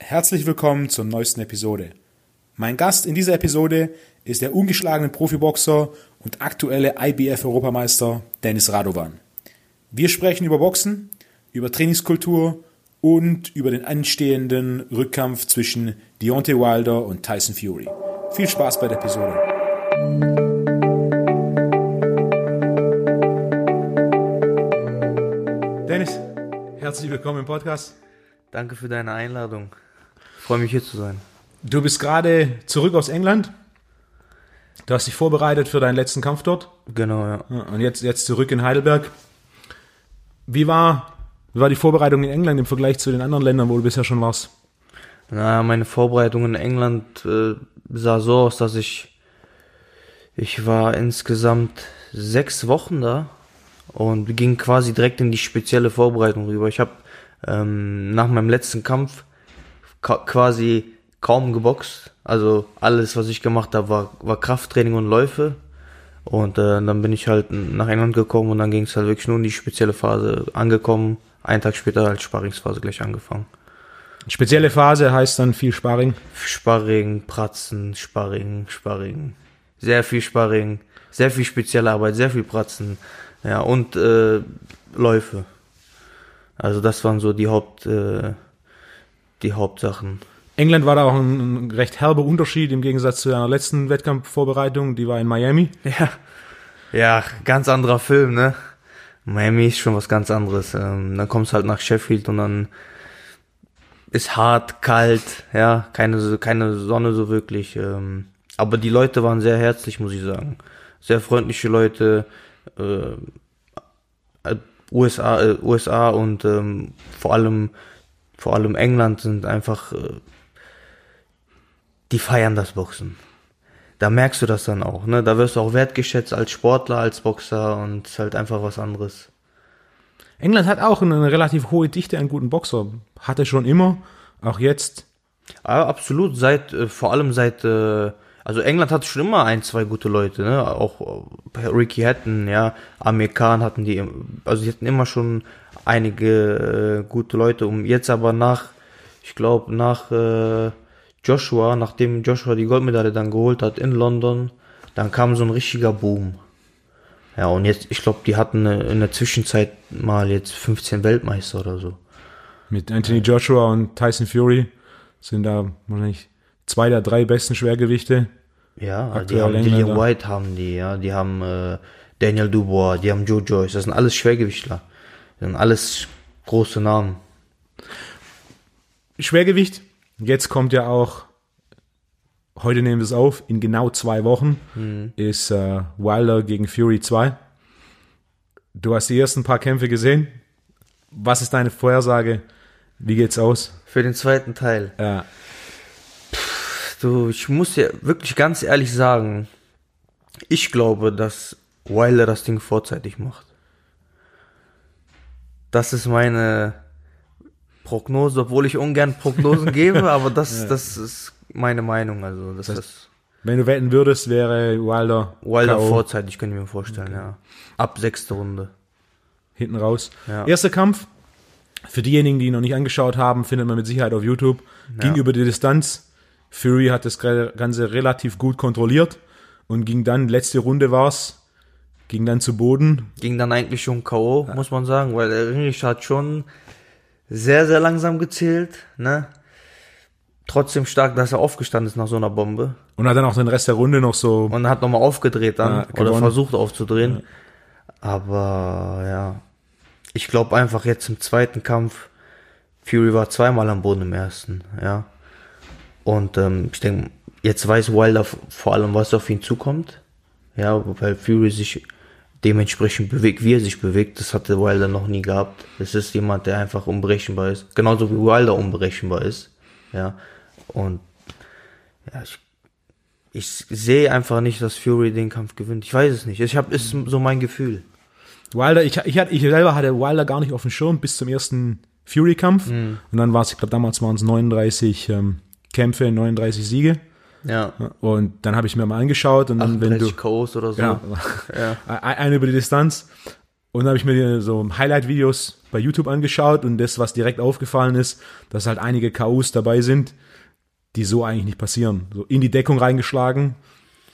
Herzlich willkommen zur neuesten Episode. Mein Gast in dieser Episode ist der ungeschlagene Profiboxer und aktuelle IBF-Europameister Dennis Radovan. Wir sprechen über Boxen, über Trainingskultur und über den anstehenden Rückkampf zwischen Deontay Wilder und Tyson Fury. Viel Spaß bei der Episode. Dennis, herzlich willkommen im Podcast. Danke für deine Einladung. Ich freue mich hier zu sein. Du bist gerade zurück aus England. Du hast dich vorbereitet für deinen letzten Kampf dort. Genau, ja. Und jetzt, jetzt zurück in Heidelberg. Wie war, wie war die Vorbereitung in England im Vergleich zu den anderen Ländern, wo du bisher schon warst? Naja, meine Vorbereitung in England äh, sah so aus, dass ich ich war insgesamt sechs Wochen da und ging quasi direkt in die spezielle Vorbereitung rüber. Ich habe ähm, nach meinem letzten Kampf ka quasi kaum geboxt. Also alles, was ich gemacht habe, war, war Krafttraining und Läufe. Und äh, dann bin ich halt nach England gekommen und dann ging es halt wirklich nur in die spezielle Phase angekommen. Einen Tag später als Sparringsphase gleich angefangen. Spezielle Phase heißt dann viel Sparring. Sparring, Pratzen, Sparring, Sparring. Sehr viel Sparring, sehr viel spezielle Arbeit, sehr viel Pratzen. Ja, und äh, Läufe. Also das waren so die Haupt, äh, die Hauptsachen. England war da auch ein, recht herber Unterschied im Gegensatz zu deiner letzten Wettkampfvorbereitung, die war in Miami. Ja. Ja, ganz anderer Film, ne? Miami ist schon was ganz anderes. Ähm, dann kommst halt nach Sheffield und dann ist hart, kalt, ja, keine, keine Sonne so wirklich. Ähm, aber die Leute waren sehr herzlich, muss ich sagen. Sehr freundliche Leute. Äh, äh, USA, äh, USA und ähm, vor allem vor allem England sind einfach äh, die feiern das Boxen. Da merkst du das dann auch, ne? Da wirst du auch wertgeschätzt als Sportler, als Boxer und ist halt einfach was anderes. England hat auch eine relativ hohe Dichte an guten Boxer. Hatte schon immer, auch jetzt. Ja, absolut, seit, äh, vor allem seit, äh, also England hatte schon immer ein, zwei gute Leute, ne? Auch Ricky Hatton, ja, Amir Khan hatten die, also die hatten immer schon einige äh, gute Leute, um jetzt aber nach, ich glaube, nach äh, Joshua, nachdem Joshua die Goldmedaille dann geholt hat in London, dann kam so ein richtiger Boom. Ja, und jetzt, ich glaube, die hatten in der Zwischenzeit mal jetzt 15 Weltmeister oder so. Mit Anthony Joshua und Tyson Fury sind da wahrscheinlich zwei der drei besten Schwergewichte. Ja, die haben Engländer. Dillian White haben die, ja, die haben äh, Daniel Dubois, die haben Joe Joyce, das sind alles Schwergewichtler. Sind alles große Namen. Schwergewicht. Jetzt kommt ja auch, heute nehmen wir es auf, in genau zwei Wochen ist äh, Wilder gegen Fury 2. Du hast die ersten paar Kämpfe gesehen. Was ist deine Vorhersage? Wie geht's aus? Für den zweiten Teil. Ja, Du, ich muss dir wirklich ganz ehrlich sagen, ich glaube, dass Wilder das Ding vorzeitig macht. Das ist meine Prognose, obwohl ich ungern Prognosen gebe, aber das, das ist meine Meinung. Also, das ist wenn du wetten würdest, wäre Wilder, Wilder vorzeitig, könnte ich mir vorstellen, ja. Ab sechste Runde. hinten raus. Ja. Erster Kampf. Für diejenigen, die ihn noch nicht angeschaut haben, findet man mit Sicherheit auf YouTube. Ging über die Distanz. Fury hat das Ganze relativ gut kontrolliert und ging dann, letzte Runde war's, ging dann zu Boden. Ging dann eigentlich schon K.O., muss man sagen, weil der Ringlicht hat schon sehr, sehr langsam gezählt, ne? Trotzdem stark, dass er aufgestanden ist nach so einer Bombe. Und hat dann auch den Rest der Runde noch so, Und hat nochmal aufgedreht dann. Ja, oder versucht aufzudrehen. Aber ja. Ich glaube einfach jetzt im zweiten Kampf, Fury war zweimal am Boden im ersten, ja. Und ähm, ich denke, jetzt weiß Wilder vor allem, was auf ihn zukommt. Ja, weil Fury sich dementsprechend bewegt, wie er sich bewegt, das hatte Wilder noch nie gehabt. Es ist jemand, der einfach unberechenbar ist. Genauso wie Wilder unberechenbar ist. Ja. Und ja, ich ich sehe einfach nicht, dass Fury den Kampf gewinnt. Ich weiß es nicht. Ich habe ist so mein Gefühl. Wilder, ich, ich, hatte, ich selber hatte Wilder gar nicht auf dem Schirm bis zum ersten Fury-Kampf. Und dann war es, ich glaube, damals waren es 39 ähm, Kämpfe, 39 Siege. Ja. Und dann habe ich mir mal angeschaut und dann, wenn du, 38 K's oder so. ja, Ja. ein- eine über die Distanz. Und dann habe ich mir so Highlight-Videos bei YouTube angeschaut und das, was direkt aufgefallen ist, dass halt einige KOs dabei sind, die so eigentlich nicht passieren. So in die Deckung reingeschlagen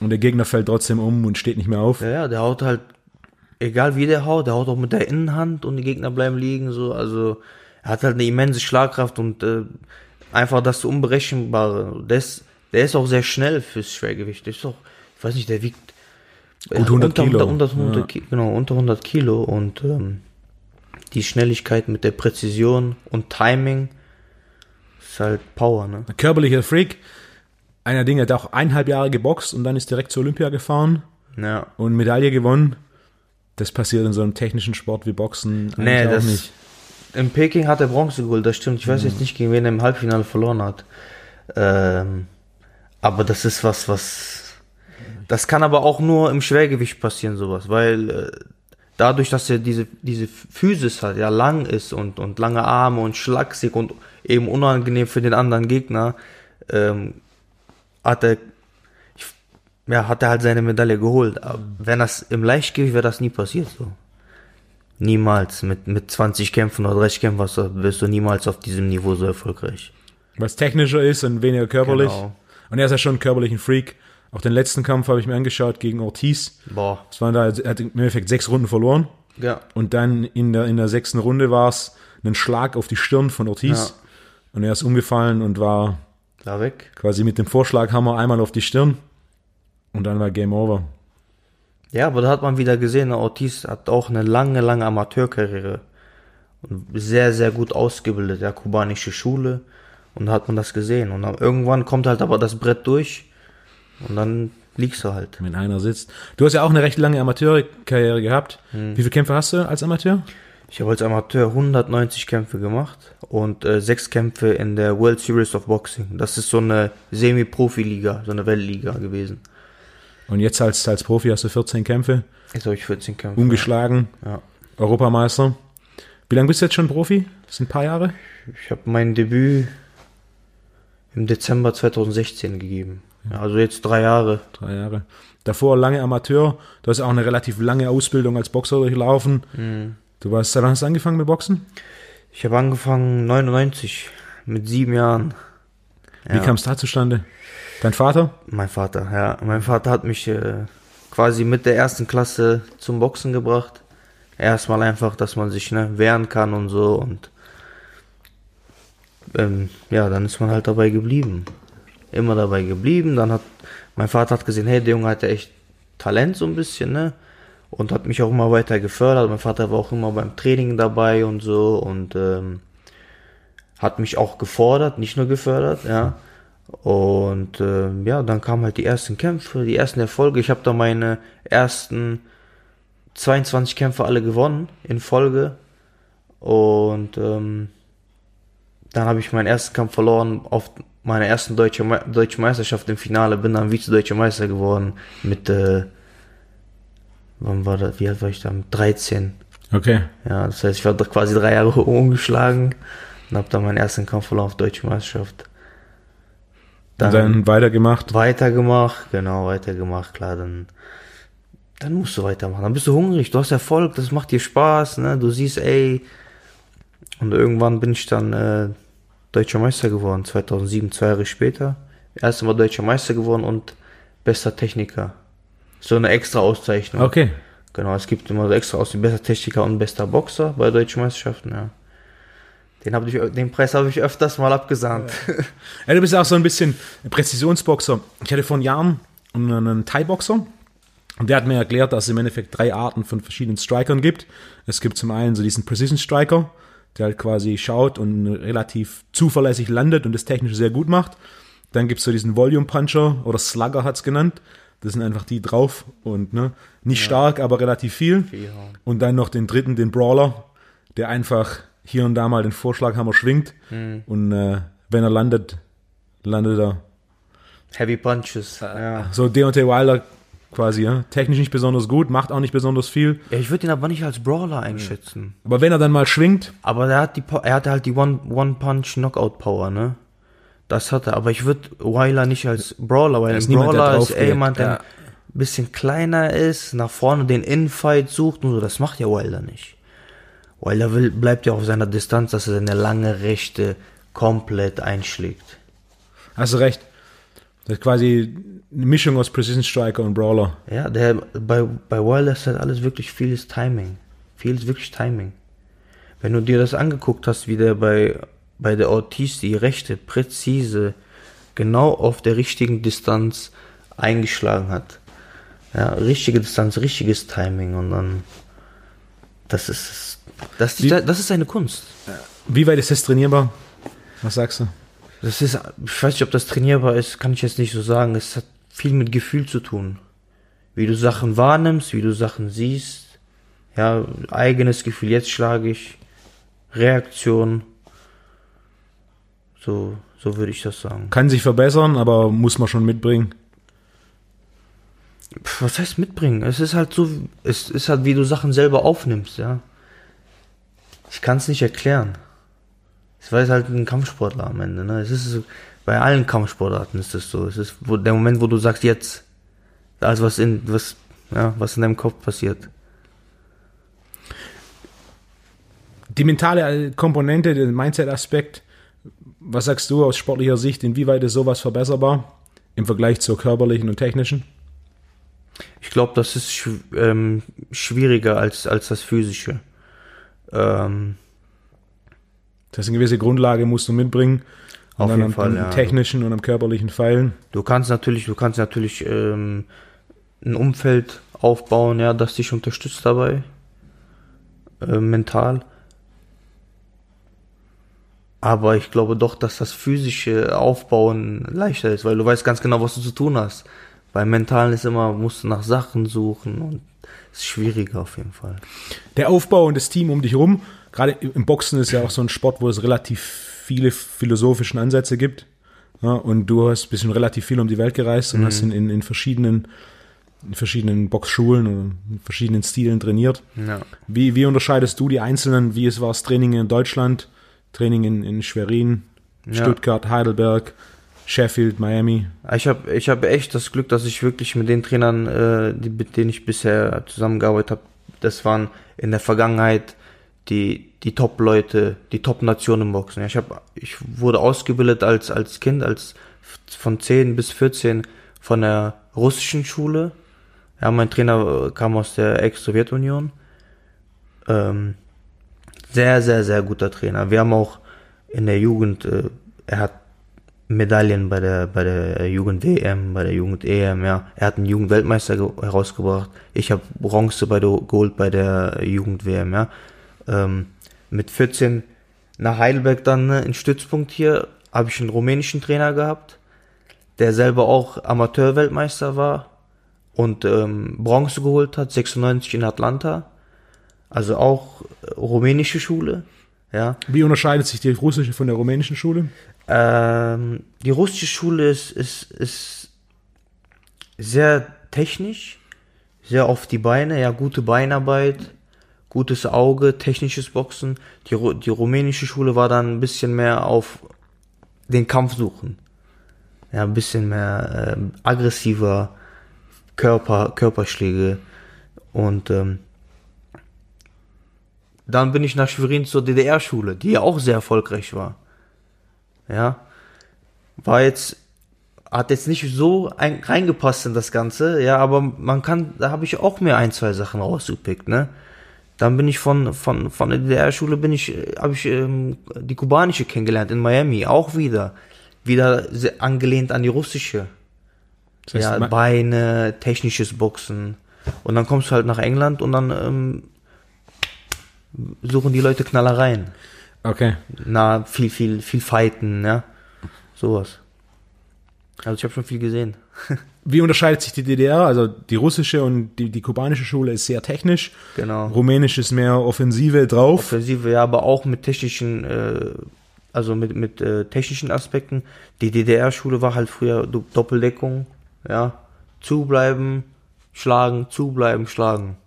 und der Gegner fällt trotzdem um und steht nicht mehr auf. Ja, ja, der haut halt, egal wie der haut, der haut auch mit der Innenhand und die Gegner bleiben liegen, so, also, er hat halt eine immense Schlagkraft und äh, einfach das Unberechenbare. Ist, der ist auch sehr schnell fürs Schwergewicht. Der ist auch, ich weiß nicht, der wiegt Gut 100 unter, Kilo. Unter, unter 100 Ja. Ki- genau, unter 100 Kilo und ähm, die Schnelligkeit mit der Präzision und Timing ist halt Power, ne? Ein körperlicher Freak. Einer Ding hat auch eineinhalb Jahre geboxt und dann ist direkt zur Olympia gefahren Ja. und Medaille gewonnen. Das passiert in so einem technischen Sport wie Boxen Nee, auch das, nicht. in Peking hat er Bronze geholt, das stimmt. Ich weiß jetzt nicht, gegen wen er im Halbfinale verloren hat. Ähm, aber das ist was, was. Das kann aber auch nur im Schwergewicht passieren, sowas, weil äh, dadurch, dass er diese, diese Physis hat, ja lang ist und, und lange Arme und schlaksig und eben unangenehm für den anderen Gegner, ähm, hat er, ja, hat er halt seine Medaille geholt. Aber wenn das im Leichtgewicht wäre das nie passiert, so. Niemals. Mit, mit 20 Kämpfen oder 30 Kämpfen wirst du niemals auf diesem Niveau so erfolgreich. Was technischer ist und weniger körperlich. Genau. Und er ist ja schon ein Freak. Auch den letzten Kampf habe ich mir angeschaut gegen Ortiz. Boah. Es waren da, er hat im Endeffekt sechs Runden verloren. Ja. Und dann in der, in der sechsten Runde war es ein Schlag auf die Stirn von Ortiz. Ja. Und er ist umgefallen und war Da weg. quasi mit dem Vorschlaghammer einmal auf die Stirn. Und dann war Game Over. Ja, aber da hat man wieder gesehen, der Ortiz hat auch eine lange, lange Amateurkarriere. Und sehr, sehr gut ausgebildet, ja, kubanische Schule. Und da hat man das gesehen. Und dann irgendwann kommt halt aber das Brett durch. Und dann liegst du halt. Wenn einer sitzt. Du hast ja auch eine recht lange Amateurkarriere gehabt. Wie viele Kämpfe hast du als Amateur? Ich habe als Amateur 190 Kämpfe gemacht und äh, sechs Kämpfe in der World Series of Boxing. Das ist so eine Semi-Profi-Liga, so eine Weltliga gewesen. Und jetzt als, als Profi hast du 14 Kämpfe, Jetzt habe ich 14 Kämpfe. ungeschlagen, Ja. Europameister. Wie lange bist du jetzt schon Profi? Das sind ein paar Jahre? Ich habe mein Debüt im Dezember 2016 gegeben. Ja, also jetzt drei Jahre. Drei Jahre. Davor lange Amateur. Du hast auch eine relativ lange Ausbildung als Boxer durchlaufen. Du warst, seit wann hast du angefangen mit Boxen? Ich habe angefangen 99 mit sieben Jahren. Wie Ja. kam es da zustande? Dein Vater? Mein Vater, ja. Mein Vater hat mich äh, quasi mit der ersten Klasse zum Boxen gebracht. Erstmal einfach, dass man sich ne, wehren kann und so und ähm, ja, dann ist man halt dabei geblieben. Immer dabei geblieben. Dann hat mein Vater hat gesehen, hey, der Junge hat ja echt Talent so ein bisschen, ne? Und hat mich auch immer weiter gefördert. Mein Vater war auch immer beim Training dabei und so und ähm, hat mich auch gefordert, nicht nur gefördert, ja. Und ähm, ja, dann kamen halt die ersten Kämpfe, die ersten Erfolge. Ich habe da meine ersten 22 Kämpfe alle gewonnen in Folge. Und ähm, dann habe ich meinen ersten Kampf verloren auf meiner ersten deutsche, Me deutsche Meisterschaft im Finale. Bin dann Vize-Deutscher Meister geworden mit, äh, wann war das, wie alt war ich da? Mit 13. Okay. Ja, das heißt, ich war quasi drei Jahre umgeschlagen und habe dann meinen ersten Kampf verloren auf Deutsche Meisterschaft. Dann, dann weitergemacht. weitergemacht, genau, weitergemacht, klar, dann, dann musst du weitermachen. Dann bist du hungrig, du hast Erfolg, das macht dir Spaß, ne? Du siehst, ey. Und irgendwann bin ich dann äh, Deutscher Meister geworden, 2007, zwei Jahre später. Erst Mal Deutscher Meister geworden und bester Techniker. So eine extra Auszeichnung. Okay. Genau, es gibt immer so extra aus bester Techniker und bester Boxer bei deutschen Meisterschaften, ja. Den, hab ich, den Preis habe ich öfters mal abgesahnt. Ja, du bist auch so ein bisschen Präzisionsboxer. Ich hatte vor Jahren einen, einen Thai-Boxer und der hat mir erklärt, dass es im Endeffekt drei Arten von verschiedenen Strikern gibt. Es gibt zum einen so diesen Precision Striker, der halt quasi schaut und relativ zuverlässig landet und das technisch sehr gut macht. Dann gibt es so diesen Volume Puncher oder Slugger hat's genannt. Das sind einfach die drauf und ne, nicht stark, aber relativ viel. Viel. Und dann noch den dritten, den Brawler, der einfach hier und da mal den Vorschlaghammer schwingt und äh, wenn er landet, landet er. Heavy Punches. Ja. So Deontay Wilder quasi, ja. Technisch nicht besonders gut, macht auch nicht besonders viel. ja, ich würde ihn aber nicht als Brawler einschätzen. Aber wenn er dann mal schwingt, Aber er hat die, er hatte halt die One, One Punch Knockout Power, ne? Das hat er. Aber ich würde Weiler nicht als Brawler, weil Er ein Brawler ist draufgeht. jemand, der Ja. bisschen kleiner ist, nach vorne den Infight sucht und so, das macht ja Wilder nicht. Wilder will, bleibt ja auf seiner Distanz, dass er seine lange Rechte komplett einschlägt. Hast du recht. Das ist quasi eine Mischung aus Precision Striker und Brawler. Ja, der, bei, bei Wilder ist halt alles wirklich vieles Timing. Vieles wirklich Timing. Wenn du dir das angeguckt hast, wie der bei, bei der Ortiz die Rechte präzise, genau auf der richtigen Distanz eingeschlagen hat. Ja, richtige Distanz, richtiges Timing und dann, das ist, das, Wie- das ist seine Kunst. Wie weit ist das trainierbar? Was sagst du? Das ist, ich weiß nicht, ob das trainierbar ist, kann ich jetzt nicht so sagen. Es hat viel mit Gefühl zu tun. Wie du Sachen wahrnimmst, wie du Sachen siehst. Ja, eigenes Gefühl, jetzt schlage ich. Reaktion. So, so würde ich das sagen. Kann sich verbessern, aber muss man schon mitbringen. Pff, was heißt mitbringen? Es ist halt so, es ist halt, wie du Sachen selber aufnimmst, ja. Ich kann es nicht erklären. Es war jetzt halt ein Kampfsportler am Ende, ne? Es ist so, bei allen Kampfsportarten ist das so. Es ist wo, der Moment, wo du sagst, jetzt, alles was in, was, ja, was in deinem Kopf passiert. Die mentale Komponente, der Mindset-Aspekt, was sagst du aus sportlicher Sicht, inwieweit ist sowas verbesserbar im Vergleich zur körperlichen und technischen? Ich glaube, das ist ähm, schwieriger als, als das physische. Ähm, Das heißt, eine gewisse Grundlage musst du mitbringen. Und Auf dann jeden am, Fall, am ja. technischen und am körperlichen Feilen. Du kannst natürlich, du kannst natürlich ähm, ein Umfeld aufbauen, ja, das dich unterstützt dabei, äh, mental. Aber ich glaube doch, dass das physische Aufbauen leichter ist, weil du weißt ganz genau, was du zu tun hast. Beim Mentalen ist immer, musst du nach Sachen suchen und ist schwieriger auf jeden Fall. Der Aufbau und das Team um dich rum, gerade im Boxen ist ja auch so ein Sport, wo es relativ viele philosophischen Ansätze gibt. Ja, und du hast bist schon relativ viel um die Welt gereist und hast in, in, in verschiedenen in verschiedenen Boxschulen und in verschiedenen Stilen trainiert. Ja. Wie, wie unterscheidest du die einzelnen, wie es war das Training in Deutschland, Training in, in Schwerin, Ja. Stuttgart, Heidelberg, Sheffield, Miami? Ich habe ich hab echt das Glück, dass ich wirklich mit den Trainern, äh, die, mit denen ich bisher zusammengearbeitet habe, das waren in der Vergangenheit die, die Top-Leute, die Top-Nationen im Boxen. Ich, hab, ich wurde ausgebildet als, als Kind, als von 10 bis 14 von der russischen Schule. Ja, mein Trainer äh, kam aus der Ex-Sowjetunion. Ähm, sehr, sehr, sehr guter Trainer. Wir haben auch in der Jugend, äh, er hat Medaillen bei der bei der Jugend WM, bei der Jugend EM, ja. Er hat einen Jugendweltmeister ge- herausgebracht. Ich habe Bronze bei der, geholt bei der Jugend WM, ja. Ähm, mit 14 nach Heidelberg dann ne, in Stützpunkt hier habe ich einen rumänischen Trainer gehabt, der selber auch Amateurweltmeister war und ähm, Bronze geholt hat, 96 in Atlanta. Also auch äh, rumänische Schule, ja. Wie unterscheidet sich die russische von der rumänischen Schule? Ähm, die russische Schule ist, ist, ist sehr technisch, sehr auf die Beine, ja, gute Beinarbeit, gutes Auge, technisches Boxen. Die, die rumänische Schule war dann ein bisschen mehr auf den Kampf suchen. Ja, ein bisschen mehr ähm, aggressiver Körper, Körperschläge. Und ähm, dann bin ich nach Schwerin zur DDR-Schule, die ja auch sehr erfolgreich war ja, war jetzt, hat jetzt nicht so ein, reingepasst in das Ganze, ja, aber man kann, da habe ich auch mir ein, zwei Sachen rausgepickt, ne. Dann bin ich von, von, von der DDR-Schule bin ich, habe ich ähm, die kubanische kennengelernt in Miami, auch wieder. Wieder angelehnt an die russische. Das heißt, ja, Beine, technisches Boxen. Und dann kommst du halt nach England und dann ähm, suchen die Leute Knallereien. okay. Na, viel, viel, viel fighten, ja. Sowas. Also ich habe schon viel gesehen. Wie unterscheidet sich die DDR? Also die russische und die, die kubanische Schule ist sehr technisch. Genau. Rumänisch ist mehr Offensive drauf. Offensive, ja, aber auch mit technischen, äh, also mit, mit äh, technischen Aspekten. Die DDR-Schule war halt früher Do- Doppeldeckung, ja. Zubleiben, schlagen, zubleiben, schlagen.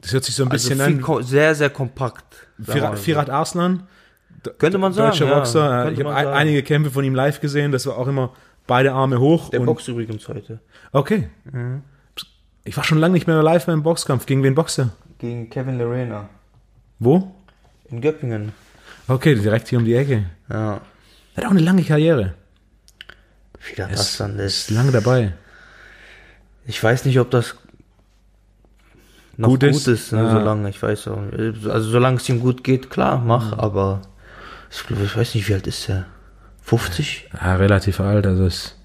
Das hört sich so ein Also bisschen an. sehr, sehr kompakt. Firat. Firat Arslan, Könnte man sagen, deutscher ja, Boxer. ich habe einige Kämpfe von ihm live gesehen. Das war auch immer beide Arme hoch. Der Box übrigens heute. Okay. Ich war schon lange nicht mehr live beim Boxkampf. Gegen wen boxt er? Gegen Kevin Lorena. Wo? In Göppingen. Okay, direkt hier um die Ecke. Ja. Er hat auch eine lange Karriere. Wie das, das dann ist. Lange dabei. Ich weiß nicht, ob das noch Gut gut ist? ist, ne, Ja. solange, ich weiß. Also solange es ihm gut geht, klar, mach, Mhm. aber ich, ich weiß nicht, wie alt ist er? 50? Ja, relativ alt. Also ist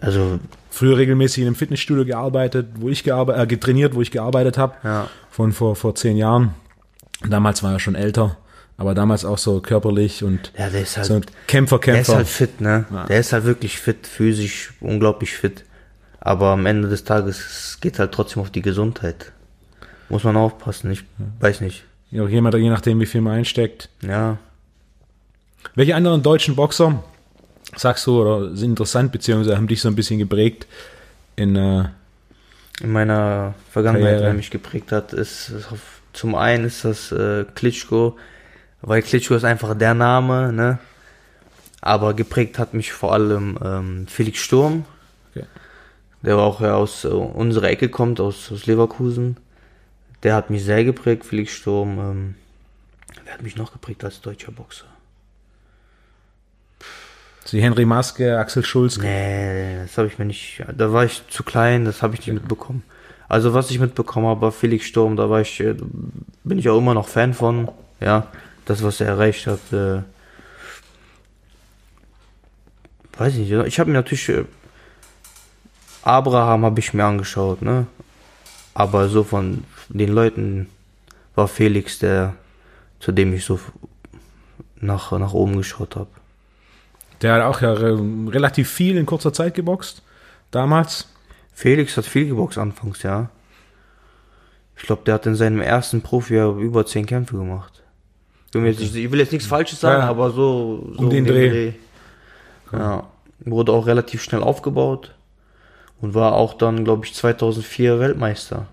Also, früher regelmäßig in einem Fitnessstudio gearbeitet, wo ich gearbeitet, äh, getrainiert, wo ich gearbeitet habe. ja. Von vor, vor zehn Jahren. Damals war er schon älter, aber damals auch so körperlich und Ja, der ist halt, so ein Kämpfer, der ist Kämpfer. halt fit, ne? Ja. Der ist halt wirklich fit, physisch unglaublich fit. Aber am Ende des Tages es geht halt trotzdem auf die Gesundheit. Muss man aufpassen, ich weiß nicht. Ja, jemand, je nachdem, wie viel man einsteckt. Ja, Welche anderen deutschen Boxer sagst du oder sind interessant beziehungsweise haben dich so ein bisschen geprägt in äh, in meiner Vergangenheit, Karriere. wer mich geprägt hat, ist, ist auf, zum einen ist das äh, Klitschko, weil Klitschko ist einfach der Name, ne? Aber geprägt hat mich vor allem ähm, Felix Sturm, Okay. der auch ja aus äh, unserer Ecke kommt, aus, aus Leverkusen. Der hat mich sehr geprägt, Felix Sturm. Ähm, wer hat mich noch geprägt als deutscher Boxer? Sie Henry Maske, Axel Schulz. Nee, das habe ich mir nicht. Da war ich zu klein, das habe ich nicht mitbekommen. Also was ich mitbekommen habe, war Felix Sturm, da war ich, äh, bin ich auch immer noch Fan von. Ja, das, was er erreicht hat. Äh, weiß ich nicht. Ich habe mir natürlich äh, Abraham habe ich mir angeschaut, ne? Aber so von den Leuten war Felix der, zu dem ich so nach, nach oben geschaut habe. Der hat auch ja re relativ viel in kurzer Zeit geboxt. Damals. Felix hat viel geboxt anfangs, ja. Ich glaube, der hat in seinem ersten Profijahr über zehn Kämpfe gemacht. Bin mir jetzt Ich will jetzt nichts Falsches sagen, Ja. aber so, so Um den dem Dreh. Ja. Wurde auch relativ schnell aufgebaut und war auch dann, glaube ich, 2004 Weltmeister.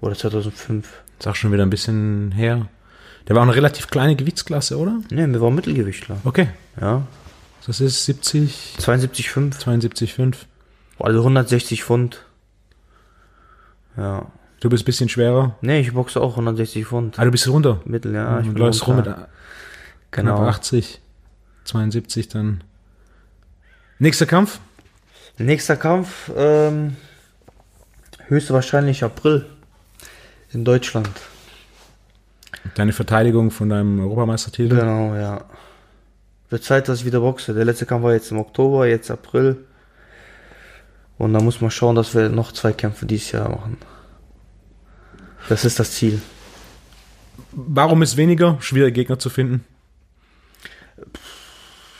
Oder 2005. Ist auch schon wieder ein bisschen her. Der war auch eine relativ kleine Gewichtsklasse, oder? Ne, mir war Mittelgewichtler. Okay. Ja. Das ist 70, 72,5. 72,5. Also 160 Pfund. Ja. Du bist ein bisschen schwerer. Ne, ich boxe auch 160 Pfund. Ah, du bist runter. Mittel, ja. Ich du bin läufst rum mit Genau. 80, 72 dann. Nächster Kampf? Nächster Kampf, ähm, höchstwahrscheinlich April in Deutschland. Deine Verteidigung von deinem Europameistertitel. Genau, ja. Wird Zeit, dass ich wieder boxe. Der letzte Kampf war jetzt im Oktober, jetzt April. Und da muss man schauen, dass wir noch zwei Kämpfe dieses Jahr machen. Das ist das Ziel. Warum ist weniger? Schwierig Gegner zu finden.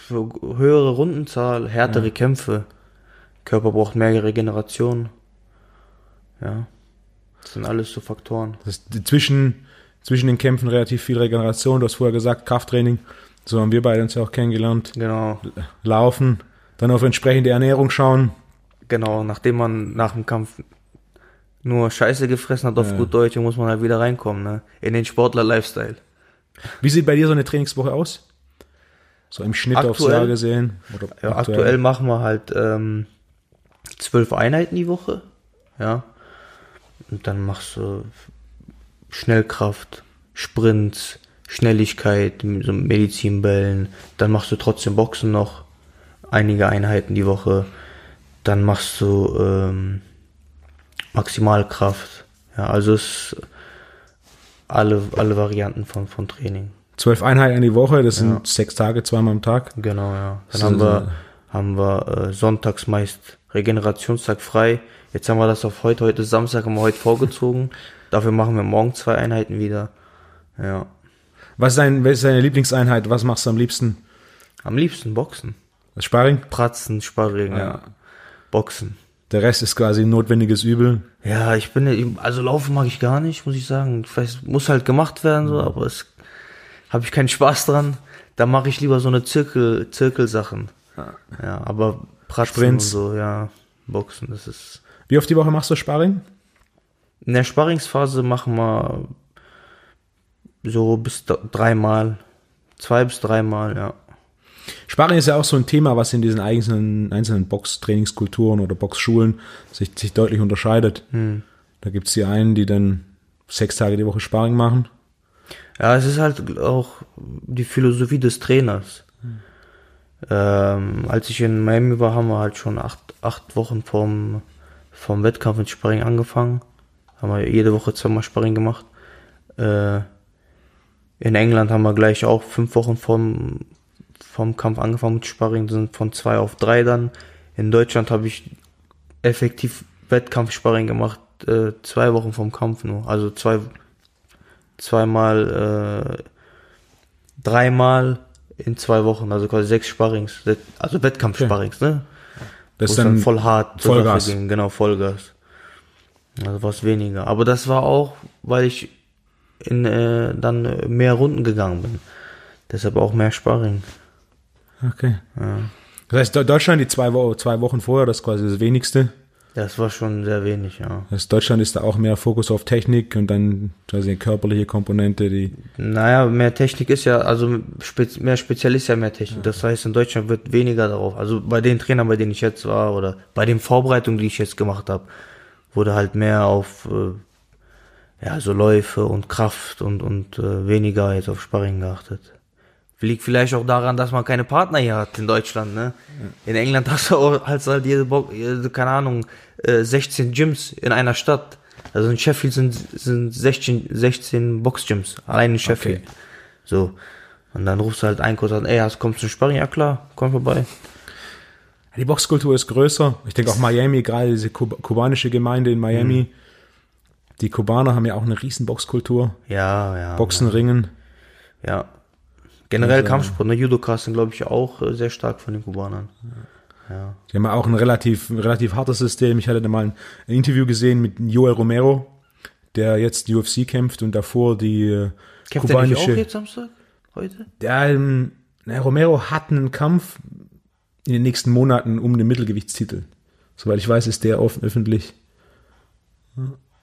Für höhere Rundenzahl, härtere Kämpfe. Körper braucht mehr Regeneration. Ja. Das sind alles so Faktoren. Das ist zwischen, zwischen den Kämpfen relativ viel Regeneration. Du hast vorher gesagt, Krafttraining. So haben wir beide uns ja auch kennengelernt. Genau. Laufen, dann auf entsprechende Ernährung schauen. Genau, nachdem man nach dem Kampf nur Scheiße gefressen hat auf Ja. gut Deutsch, muss man halt wieder reinkommen, ne? In den Sportler-Lifestyle. Wie sieht bei dir so eine Trainingswoche aus? So im Schnitt aufs Aktuell? Jahr gesehen? Ja, aktuell machen wir halt ähm, zwölf Einheiten die Woche, ja. Und dann machst du Schnellkraft, Sprints, Schnelligkeit, so Medizinbällen. Dann machst du trotzdem Boxen noch einige Einheiten die Woche. Dann machst du ähm, Maximalkraft. Ja, also es alle, alle Varianten von, von Training. Zwölf Einheiten die Woche, das sind Ja. sechs Tage, zweimal am Tag. Genau, ja. Dann So, haben wir, haben wir äh, sonntags meist Regenerationstag frei. Jetzt haben wir das auf heute, heute ist Samstag, haben wir heute vorgezogen. Dafür machen wir morgen zwei Einheiten wieder. Ja. Was ist, dein, was ist deine Lieblingseinheit? Was machst du am liebsten? Am liebsten Boxen. Das Sparring? Pratzen, Sparring, ja. Ja. Boxen. Der Rest ist quasi ein notwendiges Übel. Ja, ich bin, also laufen mag ich gar nicht, muss ich sagen. Vielleicht muss halt gemacht werden, so, aber es habe ich keinen Spaß dran. Da mache ich lieber so eine Zirkel, Zirkelsachen. Ja, aber Pratzen Sprints. so, ja. Boxen, das ist. Wie oft die Woche machst du Sparring? In der Sparringsphase machen wir so bis dreimal. Zwei bis dreimal, ja. Sparring ist ja auch so ein Thema, was in diesen einzelnen, einzelnen Box-Trainingskulturen oder Boxschulen sich, sich deutlich unterscheidet. Da gibt's die einen, die dann sechs Tage die Woche Sparring machen. Ja, es ist halt auch die Philosophie des Trainers. Ähm, als ich in Miami war, haben wir halt schon acht, acht Wochen vom, vom Wettkampf mit Sparring angefangen. Haben wir jede Woche zweimal Sparring gemacht. Äh, in England haben wir gleich auch fünf Wochen vom, vom Kampf angefangen mit Sparring, sind von zwei auf drei dann. In Deutschland habe ich effektiv Wettkampfsparring gemacht, äh, zwei Wochen vom Kampf nur. Also zwei, zweimal, äh, dreimal in zwei Wochen, also quasi sechs Sparrings, also Wettkampfsparrings, ne? Das Wo ist dann, dann voll hart Vollgas. Ging, genau, Vollgas. Also was weniger. Aber das war auch, weil ich in äh, dann mehr Runden gegangen bin. Deshalb auch mehr Sparring. Okay. Das heißt, De- Deutschland, die zwei, Wo zwei Wochen vorher, das ist quasi das wenigste. Das war schon sehr wenig, ja. Das Deutschland ist da auch mehr Fokus auf Technik und dann quasi die körperliche Komponente, die. Naja, mehr Technik ist ja, also spez mehr Spezialist ja mehr Technik. Das heißt, in Deutschland wird weniger darauf. Also bei den Trainern, bei denen ich jetzt war oder bei den Vorbereitungen, die ich jetzt gemacht habe, wurde halt mehr auf äh, ja so Läufe und Kraft und und äh, weniger jetzt auf Sparring geachtet. Liegt vielleicht auch daran, dass man keine Partner hier hat in Deutschland, ne? In England hast du auch hast halt jede, Bo jede keine Ahnung, äh, 16 Gyms in einer Stadt. Also in Sheffield sind, sind 16, 16 Boxgyms, allein in Sheffield. Okay. So. Und dann rufst du halt einen kurz an, ey, hast, kommst du zum Sparring? Ja klar, komm vorbei. Die Boxkultur ist größer. Ich denke auch Miami, gerade diese Kub kubanische Gemeinde in Miami. Die Kubaner haben ja auch eine riesen Boxkultur. Ja, ja. Boxen, Ringen. Ja. Generell Also- Kampfsport, ne? Judokas sind, glaube ich, auch äh, sehr stark von den Kubanern. Ja. Die haben auch ein relativ, relativ hartes System. Ich hatte da mal ein, ein Interview gesehen mit Joel Romero, der jetzt UFC kämpft und davor die äh, Kämpft er nicht auch kubanische. jetzt Samstag? Heute? Der, ähm, na, Romero hat einen Kampf in den nächsten Monaten um den Mittelgewichtstitel. Soweit ich weiß, ist der offen, öffentlich.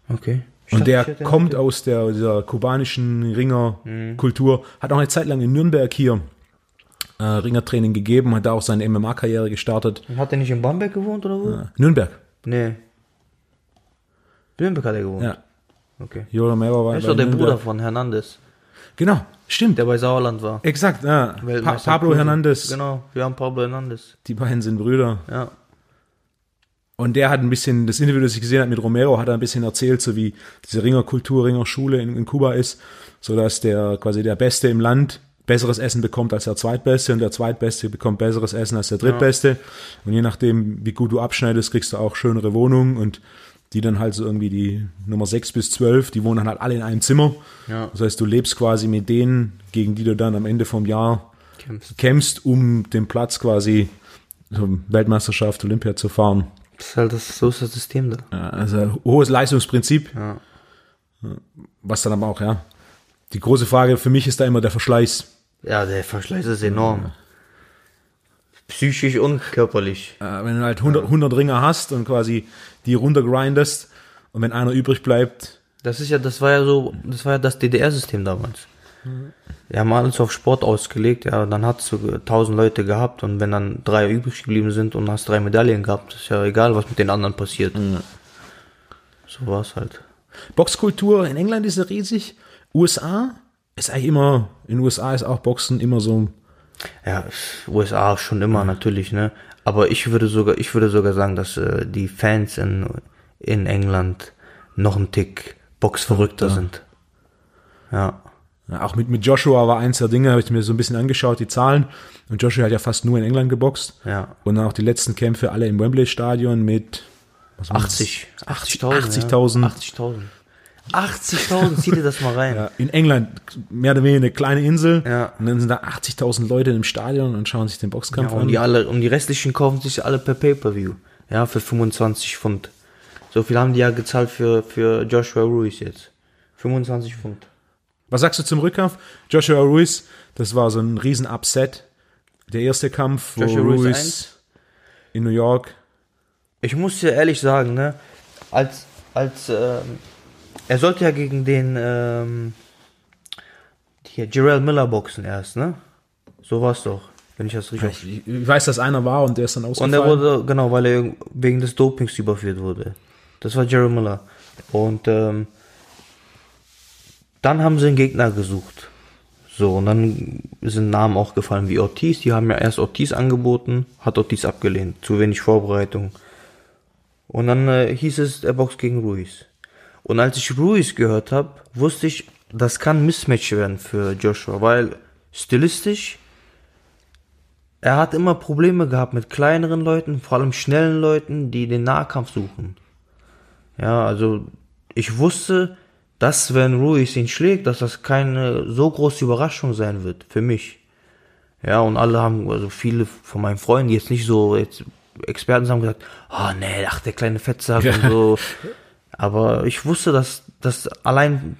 Okay. Und der kommt aus der, dieser kubanischen Ringerkultur, hat auch eine Zeit lang in Nürnberg hier äh, Ringertraining gegeben, hat da auch seine MMA-Karriere gestartet. Hat er nicht in Bamberg gewohnt oder wo? Nürnberg, Nee. Nürnberg hat er gewohnt. ja. Okay. Jo Romero war Er ist doch der Nürnberg. Bruder von Hernandez, Genau, stimmt. der bei Sauerland war. Exakt, ja. Pa Pablo. Hernandez, Genau, wir haben Pablo Hernandez. die beiden sind Brüder. Ja. Und der hat ein bisschen, das Interview, das ich gesehen habe mit Romero, hat er ein bisschen erzählt, so wie diese Ringerkultur, Ringerschule in, in Kuba ist, so dass der quasi der Beste im Land besseres Essen bekommt als der Zweitbeste und der Zweitbeste bekommt besseres Essen als der Drittbeste. Und je nachdem, wie gut du abschneidest, kriegst du auch schönere Wohnungen und die dann halt so irgendwie die Nummer 6 bis 12, die wohnen dann halt alle in einem Zimmer. Ja. Das heißt, du lebst quasi mit denen, gegen die du dann am Ende vom Jahr Kämpfst. kämpfst, um den Platz quasi zur Weltmeisterschaft, Olympia zu fahren. Das ist halt das, so ist das System da. Ja, Also hohes Leistungsprinzip, Ja. was dann aber auch, ja. Die große Frage für mich ist da immer der Verschleiß. Ja, der Verschleiß ist enorm. Psychisch und körperlich. Äh, wenn du halt 100, 100 Ringer hast und quasi die runtergrindest und wenn einer übrig bleibt, Das ist ja, das war ja so, das war ja das DDR-System damals. Wir haben alles auf Sport ausgelegt, ja, dann hast du 1000 Leute gehabt und wenn dann drei übrig geblieben sind und hast drei Medaillen gehabt, ist ja egal, was mit den anderen passiert. So war es halt. Boxkultur in England ist ja riesig. USA ist eigentlich immer, in USA ist auch Boxen immer so, Ja, USA schon immer natürlich, ne? Aber ich würde sogar, ich würde sogar sagen, dass äh, die Fans in, in England noch ein Tick boxverrückter sind. Ja. Ja, auch mit, mit Joshua war eins der Dinge, habe ich mir so ein bisschen angeschaut, die Zahlen. Und Joshua hat ja fast nur in England geboxt. Ja. Und dann auch die letzten Kämpfe alle im Wembley-Stadion mit was war's? 80. 80.000. 80.000. 80.000. 80.000, zieh dir das mal rein. Ja, in England mehr oder weniger eine kleine Insel. Ja. Und dann sind da 80.000 Leute im Stadion und schauen sich den Ja, Boxkampf und an. die alle, und die restlichen kaufen sich alle per Pay-Per-View. Ja, für 25 Pfund. So viel haben die ja gezahlt für, für Joshua Ruiz jetzt. 25 Pfund. Was sagst du zum Rückkampf? Joshua Ruiz, das war so ein riesen Upset. Der erste Kampf, wo Joshua Ruiz Ruiz, in New York. Ich muss dir ehrlich sagen, ne, als, als, ähm, er sollte ja gegen den, ähm, hier, Jarrell Miller boxen erst, ne? So war's doch. Wenn ich das richtig Ich, ich weiß, dass einer war und der ist dann Und ausgefallen. er wurde, genau, weil er wegen des Dopings überführt wurde. Das war Jerry Miller. Und ähm, dann haben sie einen Gegner gesucht. So, und dann sind Namen auch gefallen wie Ortiz. Die haben ja erst Ortiz angeboten, hat Ortiz abgelehnt. Zu wenig Vorbereitung. Und dann äh, hieß es, er boxt gegen Ruiz. Und als ich Ruiz gehört habe, wusste ich, das kann Mismatch werden für Joshua, weil stilistisch er hat immer Probleme gehabt mit kleineren Leuten, vor allem schnellen Leuten, die den Nahkampf suchen. Ja, also ich wusste, dass wenn Ruiz ihn schlägt, dass das keine so große Überraschung sein wird für mich. Ja, und alle haben, also viele von meinen Freunden, die jetzt nicht so jetzt Experten haben gesagt, oh nee, ach der kleine Fettsack und so. Aber ich wusste, dass das allein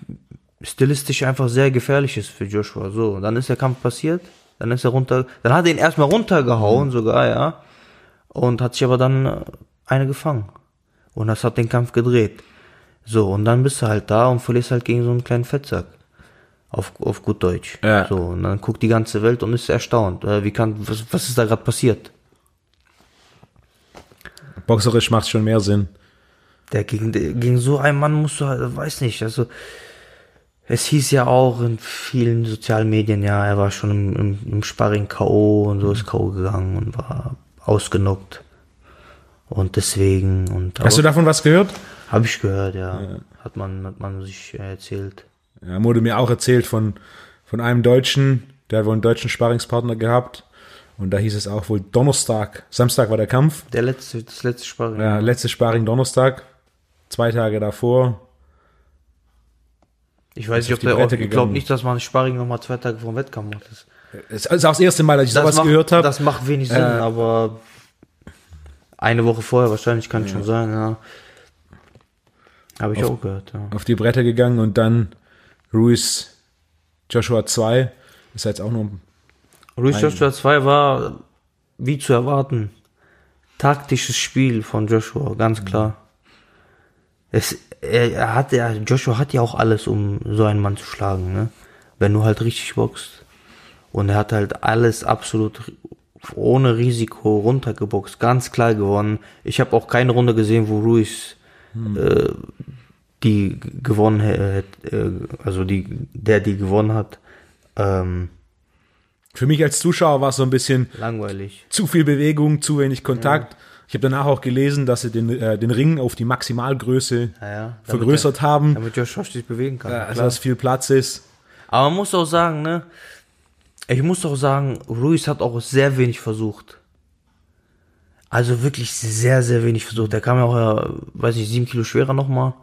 stilistisch einfach sehr gefährlich ist für Joshua. So, und dann ist der Kampf passiert, dann ist er runter, dann hat er ihn erstmal runtergehauen sogar, ja, und hat sich aber dann eine gefangen. Und das hat den Kampf gedreht. So, und dann bist du halt da und verlierst halt gegen so einen kleinen Fettsack. Auf, auf gut Deutsch. Ja. So, und dann guckt die ganze Welt und ist erstaunt. Äh, Wie kann, was, was ist da gerade passiert? Boxerisch macht schon mehr Sinn. Der gegen, gegen so einen Mann musst du halt, weiß nicht, also es hieß ja auch in vielen sozialen Medien, ja, er war schon im, im, im Sparring K.O. und so ist K.O. gegangen und war ausgenockt. Und deswegen, und Hast du davon was gehört? Habe ich gehört, ja. Hat man, hat man sich äh, erzählt. Ja, wurde mir auch erzählt von, von einem Deutschen, der hat wohl einen deutschen Sparringspartner gehabt. Und da hieß es auch wohl Donnerstag, Samstag war der Kampf. Der letzte, das letzte Sparring. Ja, letzte Sparring Donnerstag. Zwei Tage davor. ich weiß nicht, ob der, Bretter ich glaube nicht, dass man Sparring nochmal zwei Tage vor dem Wettkampf macht. Das, Es ist auch das erste Mal, dass ich sowas macht, gehört habe. Das macht wenig Sinn, Äh, aber eine Woche vorher wahrscheinlich kann schon sein, ja. Habe ich auch gehört, ja. Auf die Bretter gegangen und dann Ruiz Joshua 2. Ist jetzt auch nur Ruiz Joshua 2 war, wie zu erwarten, taktisches Spiel von Joshua, ganz klar. Es, er, er hat, ja, Joshua hat ja auch alles, um so einen Mann zu schlagen, ne? Wenn du halt richtig boxt. Und er hat halt alles absolut ohne Risiko runtergeboxt, ganz klar gewonnen. Ich habe auch keine Runde gesehen, wo Ruiz äh, die gewonnen hätte, äh, also die, der die gewonnen hat. Ähm, für mich als Zuschauer war es so ein bisschen langweilig. zu viel Bewegung, zu wenig Kontakt. Ich habe danach auch gelesen, dass sie den, äh, den Ring auf die Maximalgröße Ja, ja. vergrößert haben, Damit Josh Josh sich bewegen kann. also dass viel Platz ist. Aber man muss auch sagen, ne? Ich muss auch sagen, Ruiz hat auch sehr wenig versucht. Also wirklich sehr, sehr wenig versucht. Der kam ja auch, ja, weiß nicht, sieben Kilo schwerer nochmal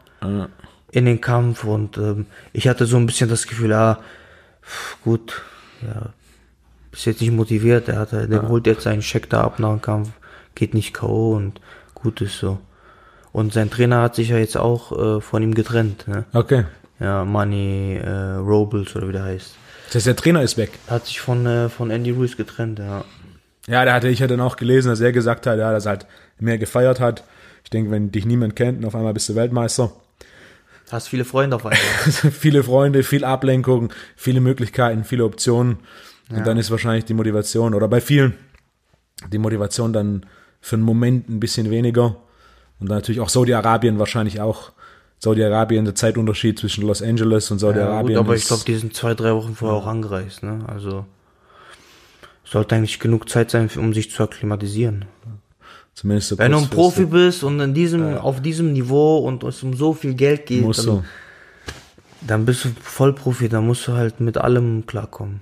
in den Kampf und ähm, ich hatte so ein bisschen das Gefühl, ah, gut, ja, ist jetzt nicht motiviert, der, hat, der holt jetzt seinen Scheck da ab nach dem Kampf, geht nicht K.O. und gut ist so. Und sein Trainer hat sich ja jetzt auch äh, von ihm getrennt, ne? Okay. Ja, Manny äh, Robles oder wie der heißt. Das heißt, der Trainer ist weg. Hat sich von, äh, von Andy Ruiz getrennt, ja. Ja, da hatte ich ja dann auch gelesen, dass er gesagt hat, ja, dass er halt mehr gefeiert hat. Ich denke, wenn dich niemand kennt und auf einmal bist du Weltmeister. Hast viele Freunde auf einmal. viele Freunde, viel Ablenkung, viele Möglichkeiten, viele Optionen. Und dann ist wahrscheinlich die Motivation, oder bei vielen, die Motivation dann für einen Moment ein bisschen weniger. Und dann natürlich auch Saudi-Arabien wahrscheinlich auch. Saudi-Arabien, der Zeitunterschied zwischen Los Angeles und ja, gut, Saudi-Arabien. aber ich glaube, die sind zwei, drei Wochen vorher auch angereist, ne? Also sollte eigentlich genug Zeit sein, um sich zu akklimatisieren. zumindest Wenn du ein. Profi bist und in diesem, auf diesem Niveau und es um so viel Geld geht, Musst dann, du. dann bist du Vollprofi, dann musst du halt mit allem klarkommen.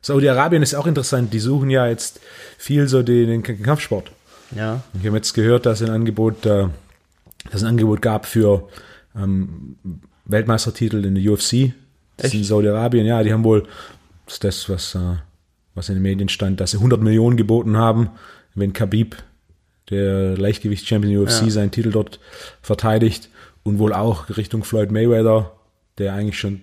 Saudi-Arabien ist auch interessant. Die suchen ja jetzt viel so den, den Kampfsport. Ja. Ich habe jetzt gehört, dass ein Angebot, äh, dass es ein Angebot gab für ähm, Weltmeistertitel in der UFC. Das ist in Saudi-Arabien. Ja, die haben wohl, das ist das, was, äh, was in den Medien stand, dass sie 100 Millionen geboten haben, wenn Khabib, der Leichtgewichts-Champion UFC, Ja. seinen Titel dort verteidigt. Und wohl auch Richtung Floyd Mayweather, der eigentlich schon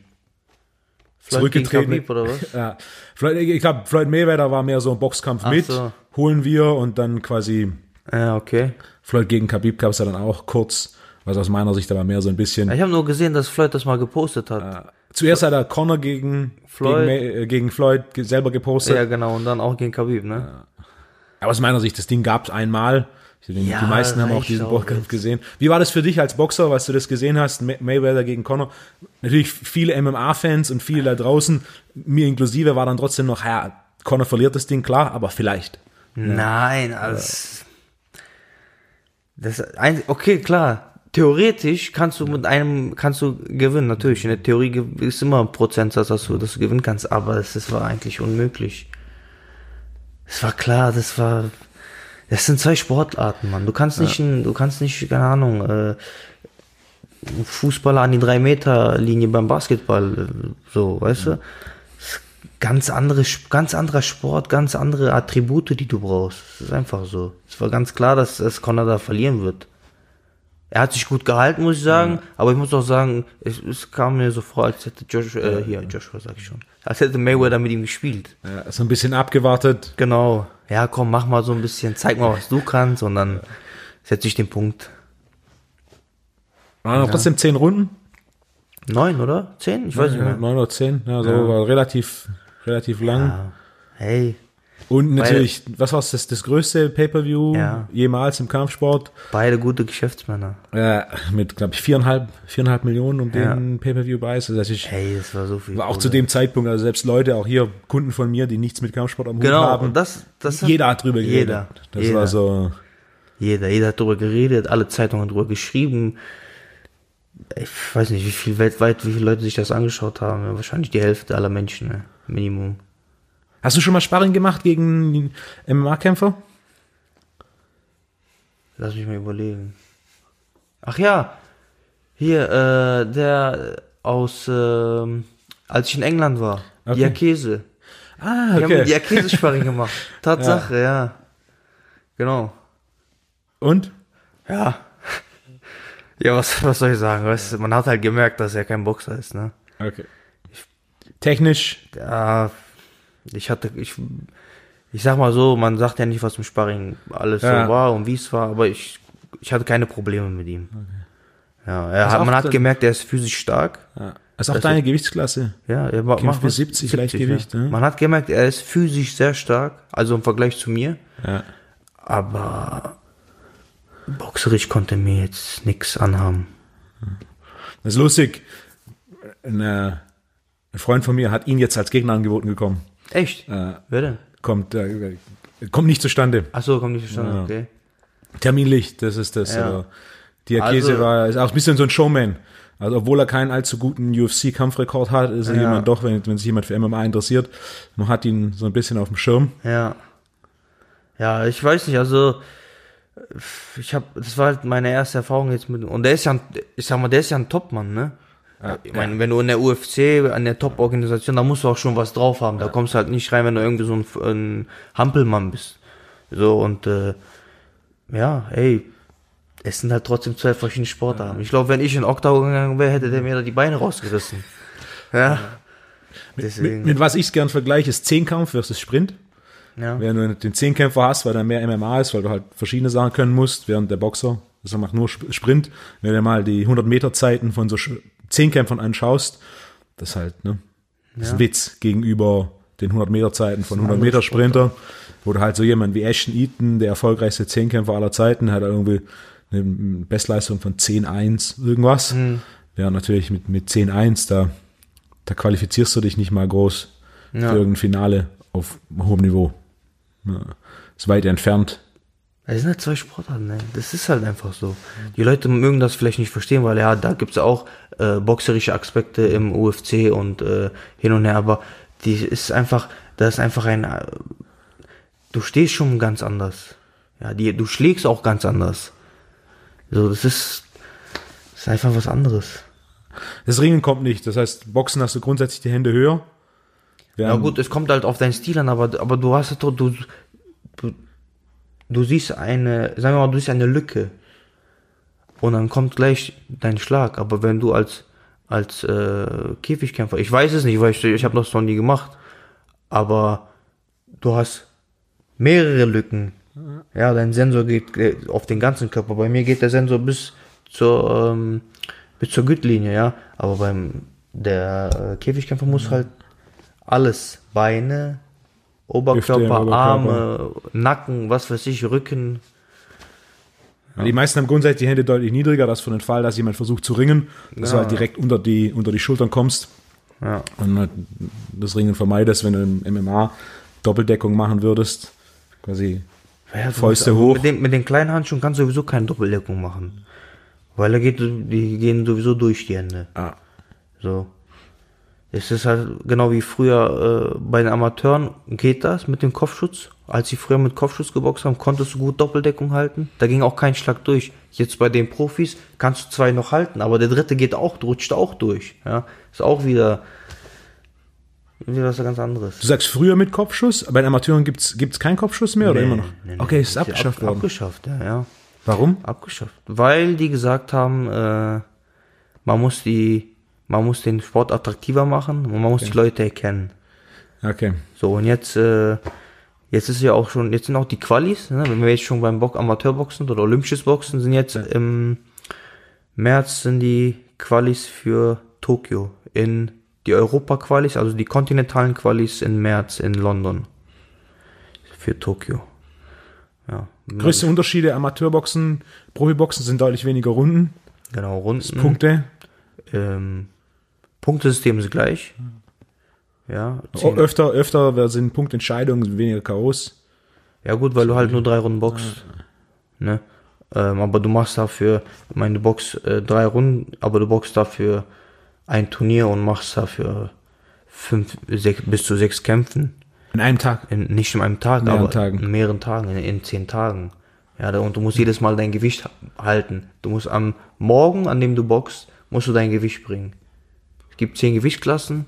Floyd gegen zurückgetreten Khabib oder was? Ja, Floyd, ich glaube, Floyd Mayweather war mehr so ein Boxkampf Ach mit, so. holen wir und dann quasi Ja, okay. Floyd gegen Khabib gab es ja dann auch kurz, was aus meiner Sicht aber mehr so ein bisschen. Ich habe nur gesehen, dass Floyd das mal gepostet hat. Zuerst hat er Connor gegen Floyd. gegen, äh, gegen Floyd selber gepostet. Ja, genau, und dann auch gegen Khabib, ne? Aber aus meiner Sicht, das Ding gab es einmal. Denke, Ja, die meisten haben auch diesen Boxkampf gesehen. Wie war das für dich als Boxer, was du das gesehen hast? May- Mayweather gegen Conor. Natürlich viele MMA-Fans und viele da draußen, mir inklusive, war dann trotzdem noch, ja, Conor verliert das Ding, klar, aber vielleicht. Nein, also. Das ein, okay, klar. Theoretisch kannst du mit einem, kannst du gewinnen, natürlich. In der Theorie ist immer ein Prozentsatz, dass du, dass du gewinnen kannst, aber es, das war eigentlich unmöglich. Es war klar, das war, das sind zwei Sportarten, Mann. Du kannst nicht, ein, du kannst nicht, keine Ahnung, äh, Fußballer an die drei Meter Linie beim Basketball, äh, so, weißt du? ganz andere, ganz anderer Sport, ganz andere Attribute, die du brauchst. Das ist einfach so. Es war ganz klar, dass, dass Conor da verlieren wird. Er hat sich gut gehalten, muss ich sagen, aber ich muss auch sagen, es, es kam mir so vor, als hätte Joshua, äh, hier, Joshua sag ich schon, als hätte Mayweather mit ihm gespielt. Ja, so ein bisschen abgewartet. Genau. Ja, komm, mach mal so ein bisschen, zeig mal, was du kannst und dann setze ich den Punkt. Waren noch trotzdem zehn Runden. Neun, oder? Zehn? Ich weiß nicht mehr. Neun oder zehn. Ja, so war relativ, relativ lang. Ja. Hey, Und natürlich, was war das, das größte Pay-Per-View Ja. jemals im Kampfsport? beide gute Geschäftsmänner. Äh, mit, glaube ich, viereinhalb, viereinhalb Millionen um Ja. den Pay-Per-View-Preis. Also das ist, Hey, das war so viel. war auch Kohle. zu dem Zeitpunkt, also selbst Leute, auch hier Kunden von mir, die nichts mit Kampfsport am Hut Genau, haben, und das, das jeder hat drüber geredet. Jeder, Das jeder. war so, Jeder, jeder hat darüber geredet, alle Zeitungen haben darüber geschrieben. Ich weiß nicht, wie viel weltweit, wie viele Leute sich das angeschaut haben. Ja, wahrscheinlich die Hälfte aller Menschen, ne? Minimum. Hast du schon mal Sparring gemacht gegen MMA-Kämpfer? Lass mich mal überlegen. Ach ja, hier, äh, der aus, ähm, als ich in England war, Okay. Diakese. Ah, Wir haben Diakese-Sparring gemacht. Tatsache, ja. Genau. Und? Ja. Ja, was, was soll ich sagen? Weißt, man hat halt gemerkt, dass er kein Boxer ist, ne? Okay. Technisch, Ja, ich hatte, ich, ich sag mal so, man sagt ja nicht, was im Sparring alles Ja. so war und wie es war, aber ich, ich hatte keine Probleme mit ihm. Ja, er hat, man hat gemerkt, er ist physisch stark. ja. ist auch Das deine Gewichtsklasse. Ja, er war, Kämpft für was- 70 Leichtgewicht, ja. ne? Man hat gemerkt, er ist physisch sehr stark, also im Vergleich zu mir, Ja. aber boxerisch konnte mir jetzt nichts anhaben. Das ist lustig. Ein, ein Freund von mir hat ihn jetzt als Gegner angeboten gekommen. Echt? Äh, Wer denn? kommt, äh, kommt nicht zustande. Ach so, kommt nicht verstanden, Ja. okay. Terminlich, das ist das. Ja. aber Diakese Also- war ist auch ein bisschen so ein Showman. Also obwohl er keinen allzu guten UFC-Kampfrekord hat, ist er Ja. jemand doch, wenn, wenn sich jemand für MMA interessiert, man hat ihn so ein bisschen auf dem Schirm. Ja. Ja, ich weiß nicht, also ich habe, das war halt meine erste Erfahrung jetzt mit und der ist ja, ein, ich sag mal, der ist ja ein Topmann, ne? Ich meine, wenn du in der UFC, an der Top-Organisation, da musst du auch schon was drauf haben. Da kommst du halt nicht rein, wenn du irgendwie so ein, ein Hampelmann bist. So und äh, ja, ey, es sind halt trotzdem zwei verschiedene Sportarten. Ich glaube, wenn ich in Octagon gegangen wäre, hätte der mir da die Beine rausgerissen. Ja. Deswegen. Mit, mit was ich gern vergleiche, ist Zehnkampf versus Sprint. ja. Wenn du den Zehnkämpfer hast, weil da mehr MMA ist, weil du halt verschiedene Sachen können musst, während der Boxer, das macht nur Sp- Sprint. Wenn du mal die 100 Meter Zeiten von so Sch- Zehnkämpfern anschaust, das ist halt, ne, das ist ein Witz gegenüber den 100 Meter Zeiten von 100 Meter Sprinter, wo du halt so jemand wie Ashton Eaton, der erfolgreichste Zehnkämpfer aller Zeiten, hat irgendwie eine Bestleistung von 10-1 irgendwas. Ja, natürlich mit, mit 10-1, da, da qualifizierst du dich nicht mal groß Ja. für irgendein Finale auf hohem Niveau. Ja, ist weit entfernt. Es sind halt zwei Sportarten, ne? Das ist halt einfach so. Die Leute mögen das vielleicht nicht verstehen, weil ja, da gibt's auch äh, boxerische Aspekte im UFC und äh, hin und her, aber die ist einfach, das ist einfach ein, äh, du stehst schon ganz anders. Ja, die, du schlägst auch ganz anders. So, das ist, das ist einfach was anderes. Das Ringen kommt nicht. Das heißt, Boxen hast du grundsätzlich die Hände höher. Ja gut, es kommt halt auf deinen Stil an, aber, aber du hast doch, du, du, du siehst eine, sagen wir mal, du siehst eine Lücke. Und dann kommt gleich dein Schlag. Aber wenn du als, als äh, Käfigkämpfer, ich weiß es nicht, weil ich, ich habe das noch nie gemacht, aber du hast mehrere Lücken. Ja, dein Sensor geht äh, auf den ganzen Körper. Bei mir geht der Sensor bis zur, ähm, bis zur Gürtellinie, ja. Aber beim der äh, Käfigkämpfer muss halt alles, Beine, Oberkörper, Hüfte, Oberkörper. Arme, Nacken, was weiß ich, Rücken. Die meisten haben grundsätzlich die Hände deutlich niedriger, das für den Fall, dass jemand versucht zu ringen, dass du Ja. halt direkt unter die, unter die Schultern kommst Ja. und halt das Ringen vermeidest, wenn du im MMA Doppeldeckung machen würdest. Quasi Ja, du Fäuste hoch. Mit den, mit den kleinen Handschuhen kannst du sowieso keine Doppeldeckung machen. Weil da geht, die gehen sowieso durch die Hände. ah, So. Es ist halt genau wie früher äh, bei den Amateuren geht das mit dem Kopfschutz. Als sie früher mit Kopfschutz geboxt haben, konntest du gut Doppeldeckung halten. Da ging auch kein Schlag durch. Jetzt bei den Profis kannst du zwei noch halten, aber der dritte geht auch, rutscht auch durch. Ja, ist auch wieder, wieder was ganz anderes. Du sagst früher mit Kopfschuss, bei den Amateuren gibt's gibt's keinen Kopfschuss mehr oder immer noch? Nee, nee, okay, es ist ab- abgeschafft worden. Abgeschafft, ja, ja. Warum? Abgeschafft. Weil die gesagt haben, äh, man muss die, man muss den Sport attraktiver machen und man muss die Leute erkennen. Okay. So, und jetzt, äh, jetzt ist ja auch schon, jetzt sind auch die Qualis, ne? wenn wir jetzt schon beim Bock Amateurboxen oder olympisches Boxen sind jetzt im März sind die Qualis für Tokio in die Europa-Qualis, also die kontinentalen Qualis im März in London. Für Tokio. Ja. Größte Unterschiede Amateurboxen, Profiboxen sind deutlich weniger Runden, Genau, Runden. Punkte. Ähm, Punktesystem ist gleich. Ja, O- zehn- öfter, öfter sind Punktentscheidungen, weniger Chaos. Ja gut, weil du halt nur drei Runden boxst. Ne? Ähm, aber du machst dafür, ich meine, du boxst äh, drei Runden, aber du boxst dafür ein Turnier und machst dafür fünf, sechs, bis zu sechs Kämpfen. In einem Tag. In, nicht in einem Tag, Mehreren aber Tagen. in mehreren Tagen, in, in zehn Tagen. Ja, da, und du musst jedes Mal dein Gewicht ha- halten. Du musst am Morgen, an dem du boxst, musst du dein Gewicht bringen. Es gibt zehn Gewichtsklassen.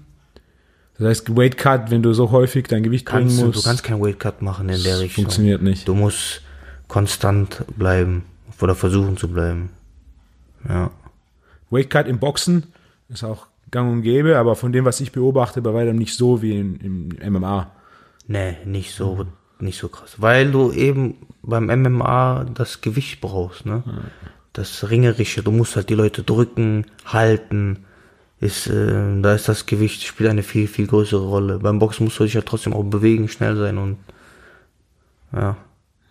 Das heißt, Weight Cut, wenn du so häufig dein Gewicht Kannst bringen musst, du kannst keinen Weight Cut machen in der das Richtung. funktioniert nicht. Du musst konstant bleiben oder versuchen zu bleiben. Ja. Weight Cut im Boxen ist auch gang und gäbe, aber von dem, was ich beobachte, bei weitem nicht so wie in, im MMA. Nee, nicht so, nicht so krass. Weil du eben beim MMA das Gewicht brauchst, ne? Das Ringerische, du musst halt die Leute drücken, halten. Ist, äh, da ist das Gewicht, spielt eine viel, viel größere Rolle. Beim Boxen musst du dich ja trotzdem auch bewegen, schnell sein und ja,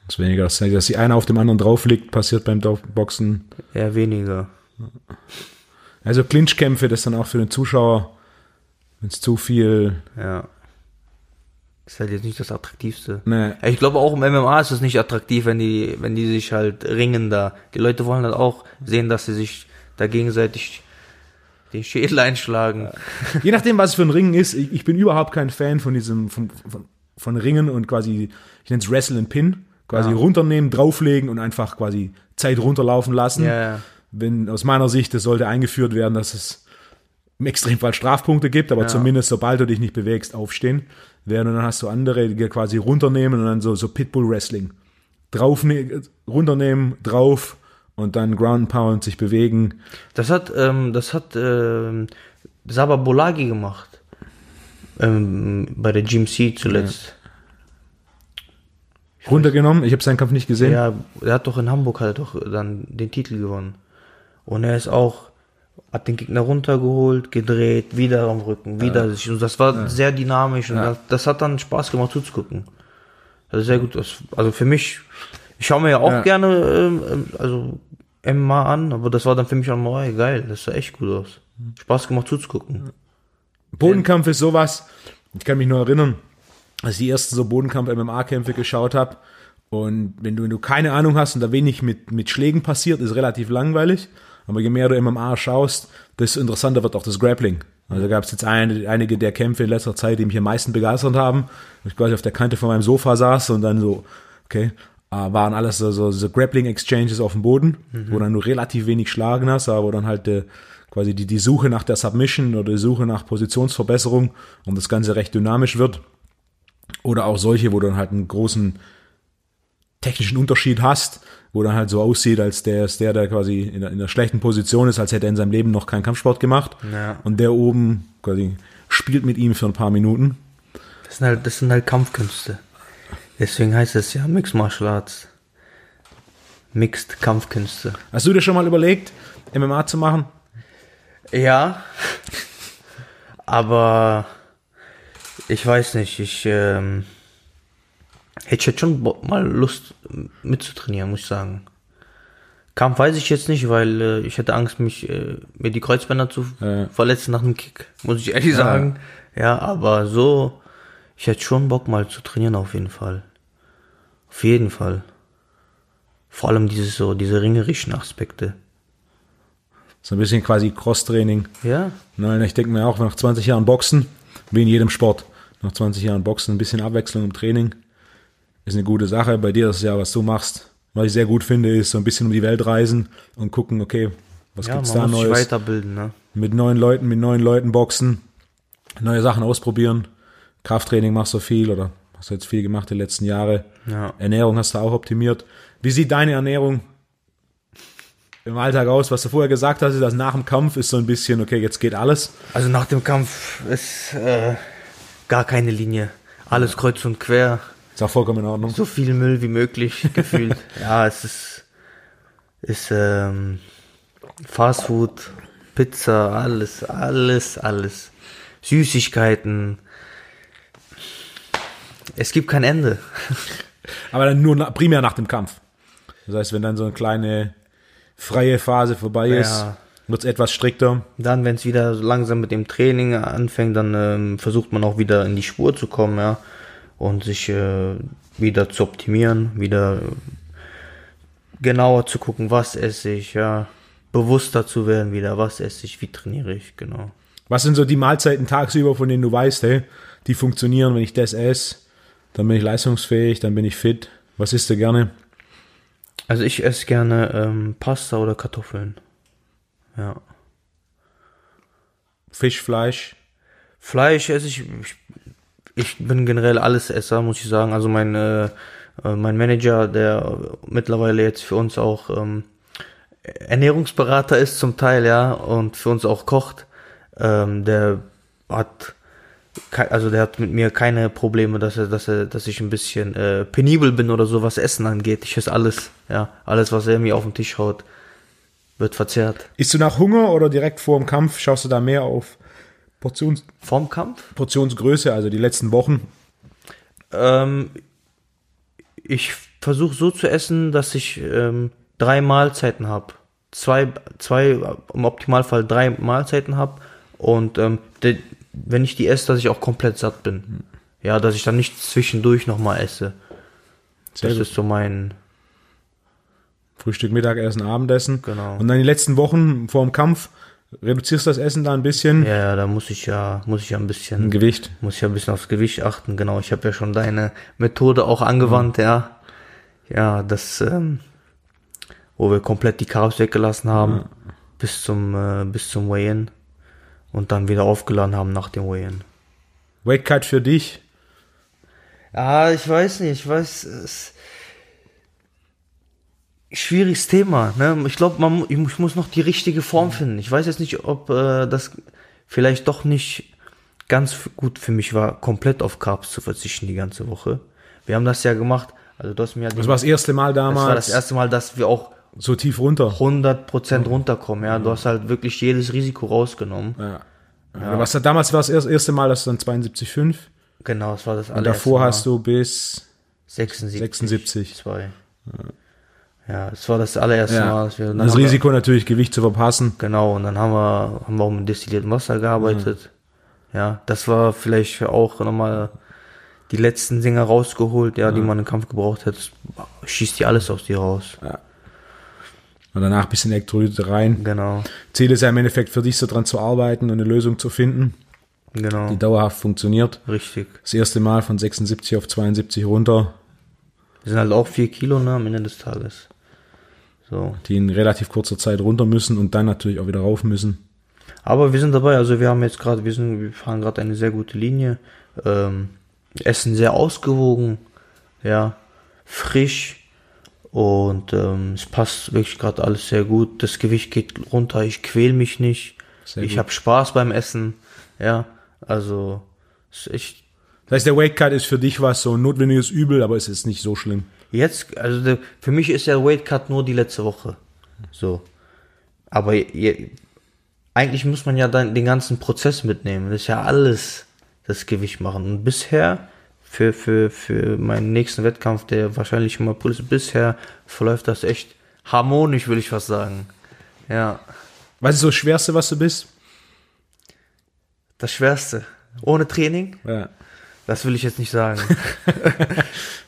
Das ist weniger, dass die einer auf dem anderen drauf liegt, passiert beim Boxen. eher weniger. Also Clinchkämpfe, das dann auch für den Zuschauer, wenn es zu viel, Ja. Ist halt jetzt nicht das Attraktivste. ne, Ja, Ich glaube auch im MMA ist es nicht attraktiv, wenn die, wenn die sich halt ringen da. Die Leute wollen halt auch sehen, dass sie sich da gegenseitig den Schädel einschlagen. Je nachdem, was es für ein Ringen ist, ich, ich bin überhaupt kein Fan von diesem, von, von, von Ringen und quasi, ich nenne es Wrestle and Pin, quasi Ja. runternehmen, drauflegen und einfach quasi Zeit runterlaufen lassen. Ja, ja. Wenn, aus meiner Sicht, das sollte eingeführt werden, dass es im Extremfall Strafpunkte gibt, aber Ja. zumindest sobald du dich nicht bewegst, aufstehen. Während dann hast du andere, die quasi runternehmen und dann so, so Pitbull-Wrestling. Drauf, runternehmen, drauf und dann Ground Pound, sich bewegen. Das hat, ähm, das hat ähm, Saba Bolagi gemacht. Ähm, bei der GMC zuletzt. Runtergenommen, ich habe seinen Kampf nicht gesehen. Ja, er hat doch in Hamburg halt doch dann den Titel gewonnen. Und er ist auch, hat den Gegner runtergeholt, gedreht, wieder am Rücken, wieder sich. Und das war sehr dynamisch und das, das hat dann Spaß gemacht zuzugucken. Also sehr gut. Also für mich, ich schaue mir ja auch Ja. gerne, ähm, ähm, also MMA an, aber das war dann für mich auch mal geil. Das sah echt gut aus. Spaß gemacht zuzugucken. Bodenkampf ist sowas. Ich kann mich nur erinnern, als ich die ersten so Bodenkampf-MMA-Kämpfe geschaut habe. Und wenn du, wenn du keine Ahnung hast und da wenig mit, mit Schlägen passiert, ist relativ langweilig. Aber je mehr du MMA schaust, desto interessanter wird auch das Grappling. Also gab es jetzt ein, einige der Kämpfe in letzter Zeit, die mich am meisten begeistert haben. Ich quasi auf der Kante von meinem Sofa saß und dann so, okay, waren alles so, so, so Grappling-Exchanges auf dem Boden, wo dann du relativ wenig schlagen hast, aber wo dann halt äh, quasi die, die Suche nach der Submission oder die Suche nach Positionsverbesserung und das Ganze recht dynamisch wird. Oder auch solche, wo du dann halt einen großen technischen Unterschied hast, wo dann halt so aussieht, als der ist der, der quasi in einer, in einer schlechten Position ist, als hätte er in seinem Leben noch keinen Kampfsport gemacht. Ja. Und der oben quasi spielt mit ihm für ein paar Minuten. Das sind halt, das sind halt Kampfkünste. Deswegen heißt es ja Mixed Martial Arts. Mixed Kampfkünste. Hast du dir schon mal überlegt, MMA zu machen? Ja. Aber ich weiß nicht, ich ähm, hätte jetzt schon mal Lust mitzutrainieren, muss ich sagen. Kampf weiß ich jetzt nicht, weil äh, ich hätte Angst, mich äh, mir die Kreuzbänder zu Ja. verletzen nach einem Kick, muss ich ehrlich sagen. Ja, aber so, ich hätte schon Bock mal zu trainieren auf jeden Fall. Auf jeden Fall. Vor allem dieses so, diese ringerischen Aspekte. So ein bisschen quasi Cross-Training. Ja, Nein, ich denke mir auch, nach 20 Jahren Boxen, wie in jedem Sport, nach 20 Jahren Boxen, ein bisschen Abwechslung im Training ist eine gute Sache. Bei dir ist es ja, was du machst, was ich sehr gut finde, ist so ein bisschen um die Welt reisen und gucken, okay, was ja gibt's man da muss sich Neues? weiterbilden, ne? Mit neuen Leuten, mit neuen Leuten boxen, neue Sachen ausprobieren. Krafttraining machst du viel oder hast du jetzt viel gemacht die letzten Jahre. Ja. Ernährung hast du auch optimiert. Wie sieht deine Ernährung im Alltag aus? Was du vorher gesagt hast, ist, dass nach dem Kampf ist so ein bisschen, okay, jetzt geht alles. Also nach dem Kampf ist äh, gar keine Linie. Alles kreuz und quer. Ist auch vollkommen in Ordnung. So viel Müll wie möglich gefühlt. ja, es ist, ist ähm, Fast Food, Pizza, alles, alles, alles. Süßigkeiten. Es gibt kein Ende. Aber dann nur na, primär nach dem Kampf. Das heißt, wenn dann so eine kleine freie Phase vorbei ist, Ja. wird es etwas strikter. Dann, wenn es wieder langsam mit dem Training anfängt, dann ähm, versucht man auch wieder in die Spur zu kommen, ja, und sich äh, wieder zu optimieren, wieder äh, genauer zu gucken, was esse ich, ja, bewusster zu werden wieder, was esse ich, wie trainiere ich, genau. Was sind so die Mahlzeiten tagsüber, von denen du weißt, hey, die funktionieren, wenn ich das esse, dann bin ich leistungsfähig, dann bin ich fit. Was isst du gerne? Also ich esse gerne ähm, Pasta oder Kartoffeln. Ja. Fisch, Fleisch. Fleisch esse ich, ich, ich bin generell Allesesser, muss ich sagen. Also mein, äh, äh, mein Manager, der mittlerweile jetzt für uns auch ähm, Ernährungsberater ist zum Teil, ja, und für uns auch kocht, ähm, der hat also der hat mit mir keine Probleme, dass er, dass er, dass ich ein bisschen äh, penibel bin oder so, was Essen angeht. Ich esse alles, ja, alles, was er mir auf den Tisch haut, wird verzehrt. Isst du nach Hunger oder direkt vor dem Kampf? Schaust du da mehr auf Portions, Vorm Kampf? Portionsgröße, also die letzten Wochen? Ähm, ich versuche so zu essen, dass ich ähm, drei Mahlzeiten habe. Zwei, zwei, im Optimalfall drei Mahlzeiten habe. Und ähm, de, wenn ich die esse, dass ich auch komplett satt bin. Ja, dass ich dann nicht zwischendurch nochmal esse. Sehr das gut. ist so mein. Frühstück, Mittagessen, Abendessen. Genau. Und dann die letzten Wochen vor dem Kampf reduzierst du das Essen da ein bisschen. Ja, ja, da muss ich ja, muss ich ja ein bisschen. Ein Gewicht. Muss ich ja ein bisschen aufs Gewicht achten, genau. Ich habe ja schon deine Methode auch angewandt, ja. Ja, das, ähm, wo wir komplett die Carbs weggelassen haben, bis zum, äh, bis zum Weigh-In und dann wieder aufgeladen haben nach dem Weigh-In. Weight Cut für dich. Ah, ich weiß nicht, ich weiß, es schwieriges Thema, ne? Ich glaube, man, ich mu- ich muss noch die richtige Form finden. Ich weiß jetzt nicht, ob äh, das vielleicht doch nicht ganz gut für mich war, komplett auf Carbs zu verzichten die ganze Woche. Wir haben das ja gemacht, also du hast mir ja Das war das erste Mal das damals. war das erste Mal, dass wir auch so tief runter. 100% runterkommen, ja. Du hast halt wirklich jedes Risiko rausgenommen. Ja. Ja. Was damals war das erst- erste Mal, dass du dann 72,5 Genau, das war das und davor hast du bis 76. 76. Zwei. Ja, es war das allererste ja, Mal, dass wir das haben wir- Risiko natürlich Gewicht zu verpassen. Genau, und dann haben wir, haben wir auch mit destilliertem Wasser gearbeitet. Ja, das war vielleicht auch nochmal die letzten Dinger rausgeholt, ja, die man im Kampf gebraucht hat. Das schießt die alles aus dir raus. Und danach ein bisschen Elektrolyte rein. Genau, Ziel ist ja im Endeffekt für dich so dran zu arbeiten und eine Lösung zu finden, genau, die dauerhaft funktioniert. richtig. Das erste Mal von 76 auf 72 runter, Wir sind halt auch vier Kilo, ne, am Ende des Tages. So. die in relativ kurzer Zeit runter müssen und dann natürlich auch wieder rauf müssen. Aber wir sind dabei, also wir haben jetzt gerade, wir sind, wir fahren gerade eine sehr gute Linie, ähm, essen sehr ausgewogen, ja, frisch und ähm, es passt wirklich gerade alles sehr gut. Das Gewicht geht runter, ich quäl mich nicht, Sehr ich habe Spaß beim Essen, ja, also ist echt Das heißt, der Weight Cut ist für dich was so ein notwendiges Übel, aber es ist nicht so schlimm. Jetzt, also der, für mich ist der Weight Cut nur die letzte Woche. So. Aber je, eigentlich muss man ja dann den ganzen Prozess mitnehmen. Das ist ja alles das Gewicht machen. Und bisher, für, für, für meinen nächsten Wettkampf, der wahrscheinlich im April ist, bisher verläuft das echt harmonisch, will ich fast sagen. Ja, Was ist so das Schwerste, was du bist? das Schwerste. Ohne Training? Ja. Das will ich jetzt nicht sagen.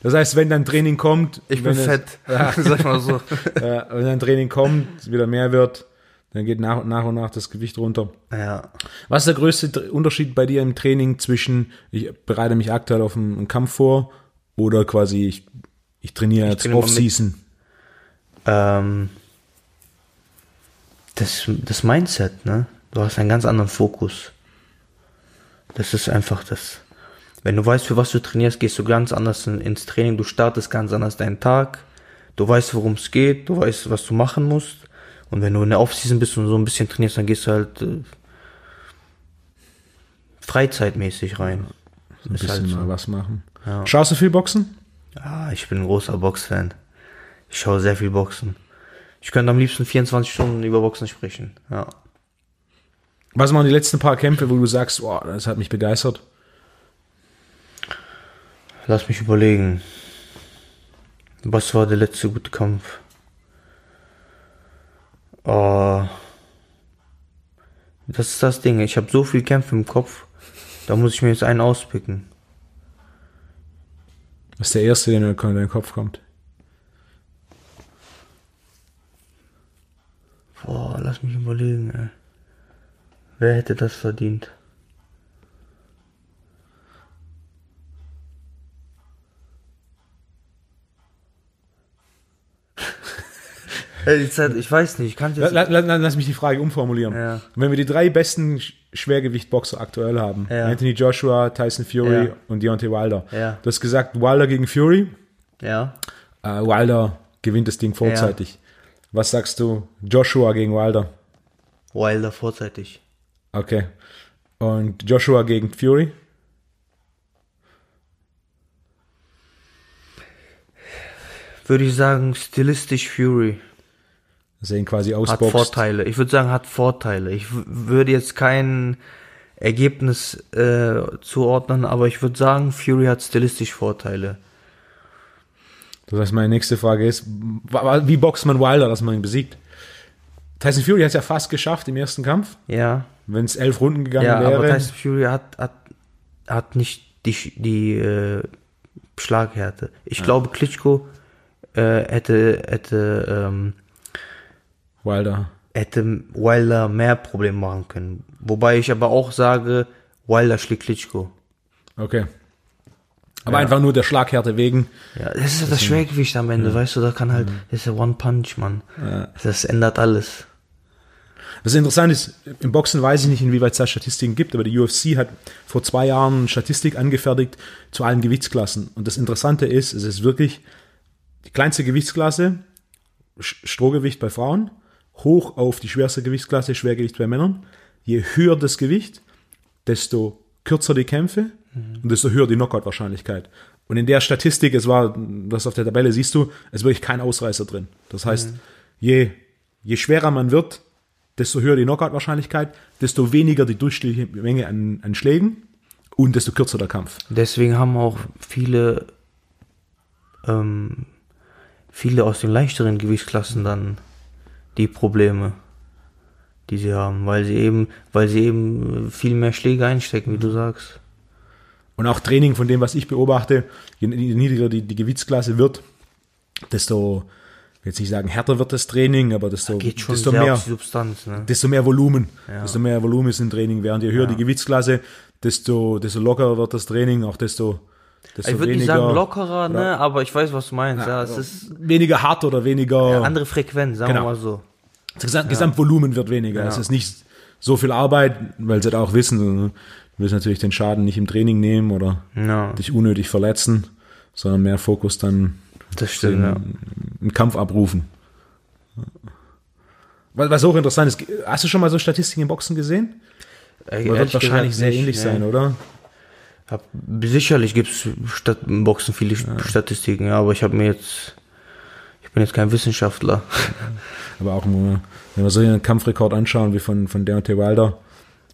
Das heißt, wenn dann Training kommt, Ich bin es- fett. Ja, Sag mal so. äh, wenn dann Training kommt, es wieder mehr wird, dann geht nach und nach und nach das Gewicht runter. Ja. Was ist der größte Unterschied bei dir im Training zwischen, ich bereite mich aktuell auf einen, Kampf vor oder quasi ich, ich trainiere jetzt trainiere mal Off-Season? Ähm, das, das Mindset, ne? Du hast einen ganz anderen Fokus. Das ist einfach das. Wenn du weißt, für was du trainierst, gehst du ganz anders in, ins Training. Du startest ganz anders deinen Tag. Du weißt, worum es geht. Du weißt, was du machen musst. Und wenn du in der Offseason bist und so ein bisschen trainierst, dann gehst du halt äh, freizeitmäßig rein. Ein Ist bisschen halt so. mal was machen. Ja. Schaust du viel Boxen? Ah, ich bin ein großer Boxfan. Ich schaue sehr viel Boxen. Ich könnte am liebsten 24 Stunden über Boxen sprechen. Ja. Was waren die letzten paar Kämpfe, wo du sagst, boah, das hat mich begeistert? Lass mich überlegen. Was war der letzte gute Kampf? Das ist das Ding. Ich habe so viel Kämpfe im Kopf. Da muss ich mir jetzt einen auspicken. Was ist der erste, der in deinen Kopf kommt? Boah, lass mich überlegen, ey. Wer hätte das verdient? Ey, die Zeit, ich weiß nicht, ich kann jetzt. la, la, lass mich die Frage umformulieren. Ja. Wenn wir die drei besten Sch- Schwergewichtboxer aktuell haben, Ja. Anthony Joshua, Tyson Fury Ja. und Deontay Wilder. Du hast gesagt, Wilder gegen Fury, Ja. äh, Wilder gewinnt das Ding vorzeitig. Was sagst du, Joshua gegen Wilder? Wilder vorzeitig. Okay. Und Joshua gegen Fury? Würde ich sagen, stilistisch Fury. Sehen quasi Hat ausboxt. Vorteile. Ich würde sagen, hat Vorteile. Ich würde jetzt kein Ergebnis äh, zuordnen, aber ich würde sagen, Fury hat stilistisch Vorteile. Das heißt, meine nächste Frage ist, wie boxt man Wilder, dass man ihn besiegt? Tyson Fury hat es ja fast geschafft im ersten Kampf, Ja, wenn es elf Runden gegangen ja, wäre. aber Tyson Fury hat, hat, hat nicht die, die äh, Schlaghärte. Ich glaube, Klitschko äh, hätte, hätte, ähm, Wilder. hätte Wilder mehr Probleme machen können. Wobei ich aber auch sage, Wilder schlägt Klitschko. Okay. Aber einfach nur der Schlaghärte wegen. Ja, das ist ja das Schwergewicht am Ende, weißt du, da kann halt, das ist ja One Punch, Mann. Das ändert alles. Das Interessante ist, im Boxen weiß ich nicht, inwieweit es da Statistiken gibt, aber die UFC hat vor zwei Jahren Statistik angefertigt zu allen Gewichtsklassen. Und das Interessante ist, es ist wirklich die kleinste Gewichtsklasse, Strohgewicht bei Frauen, hoch auf die schwerste Gewichtsklasse, Schwergewicht bei Männern. Je höher das Gewicht, desto kürzer die Kämpfe und desto höher die Knockout-Wahrscheinlichkeit. Und in der Statistik, es war, das auf der Tabelle siehst du, es wirklich kein Ausreißer drin. Das heißt, je, je schwerer man wird, desto höher die Knockout-Wahrscheinlichkeit, desto weniger die durchschnittliche Menge an, an Schlägen und desto kürzer der Kampf. Deswegen haben auch viele, ähm, viele aus den leichteren Gewichtsklassen dann die Probleme, die sie haben, weil sie eben, weil sie eben viel mehr Schläge einstecken, wie du sagst. Und auch Training von dem, was ich beobachte, je niedriger die, die Gewichtsklasse wird, desto, ich will jetzt nicht sagen, härter wird das Training, aber desto, desto mehr, Substanz, ne? desto mehr Volumen, desto mehr Volumen ist im Training. Während je höher die Gewichtsklasse, desto, desto lockerer wird das Training, auch desto Ich würde nicht sagen lockerer, ne, aber ich weiß, was du meinst. Ja, es ist weniger hart oder weniger, andere Frequenz, sagen Genau. wir mal so. das Gesamt, Gesamtvolumen wird weniger. Ja. Es ist nicht so viel Arbeit, weil sie da auch wissen, du willst natürlich den Schaden nicht im Training nehmen oder Ja, dich unnötig verletzen, sondern mehr Fokus dann das stimmt, ja. einen Kampf abrufen. Was, auch interessant ist, hast du schon mal so Statistiken im Boxen gesehen? Man wird wahrscheinlich sehr ähnlich sein, oder? Hab, sicherlich gibt's statt im Boxen viele Statistiken, ja, aber ich habe mir jetzt, ich bin jetzt kein Wissenschaftler. Aber auch, wenn wir so einen Kampfrekord anschauen, wie von, von Deontay Wilder,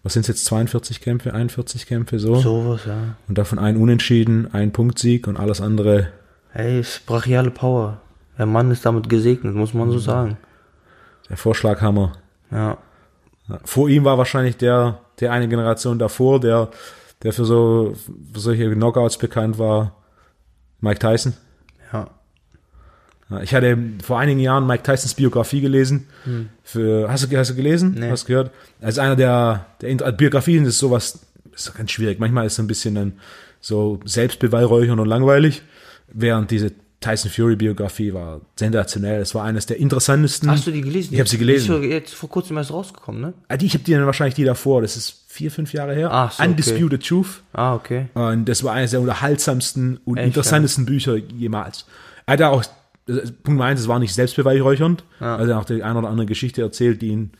was sind es jetzt, 42 Kämpfe, 41 Kämpfe, so? Sowas, ja. Und davon ein Unentschieden, ein Punktsieg und alles andere. Hey, ist brachiale Power. Der Mann ist damit gesegnet, muss man so sagen. Der Vorschlaghammer. Ja. Vor ihm war wahrscheinlich der, der eine Generation davor, der, der für so für solche Knockouts bekannt war, Mike Tyson. Ja. Ich hatte vor einigen Jahren Mike Tysons Biografie gelesen. Für, hast, du, hast du gelesen? Nee. Hast du gehört? Als einer der, der Int- Biografien ist sowas, ist ganz schwierig. Manchmal ist es ein bisschen dann so selbstbeweihräuchernd und langweilig. Während diese Tyson Fury Biografie war sensationell. Es war eines der interessantesten. Hast du die gelesen? Ich habe sie gelesen. Die ist jetzt vor kurzem erst rausgekommen, ne? Ah, die, ich habe die dann wahrscheinlich die davor. Das ist vier, fünf Jahre her. Ach so, okay. Undisputed Truth. Ah, okay. Und das war eines der unterhaltsamsten und Echt, interessantesten Bücher jemals. Er hat auch, Punkt eins, es war nicht selbstbeweihräuchernd. Ja. Also er hat auch die eine oder andere Geschichte erzählt, die ihn,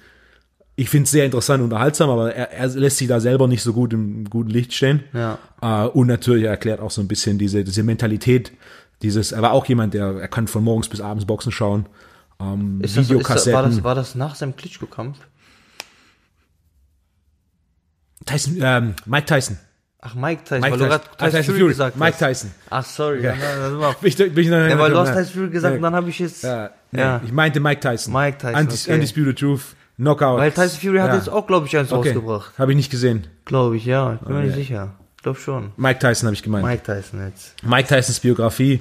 ich finde es sehr interessant und unterhaltsam, aber er, er lässt sich da selber nicht so gut im guten Licht stehen. Ja. Äh, und natürlich er erklärt auch so ein bisschen diese, diese Mentalität, dieses, er war auch jemand, der, er kann von morgens bis abends Boxen schauen. Ähm, Ist das, ist das, Videokassetten. war, das, war das nach seinem Klitschko-Kampf? Tyson, ähm, Mike Tyson. Ach, Mike Tyson, Mike weil du Tyson. gerade Ah, Tyson, Fury, gesagt Mike hast. Tyson. Ach, sorry. Ja. Dann war, Bin ich, bin ich noch, ja, weil du hast. Tyson Fury gesagt Ja. und dann habe ich jetzt... Ja, nee, Ja. ich meinte Mike Tyson. Mike Tyson, Undis okay. Undisputed Truth, Knockout. Weil Tyson Fury hat jetzt auch, glaube ich, eins okay. rausgebracht. Habe ich nicht gesehen. Glaube ich, ja. Ich bin mir nicht Okay. sicher. Ich glaube schon. Mike Tyson habe ich gemeint. Mike. Mike Tyson jetzt. Tysons Biografie.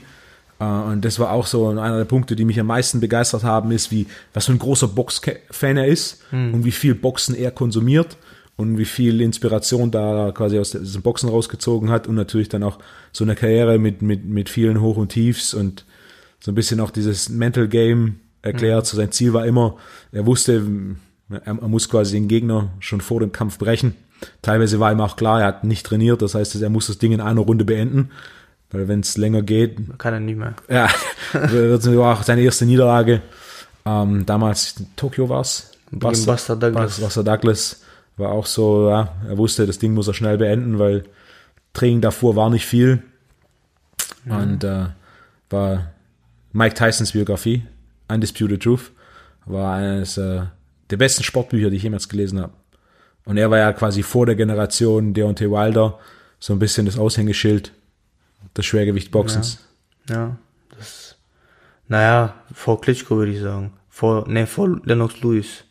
äh, Und das war auch so einer der Punkte, die mich am meisten begeistert haben, ist, wie, was für ein großer Box-Fan er ist Hm. und wie viel Boxen er konsumiert und wie viel Inspiration da quasi aus diesem Boxen rausgezogen hat und natürlich dann auch so eine Karriere mit, mit, mit vielen Hoch und Tiefs und so ein bisschen auch dieses Mental Game erklärt. So sein Ziel war immer, er wusste, er, er muss quasi den Gegner schon vor dem Kampf brechen. Teilweise war ihm auch klar, er hat nicht trainiert, das heißt, er muss das Ding in einer Runde beenden, weil wenn es länger geht, Kann er nicht mehr. ja, das war auch seine erste Niederlage. Ähm, damals in Tokio war's. Gegen Buster Douglas. Buster Douglas war auch so, ja, er wusste, das Ding muss er schnell beenden, weil Training davor war nicht viel. Und äh, war Mike Tysons Biografie, Undisputed Truth, war eines äh, der besten Sportbücher, die ich jemals gelesen habe. Und er war ja quasi vor der Generation Deontay Wilder so ein bisschen das Aushängeschild des Schwergewichtboxens. Ja, das. Naja, vor Klitschko würde ich sagen. Vor, ne, vor Lennox Lewis.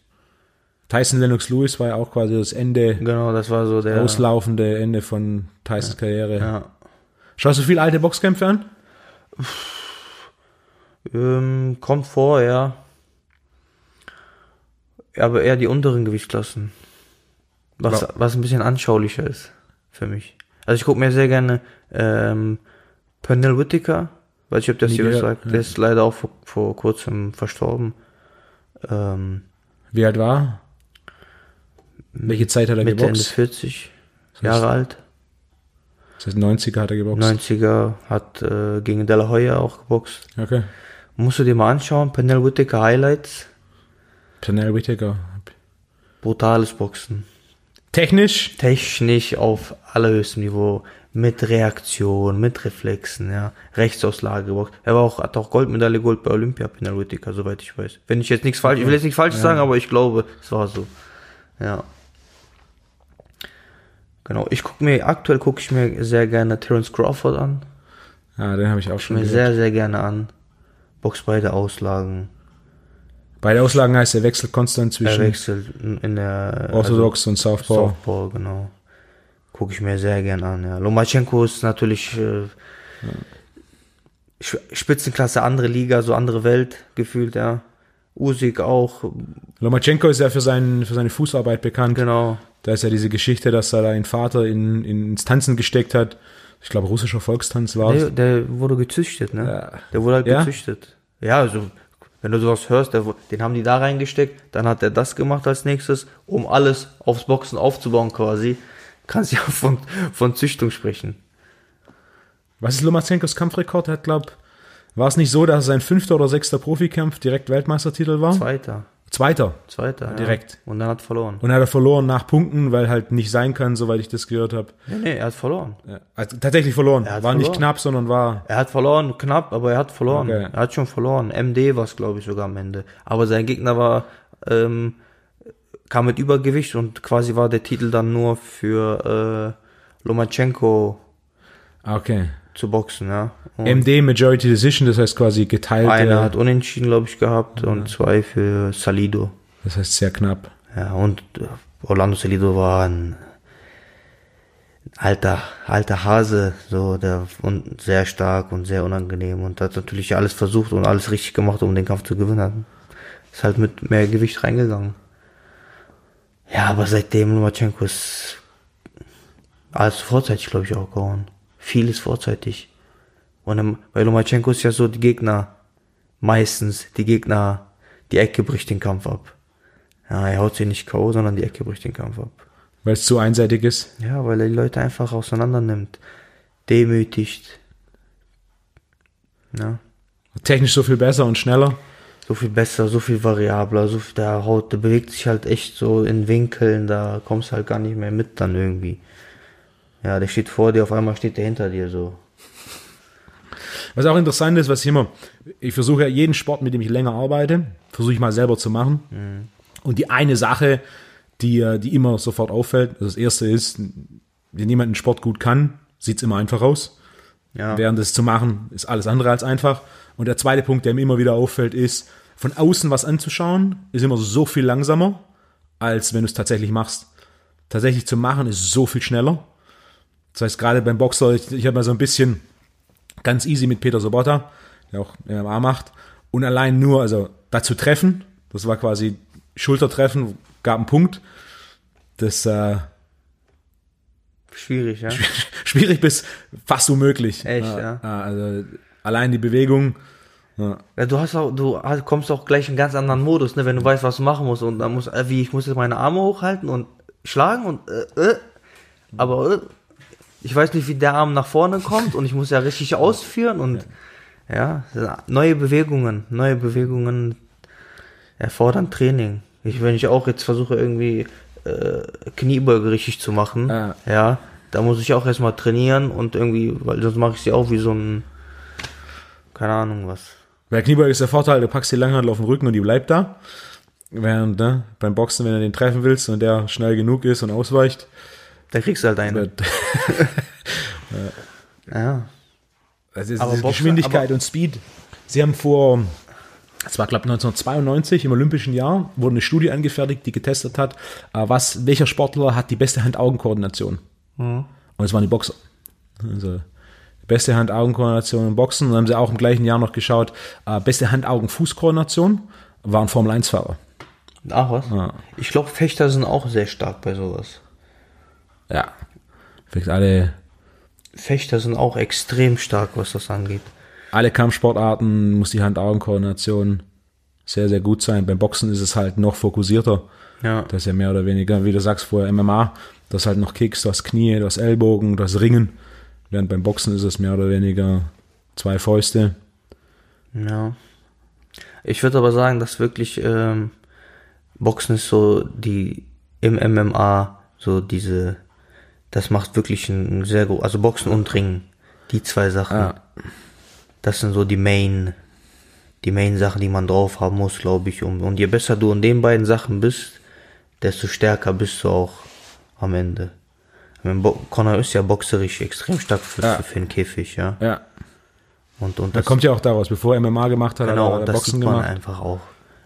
Tyson Lennox Lewis war ja auch quasi das Ende, Genau, das war so der. auslaufende Ende von Tysons Karriere. Ja. Schaust du viel alte Boxkämpfe an? Ähm, kommt vor, ja. Aber eher die unteren Gewichtsklassen. Was, Ja. was ein bisschen anschaulicher ist für mich. Also ich gucke mir sehr gerne ähm, Pernell Whitaker, weil ich habe das hier gesagt, ja. der ist leider auch vor, vor kurzem verstorben. Ähm, Wie alt war? Welche Zeit hat er Mitte Ende geboxt? 40 Jahre alt. Das heißt 90er hat er geboxt. 90er, hat äh, gegen De La Hoya auch geboxt. Okay. Musst du dir mal anschauen, Pernell Whitaker Highlights. Pernell Whitaker. Brutales Boxen. Technisch? Technisch auf allerhöchstem Niveau. Mit Reaktion, mit Reflexen, ja. Rechtsauslage geboxt. Er war auch, hat auch Goldmedaille Gold bei Olympia, Whitaker, soweit ich weiß. Wenn ich jetzt nichts falsch, ich will jetzt nichts falsch sagen, aber ich glaube, es war so. Ja. Genau, ich gucke mir, aktuell gucke ich mir sehr gerne Terence Crawford an. Ja, den habe ich auch schon Mir gesehen. sehr, sehr gerne an. Box beide Auslagen. Bei der Auslagen heißt er wechselt konstant Er zwischen wechselt in der Orthodox und Southpaw. Softball, genau. Gucke ich mir sehr gern an, ja. Lomachenko ist natürlich äh, Sch- Spitzenklasse, andere Liga, so andere Welt gefühlt, ja. Usyk auch, Lomachenko ist ja für, seinen, für seine Fußarbeit bekannt. genau. Da ist ja diese Geschichte, dass er da einen Vater in, in, ins Tanzen gesteckt hat. Ich glaube, russischer Volkstanz war Der, es. der wurde gezüchtet, ne? Ja. Der wurde halt Ja? gezüchtet. Ja, also, wenn du sowas hörst, der, den haben die da reingesteckt, dann hat er das gemacht als nächstes, um alles aufs Boxen aufzubauen quasi. Kannst ja von, von Züchtung sprechen. Was ist Lomachenkos Kampfrekord? Er hat, glaub, war es nicht so, dass sein fünfter oder sechster Profikampf direkt Weltmeistertitel war? Zweiter. Zweiter. Zweiter, direkt. Ja. Und dann hat verloren. Und dann hat er verloren nach Punkten, weil halt nicht sein kann, soweit ich das gehört habe. Nee, nee, er hat verloren. Ja. Also tatsächlich verloren. war verloren. nicht knapp, sondern war. Er hat verloren, knapp, aber er hat verloren. Okay. Er hat schon verloren. MD war es, glaube ich, sogar am Ende. Aber sein Gegner war, ähm, kam mit Übergewicht und quasi war der Titel dann nur für äh, Lomachenko. Ah, okay zu boxen, ja. Und MD Majority Decision, das heißt quasi geteilt. Einer hat unentschieden, glaube ich, gehabt ja. und zwei für Salido. Das heißt sehr knapp. Ja, und äh, Orlando Salido war ein alter, alter Hase, so, der, und sehr stark und sehr unangenehm und hat natürlich alles versucht und alles richtig gemacht, um den Kampf zu gewinnen. Ist halt mit mehr Gewicht reingegangen. Ja, aber seitdem Lomachenko ist alles vorzeitig, glaube ich, auch gehauen vieles vorzeitig. Und bei Lomachenko ist ja so, die Gegner, meistens, die Gegner, die Ecke bricht den Kampf ab. Ja, er haut sie nicht K.O., sondern die Ecke bricht den Kampf ab. Weil es zu einseitig ist? Ja, weil er die Leute einfach auseinander nimmt. Demütigt. Ja. Technisch so viel besser und schneller? So viel besser, so viel variabler, so viel, der Haut, der bewegt sich halt echt so in Winkeln, da kommst du halt gar nicht mehr mit dann irgendwie. Ja, der steht vor dir, auf einmal steht der hinter dir so. Was auch interessant ist, was ich immer, ich versuche ja jeden Sport, mit dem ich länger arbeite, versuche ich mal selber zu machen. Mhm. Und die eine Sache, die, äh, die immer sofort auffällt, also das erste ist, wenn jemand einen Sport gut kann, sieht es immer einfach aus. Ja. Während es zu machen, ist alles andere als einfach. Und der zweite Punkt, der mir immer wieder auffällt, ist, von außen was anzuschauen, ist immer so viel langsamer, als wenn du es tatsächlich machst. Tatsächlich zu machen ist so viel schneller. Das heißt, gerade beim Boxer, ich, ich habe mal so ein bisschen ganz easy mit Peter Sobotta, der auch MMA macht, und allein nur, also dazu treffen, das war quasi Schultertreffen, gab einen Punkt. Das äh, schwierig, ja. Schwierig bis fast unmöglich. Echt, ja. ja. Also allein die Bewegung. Ja. ja. du hast auch, du kommst auch gleich in einen ganz anderen Modus, ne, wenn du weißt, was du machen musst und dann muss, äh, wie ich muss jetzt meine Arme hochhalten und schlagen und äh, äh, aber äh, ich weiß nicht, wie der Arm nach vorne kommt und ich muss ja richtig ausführen und ja, neue Bewegungen, neue Bewegungen erfordern Training. Ich, wenn ich auch jetzt versuche irgendwie äh, Kniebeuge richtig zu machen, ah. ja, da muss ich auch erstmal trainieren und irgendwie, weil sonst mache ich sie auch wie so ein, keine Ahnung was. Bei Kniebeuge ist der Vorteil, du packst die Langhandel auf den Rücken und die bleibt da. Während ne, beim Boxen, wenn du den treffen willst und der schnell genug ist und ausweicht, da kriegst du halt eine. ja. ja. Also aber Boxer, Geschwindigkeit aber und Speed. Sie haben vor, es war glaube 1992 im Olympischen Jahr, wurde eine Studie angefertigt, die getestet hat, äh, was, welcher Sportler hat die beste Hand-Augen-Koordination. Mhm. Und es waren die Boxer. Also beste Hand-Augen-Koordination im Boxen. Und dann haben sie auch im gleichen Jahr noch geschaut, äh, beste Hand-Augen-Fuß-Koordination waren Formel-1-Fahrer. Ach was? Ja. Ich glaube, Fechter sind auch sehr stark bei sowas. Ja. Vielleicht alle. Fechter sind auch extrem stark, was das angeht. Alle Kampfsportarten muss die Hand-Augen-Koordination sehr, sehr gut sein. Beim Boxen ist es halt noch fokussierter. Ja. Das ist ja mehr oder weniger, wie du sagst vorher, MMA. Das halt noch Kicks, du hast Knie, du hast Ellbogen, du hast Ringen. Während beim Boxen ist es mehr oder weniger zwei Fäuste. Ja. Ich würde aber sagen, dass wirklich ähm, Boxen ist so die im MMA so diese das macht wirklich ein sehr gut, also Boxen und Ringen, die zwei Sachen. Ja. Das sind so die Main, die Main Sachen, die man drauf haben muss, glaube ich. Und, und je besser du in den beiden Sachen bist, desto stärker bist du auch am Ende. Connor ist ja boxerisch extrem stark für, ja. für den Käfig, ja. Ja. Und, und das kommt ja auch daraus, bevor er MMA gemacht hat, genau, hat er das Boxen sieht man gemacht. einfach auch.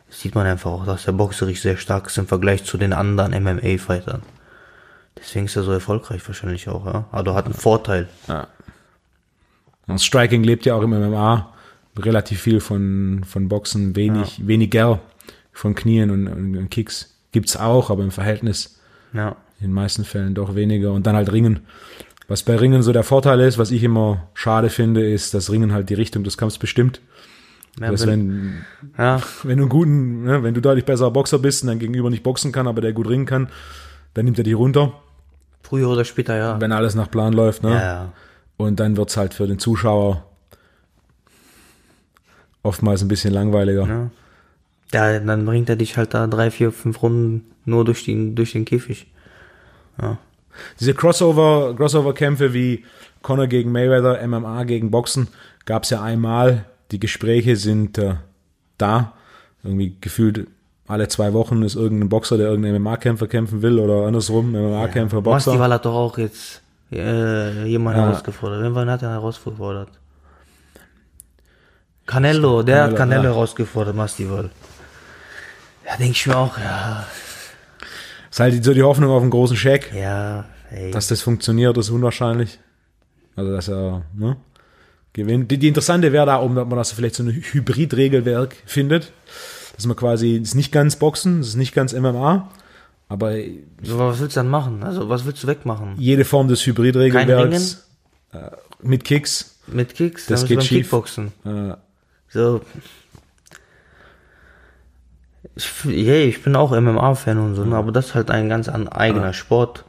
Das sieht man einfach auch, dass der boxerisch sehr stark ist im Vergleich zu den anderen MMA-Fightern. Deswegen ist er so erfolgreich wahrscheinlich auch, ja. Also hat einen Vorteil. Ja. Das Striking lebt ja auch im MMA relativ viel von, von Boxen, wenig, ja. weniger von Knien und, und, Kicks. Gibt's auch, aber im Verhältnis ja. in den meisten Fällen doch weniger. Und dann halt Ringen. Was bei Ringen so der Vorteil ist, was ich immer schade finde, ist, dass Ringen halt die Richtung des Kampfs bestimmt. Ja, dass wenn, ja. wenn du einen guten, ne, wenn du deutlich besserer Boxer bist und dein Gegenüber nicht boxen kann, aber der gut ringen kann, dann nimmt er die runter. Früher oder später, ja. Wenn alles nach Plan läuft, ne? Ja, ja. Und dann wird's halt für den Zuschauer oftmals ein bisschen langweiliger. Ja. Ja, dann bringt er dich halt da drei, vier, fünf Runden nur durch den, durch den Käfig. Ja. Diese Crossover, Crossover-Kämpfe wie Conor gegen Mayweather, MMA gegen Boxen, gab es ja einmal. Die Gespräche sind äh, da. Irgendwie gefühlt alle zwei Wochen ist irgendein Boxer, der irgendeinen MMA-Kämpfer kämpfen will oder andersrum, MMA-Kämpfer, Boxer. Masvidal hat doch auch jetzt äh, jemanden Ja. herausgefordert. Wen hat er herausgefordert? Canelo, der hat Canelo, Canelo ja. herausgefordert, Masvidal. Ja, denke ich mir auch, ja. Ist halt so die Hoffnung auf einen großen Scheck. Ja, ey. Dass das funktioniert, ist unwahrscheinlich. Also, dass er ne, gewinnt. Die, die interessante wäre da, ob man das vielleicht so ein Hybrid-Regelwerk findet. Dass man quasi, es ist nicht ganz Boxen, es ist nicht ganz MMA, aber so, was willst du dann machen? Also, was willst du wegmachen? jede Form des Hybrid-Regelwerks äh, mit Kicks. Mit Kicks? Das geht schief. Kickboxen. Äh, So. Ich, hey, ich bin auch MMA-Fan und so, ne, aber das ist halt ein ganz an, eigener Sport.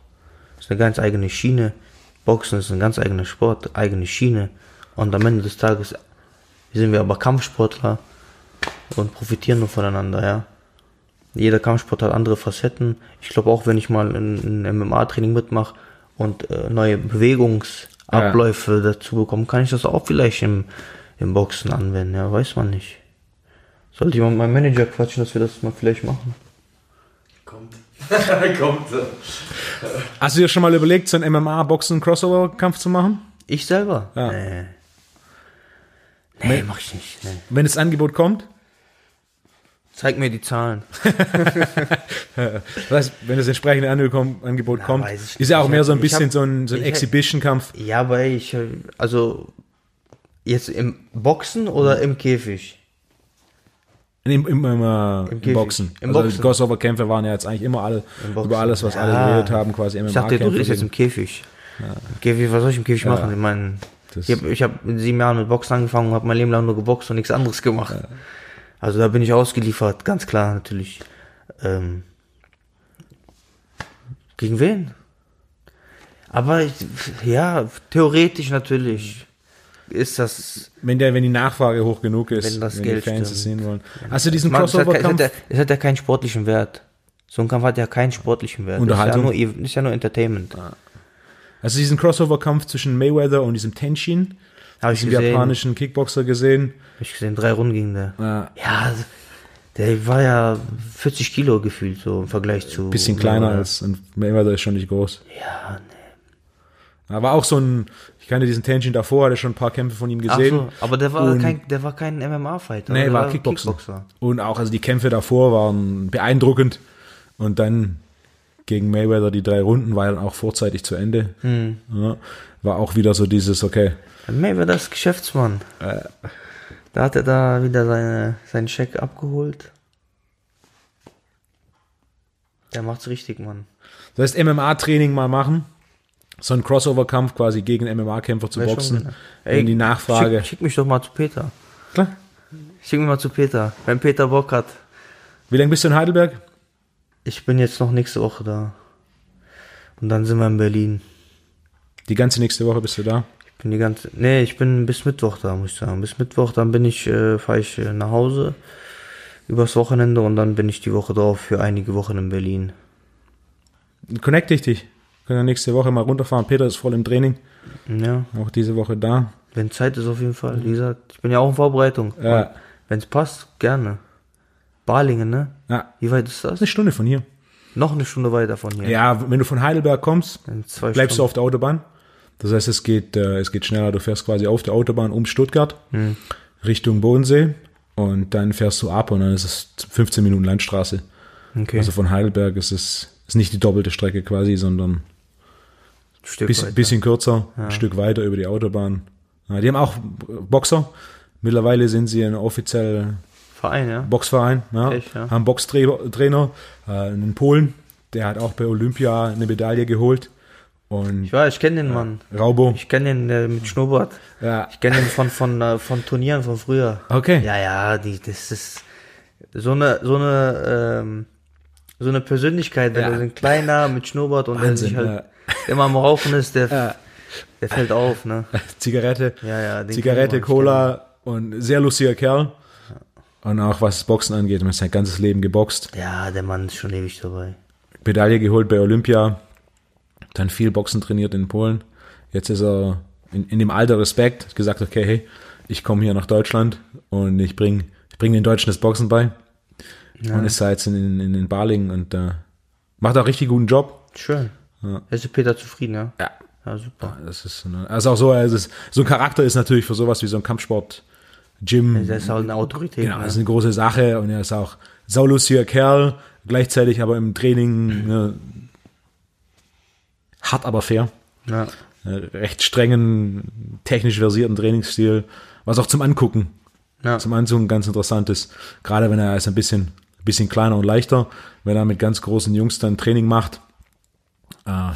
Das ist eine ganz eigene Schiene. Boxen ist ein ganz eigener Sport, eigene Schiene. Und am Ende des Tages sind wir aber Kampfsportler und profitieren nur voneinander, ja. Jeder Kampfsport hat andere Facetten. Ich glaube auch, wenn ich mal ein, ein MMA-Training mitmache und äh, neue Bewegungsabläufe dazu bekomme, kann ich das auch vielleicht im, im Boxen anwenden, ja, weiß man nicht. Sollte ich mal mit meinem Manager quatschen, dass wir das mal vielleicht machen. Kommt. Kommt. hast du dir schon mal überlegt, so einen MMA-Boxen-Crossover-Kampf zu machen? Ich selber? Ja. Nee. Nee, mach ich nicht. Nee. Wenn das Angebot kommt? Zeig mir die Zahlen. Heißt, wenn das entsprechende Angebot Na, kommt, ist ja auch nicht. mehr so ein bisschen hab- so ein, so ein Exhibition-Kampf. Ja, aber ich, äh, also, jetzt im Boxen oder im Käfig? Im, im, im, äh, im Käfig. Boxen. Im also Boxen. die Crossover-Kämpfe waren ja jetzt eigentlich immer alle Im über alles, was alle Ja. geredet haben, quasi Ich dachte, du redest jetzt im Käfig. Im Käfig, was soll ich im Käfig machen? Ich meine, ich habe hab in sieben Jahren mit Boxen angefangen und habe mein Leben lang nur geboxt und nichts anderes gemacht. Also da bin ich ausgeliefert, ganz klar natürlich. Ähm, gegen wen? Aber ich, ja, theoretisch natürlich ist das. Wenn, der, wenn die Nachfrage hoch genug ist, Wenn das die Geld Fans es sehen wollen. Hast du diesen Man, es, es, hat Crossover-Kampf? ja, es hat ja keinen sportlichen Wert. So ein Kampf hat ja keinen sportlichen Wert. Unterhaltung. Ist ja nur, ist ja nur Entertainment. Hast du diesen Crossover-Kampf zwischen Mayweather und diesem Tenshin, Habe ich diesem gesehen. japanischen Kickboxer gesehen? Hab ich gesehen, drei Runden ging der. Ja. Ja, der war ja 40 Kilo gefühlt, so im Vergleich zu. Bisschen kleiner Ja, als, und Mayweather ist schon nicht groß. Ja, nee. Aber auch so ein, ich kannte diesen Tenshin davor, hatte schon ein paar Kämpfe von ihm Ach gesehen. so, aber der war Und- kein, der war kein MMA-Fighter. Nee, der war Kickboxen. Und auch, also die Kämpfe davor waren beeindruckend. Und dann gegen Mayweather die drei Runden war dann auch vorzeitig zu Ende. Hm. Ja, war auch wieder so dieses, okay, Mayweather ist Geschäftsmann. Da hat er da wieder seine, seinen Scheck abgeholt. Der macht's richtig, Mann. das heißt MMA-Training mal machen. So ein Crossover-Kampf quasi gegen MMA-Kämpfer zu Wär boxen. genau. Wenn die Nachfrage. Schick, schick mich doch mal zu Peter. Klar. Schick mich mal zu Peter. Wenn Peter Bock hat. Wie lange bist du in Heidelberg? Ich bin jetzt noch nächste Woche da. Und dann sind wir in Berlin. Die ganze nächste Woche bist du da. Ich bin die ganze. Nee, ich bin bis Mittwoch da, muss ich sagen. Bis Mittwoch, dann bin ich, äh, fahre ich äh, nach Hause übers Wochenende und dann bin ich die Woche drauf für einige Wochen in Berlin. Connecte ich dich. Können wir nächste Woche mal runterfahren. Peter ist voll im Training. Ja, Auch diese Woche da. wenn Zeit ist auf jeden Fall. Wie gesagt, ich bin ja auch in Vorbereitung. Ja. Wenn es passt, gerne. Balingen, ne? Ja. Wie weit ist das? Eine Stunde von hier. Noch eine Stunde weiter von hier. Ja, wenn du von Heidelberg kommst, bleibst du Stunden. auf der Autobahn. Das heißt, es geht, äh, es geht schneller. Du fährst quasi auf der Autobahn um Stuttgart Hm. Richtung Bodensee und dann fährst du ab und dann ist es 15 Minuten Landstraße. Okay, Also von Heidelberg ist es ist nicht die doppelte Strecke quasi, sondern ein bisschen, bisschen kürzer, ein Stück weiter über die Autobahn. Ja, die haben auch Boxer. Mittlerweile sind sie ein offizieller Verein, ja? Boxverein. Ja. Echt, ja? Haben Boxtrainer, Trainer, äh, einen Polen, der hat auch bei Olympia eine Medaille geholt. Und Ich weiß, ich kenne den Mann. Raubo. Ich kenne den äh, mit Schnurrbart. Ja. Ich kenne den von, von, äh, von Turnieren von früher. Okay. Ja, ja, die, das ist so eine, so eine, ähm, so eine Persönlichkeit, wenn Ja. du so ein kleiner mit Schnurrbart und der Wahnsinn, sich halt immer am Rauchen ist, der, der fällt auf, ne? Zigarette, Ja, ja, Zigarette, Cola und sehr lustiger Kerl. Und auch was Boxen angeht, man hat sein ganzes Leben geboxt. Ja, der Mann ist schon ewig dabei. Medaille geholt bei Olympia, dann viel Boxen trainiert in Polen. Jetzt ist er in, in dem Alter Respekt, hat gesagt, okay, hey, ich komme hier nach Deutschland und ich bringe ich bring den Deutschen das Boxen bei. Und ist da jetzt in, in, in Balingen und äh, macht auch richtig guten Job. Schön. Ist Peter zufrieden, ja? Ja. Ja, super. Das ist, ne, also auch so, also es, so ein Charakter ist natürlich für sowas wie so ein Kampfsport, Gym. Der ist halt eine Autorität. Genau, ne? das ist eine große Sache und er ist auch saulustiger Kerl, gleichzeitig aber im Training ne, hart, aber fair. ja. Äh, recht strengen, technisch versierten Trainingsstil, was auch zum Angucken, Ja. zum Anzugen ganz interessant ist. Gerade wenn er ist ein bisschen, bisschen kleiner und leichter, wenn er mit ganz großen Jungs dann Training macht äh,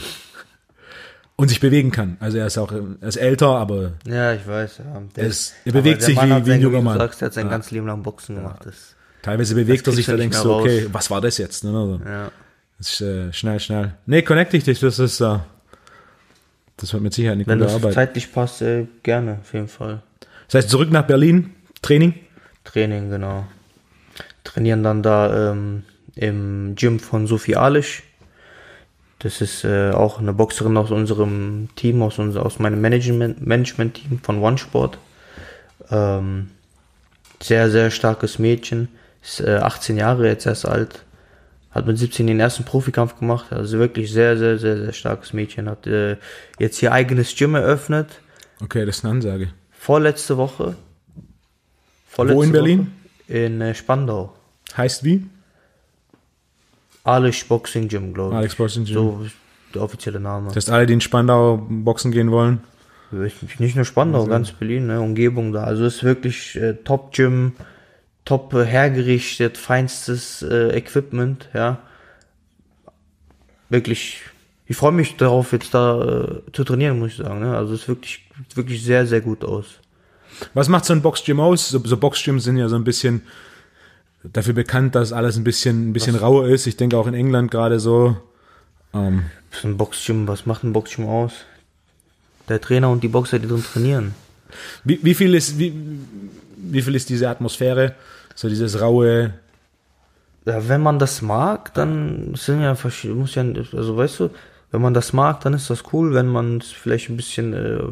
und sich bewegen kann. Also er ist auch, er ist älter, aber ja, ich weiß. Ja. Der Er ist- er bewegt sich Mann wie- wie ein junger du Mann. Sagst, der hat sein Ja. ganzes Leben lang Boxen gemacht. Das, teilweise bewegt er sich, da denkst du du, mehr okay, was war das jetzt? Ne? Also, ja. Das ist äh, schnell, schnell. Nee, connecte ich dich, das ist, äh, das wird mit Sicherheit eine Wenn gute das Arbeit. zeitlich passt, äh, gerne, auf jeden Fall. Das heißt, zurück nach Berlin, Training. Training, genau. Trainieren dann da ähm, im Gym von Sophie Alisch. Das ist äh, auch eine Boxerin aus unserem Team, aus, unser, aus meinem Management- Management-Team von One Sport. Ähm, sehr, sehr starkes Mädchen. Ist äh, 18 Jahre jetzt erst alt. Hat mit 17 den ersten Profikampf gemacht. Also wirklich sehr, sehr, sehr, sehr starkes Mädchen. Hat äh, jetzt ihr eigenes Gym eröffnet. Okay, das ist eine Ansage. Vorletzte Woche. Wo in Berlin? Woche in äh, Spandau. Heißt wie? Alex Boxing Gym, glaube ich. Alex Boxing Gym. So der offizielle Name. Das heißt, alle, die in Spandau boxen gehen wollen. Ich- Nicht nur Spandau, ganz Berlin, ne, Umgebung da. Also ist wirklich äh, Top Gym, top hergerichtet, feinstes äh, Equipment, ja. Wirklich, ich freue mich darauf, jetzt da äh, zu trainieren, muss ich sagen. Ne? Also es ist wirklich, wirklich sehr, sehr gut aus. Was macht so ein Boxgym aus? So, so Boxgyms sind ja so ein bisschen dafür bekannt, dass alles ein bisschen, ein bisschen rauer ist. Ich denke auch in England gerade so. Ähm, ein Boxgym, was macht ein Boxgym aus? Der Trainer und die Boxer, die drin trainieren. wie, wie viel ist, wie, wie viel ist diese Atmosphäre? So dieses raue, Ja, wenn man das mag, dann sind ja verschiedene, muss ja, also weißt du, wenn man das mag, dann ist das cool. Wenn man es vielleicht ein bisschen äh,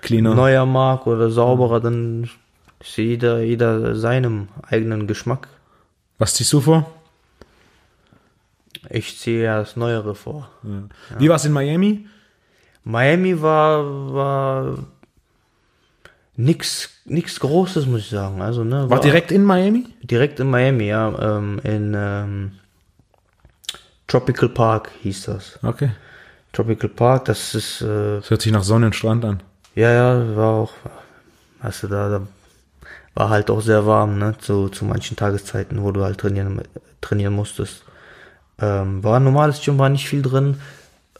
cleaner. neuer mag oder sauberer, dann ist jeder, jeder seinem eigenen Geschmack. Was ziehst du vor? Ich ziehe ja das Neuere vor. Wie war es in Miami? Miami war, war nix, nix Großes, muss ich sagen. Also, ne, War direkt in Miami? direkt in Miami, ja, ähm, in ähm, Tropical Park hieß das. Okay. Tropical Park, das ist, äh, Das hört sich nach Sonne und Strand an. Ja, ja, war auch, weißt du, da, da war halt auch sehr warm, ne, zu, zu manchen Tageszeiten, wo du halt trainieren, trainieren musstest. Ähm, war ein normales Gym, war nicht viel drin,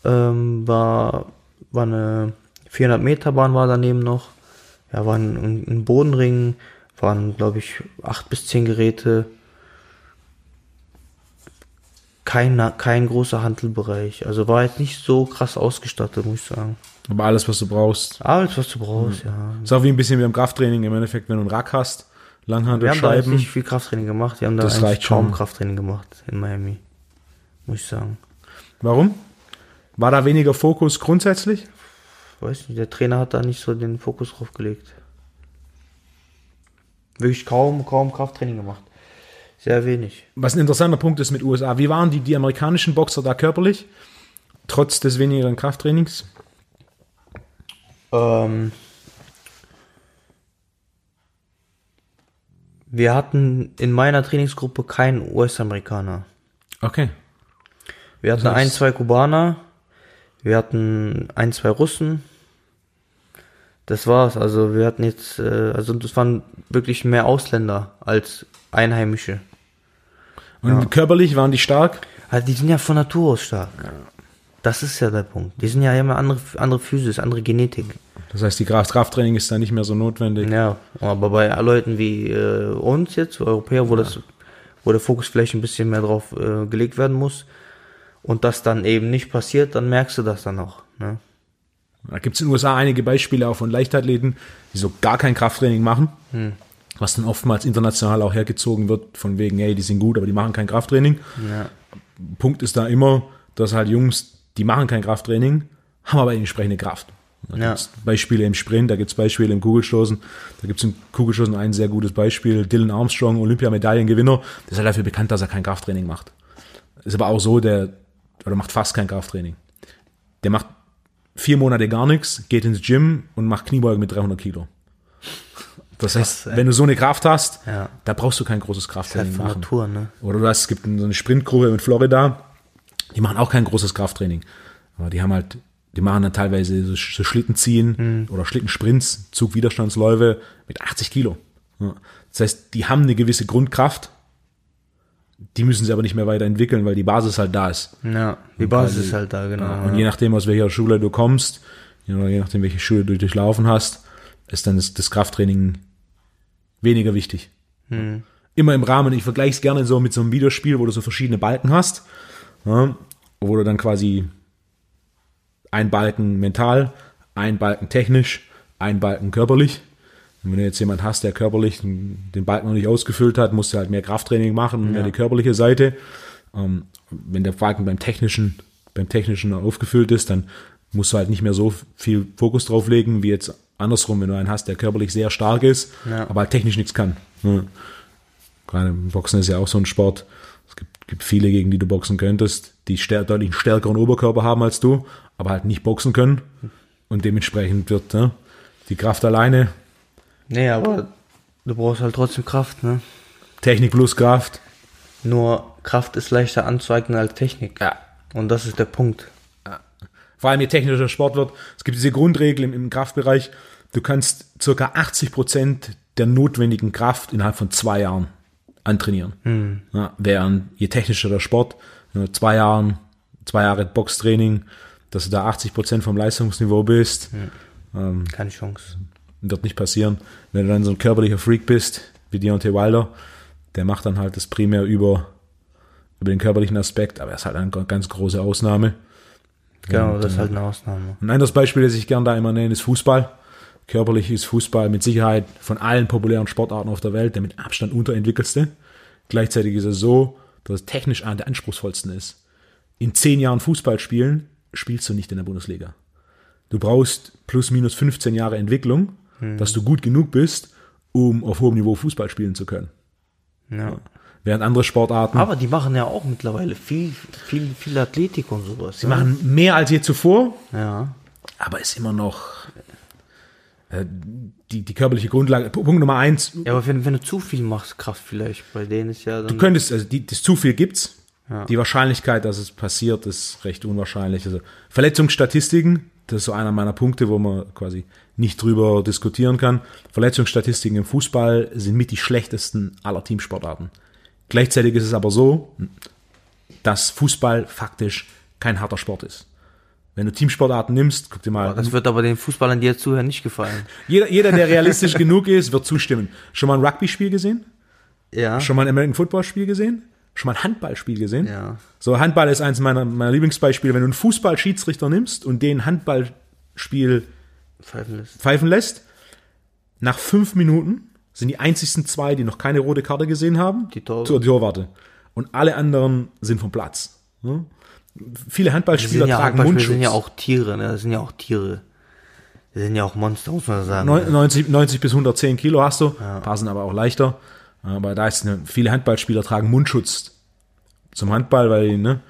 ähm, war, war eine 400 Meter Bahn war daneben noch, ja, war ein, Bodenring, waren, glaube ich, acht bis zehn Geräte, kein, kein großer Handelbereich, also war jetzt nicht so krass ausgestattet, muss ich sagen. Aber alles, was du brauchst. Alles, was du brauchst, ja. Ist auch wie ein bisschen wie im Krafttraining. Im Endeffekt, wenn du einen Rack hast, Wir haben da jetzt Langhantelscheiben. nicht viel Krafttraining gemacht. Wir haben da Das eigentlich kaum. Krafttraining gemacht in Miami. Muss ich sagen. Warum? War da weniger Fokus grundsätzlich? Weiß nicht, der Trainer hat da nicht so den Fokus drauf gelegt. Wirklich kaum, kaum Krafttraining gemacht. Sehr wenig. Was ein interessanter Punkt ist mit USA. Wie waren die, die amerikanischen Boxer da körperlich? Trotz des wenigeren Krafttrainings? Ähm, wir hatten in meiner Trainingsgruppe keinen US-Amerikaner. Okay. Wir hatten ein, zwei Kubaner, wir hatten ein, zwei Russen. Das war's. Also wir hatten jetzt, äh, also das waren wirklich mehr Ausländer als Einheimische. Und körperlich waren die stark? Also die sind ja von Natur aus stark. Das ist ja der Punkt. Die sind ja immer andere, andere Physis, andere Genetik. Das heißt, die Kraft Krafttraining ist da nicht mehr so notwendig. Ja, aber bei Leuten wie äh, uns jetzt, Europäer, wo das, wo der Fokus vielleicht ein bisschen mehr drauf äh, gelegt werden muss und das dann eben nicht passiert, dann merkst du das dann auch. Ne? Da gibt es in den USA einige Beispiele auch von Leichtathleten, die so gar kein Krafttraining machen. was dann oftmals international auch hergezogen wird, von wegen, hey, die sind gut, aber die machen kein Krafttraining. Ja. Punkt ist da immer, dass halt Jungs, die machen kein Krafttraining, haben aber entsprechende Kraft. Da Ja. gibt's Beispiele im Sprint, da gibt's Beispiele im Kugelstoßen. Da gibt's im Kugelstoßen ein sehr gutes Beispiel. Dylan Armstrong, Olympiamedaillengewinner, der ist halt dafür bekannt, dass er kein Krafttraining macht. Ist aber auch so, der oder macht fast kein Krafttraining. Der macht vier Monate gar nichts, geht ins Gym und macht Kniebeugen mit 300 Kilo. Das heißt, Krass, wenn du so eine Kraft hast, Ja. da brauchst du kein großes Halt Krafttraining von machen. Natur, ne? Oder du hast, es gibt so eine Sprintgruppe in Florida, die machen auch kein großes Krafttraining. Aber die haben halt, die machen dann teilweise so, so Schlittenziehen oder Schlittensprints, Zugwiderstandsläufe mit 80 Kilo. Das heißt, die haben eine gewisse Grundkraft, die müssen sie aber nicht mehr weiterentwickeln, weil die Basis halt da ist. Ja, die Basis ist halt da, genau. Und je nachdem, aus welcher Schule du kommst, je nachdem, welche Schule du durchlaufen hast, ist dann das, das Krafttraining weniger wichtig. Immer im Rahmen, ich vergleiche es gerne so mit so einem Videospiel, wo du so verschiedene Balken hast, ja, wo du dann quasi ein Balken mental, ein Balken technisch, ein Balken körperlich. Und wenn du jetzt jemand hast, der körperlich den Balken noch nicht ausgefüllt hat, musst du halt mehr Krafttraining machen und mehr die körperliche Seite. Ähm, wenn der Balken beim technischen, beim technischen aufgefüllt ist, dann musst du halt nicht mehr so viel Fokus drauf legen, wie jetzt andersrum, wenn du einen hast, der körperlich sehr stark ist, Ja. aber halt technisch nichts kann. Ja. Gerade im Boxen ist ja auch so ein Sport. Es gibt, gibt viele, gegen die du boxen könntest, die stär deutlich einen stärkeren Oberkörper haben als du, aber halt nicht boxen können. Und dementsprechend wird ne, die Kraft alleine, Nee, aber du brauchst halt trotzdem Kraft, ne? Technik plus Kraft. Nur Kraft ist leichter anzueignen als Technik. Ja. Und das ist der Punkt. Vor allem je technischer Sport wird. Es gibt diese Grundregel im, im Kraftbereich. Du kannst circa 80 Prozent der notwendigen Kraft innerhalb von zwei Jahren antrainieren. Ja, während je technischer der Sport, zwei Jahren, zwei Jahre Boxtraining, dass du da 80 Prozent vom Leistungsniveau bist, ähm, Keine Chance. Wird nicht passieren. Wenn du dann so ein körperlicher Freak bist, wie Deontay Wilder, der macht dann halt das primär über, über den körperlichen Aspekt, aber er ist halt eine ganz große Ausnahme. Genau, das ist halt eine Ausnahme. Ein anderes Beispiel, das ich gern da immer nenne, ist Fußball. Körperlich ist Fußball mit Sicherheit von allen populären Sportarten auf der Welt der mit Abstand unterentwickelste. Gleichzeitig ist es so, dass es technisch einer der anspruchsvollsten ist. In zehn Jahren Fußball spielen, spielst du nicht in der Bundesliga. Du brauchst plus minus 15 Jahre Entwicklung, dass du gut genug bist, um auf hohem Niveau Fußball spielen zu können. Ja. Während andere Sportarten Aber die machen ja auch mittlerweile viel, viel, viel Athletik und sowas. sie machen mehr als je zuvor, Ja. aber ist immer noch äh, die, die körperliche Grundlage. Punkt Nummer eins, Ja, aber wenn, wenn du zu viel machst, Kraft vielleicht, bei denen ist ja dann. du könntest, also die, das zu viel gibt's. Ja. Die Wahrscheinlichkeit, dass es passiert, ist recht unwahrscheinlich. Also Verletzungsstatistiken, das ist so einer meiner Punkte, wo man quasi nicht drüber diskutieren kann. Verletzungsstatistiken im Fußball sind mit die schlechtesten aller Teamsportarten. Gleichzeitig ist es aber so, dass Fußball faktisch kein harter Sport ist. Wenn du Teamsportarten nimmst, guck dir mal das wird aber den Fußballern, die jetzt zuhören, nicht gefallen. jeder, jeder, der realistisch genug ist, wird zustimmen. Schon mal ein Rugby-Spiel gesehen? Ja. Schon mal ein American Football-Spiel gesehen? Schon mal ein Handballspiel gesehen? Ja. So, Handball ist eins meiner, meiner Lieblingsbeispiele. Wenn du einen Fußball-Schiedsrichter nimmst und den Handballspiel Pfeifen lässt. pfeifen lässt, nach fünf Minuten sind die einzigsten zwei, die noch keine rote Karte gesehen haben, Die Torwarte. zur Torwarte. Und alle anderen sind vom Platz. Hm? Viele Die Handballspieler ja, tragen Handballspieler Mundschutz. sind ja auch Tiere, ne? Das sind ja auch Tiere. Das sind ja auch Monster, muss man sagen. Neun- 90, 90 bis 110 Kilo hast du, ein paar sind aber auch leichter. Aber da ist eine, viele Handballspieler tragen Mundschutz zum Handball, weil, ne,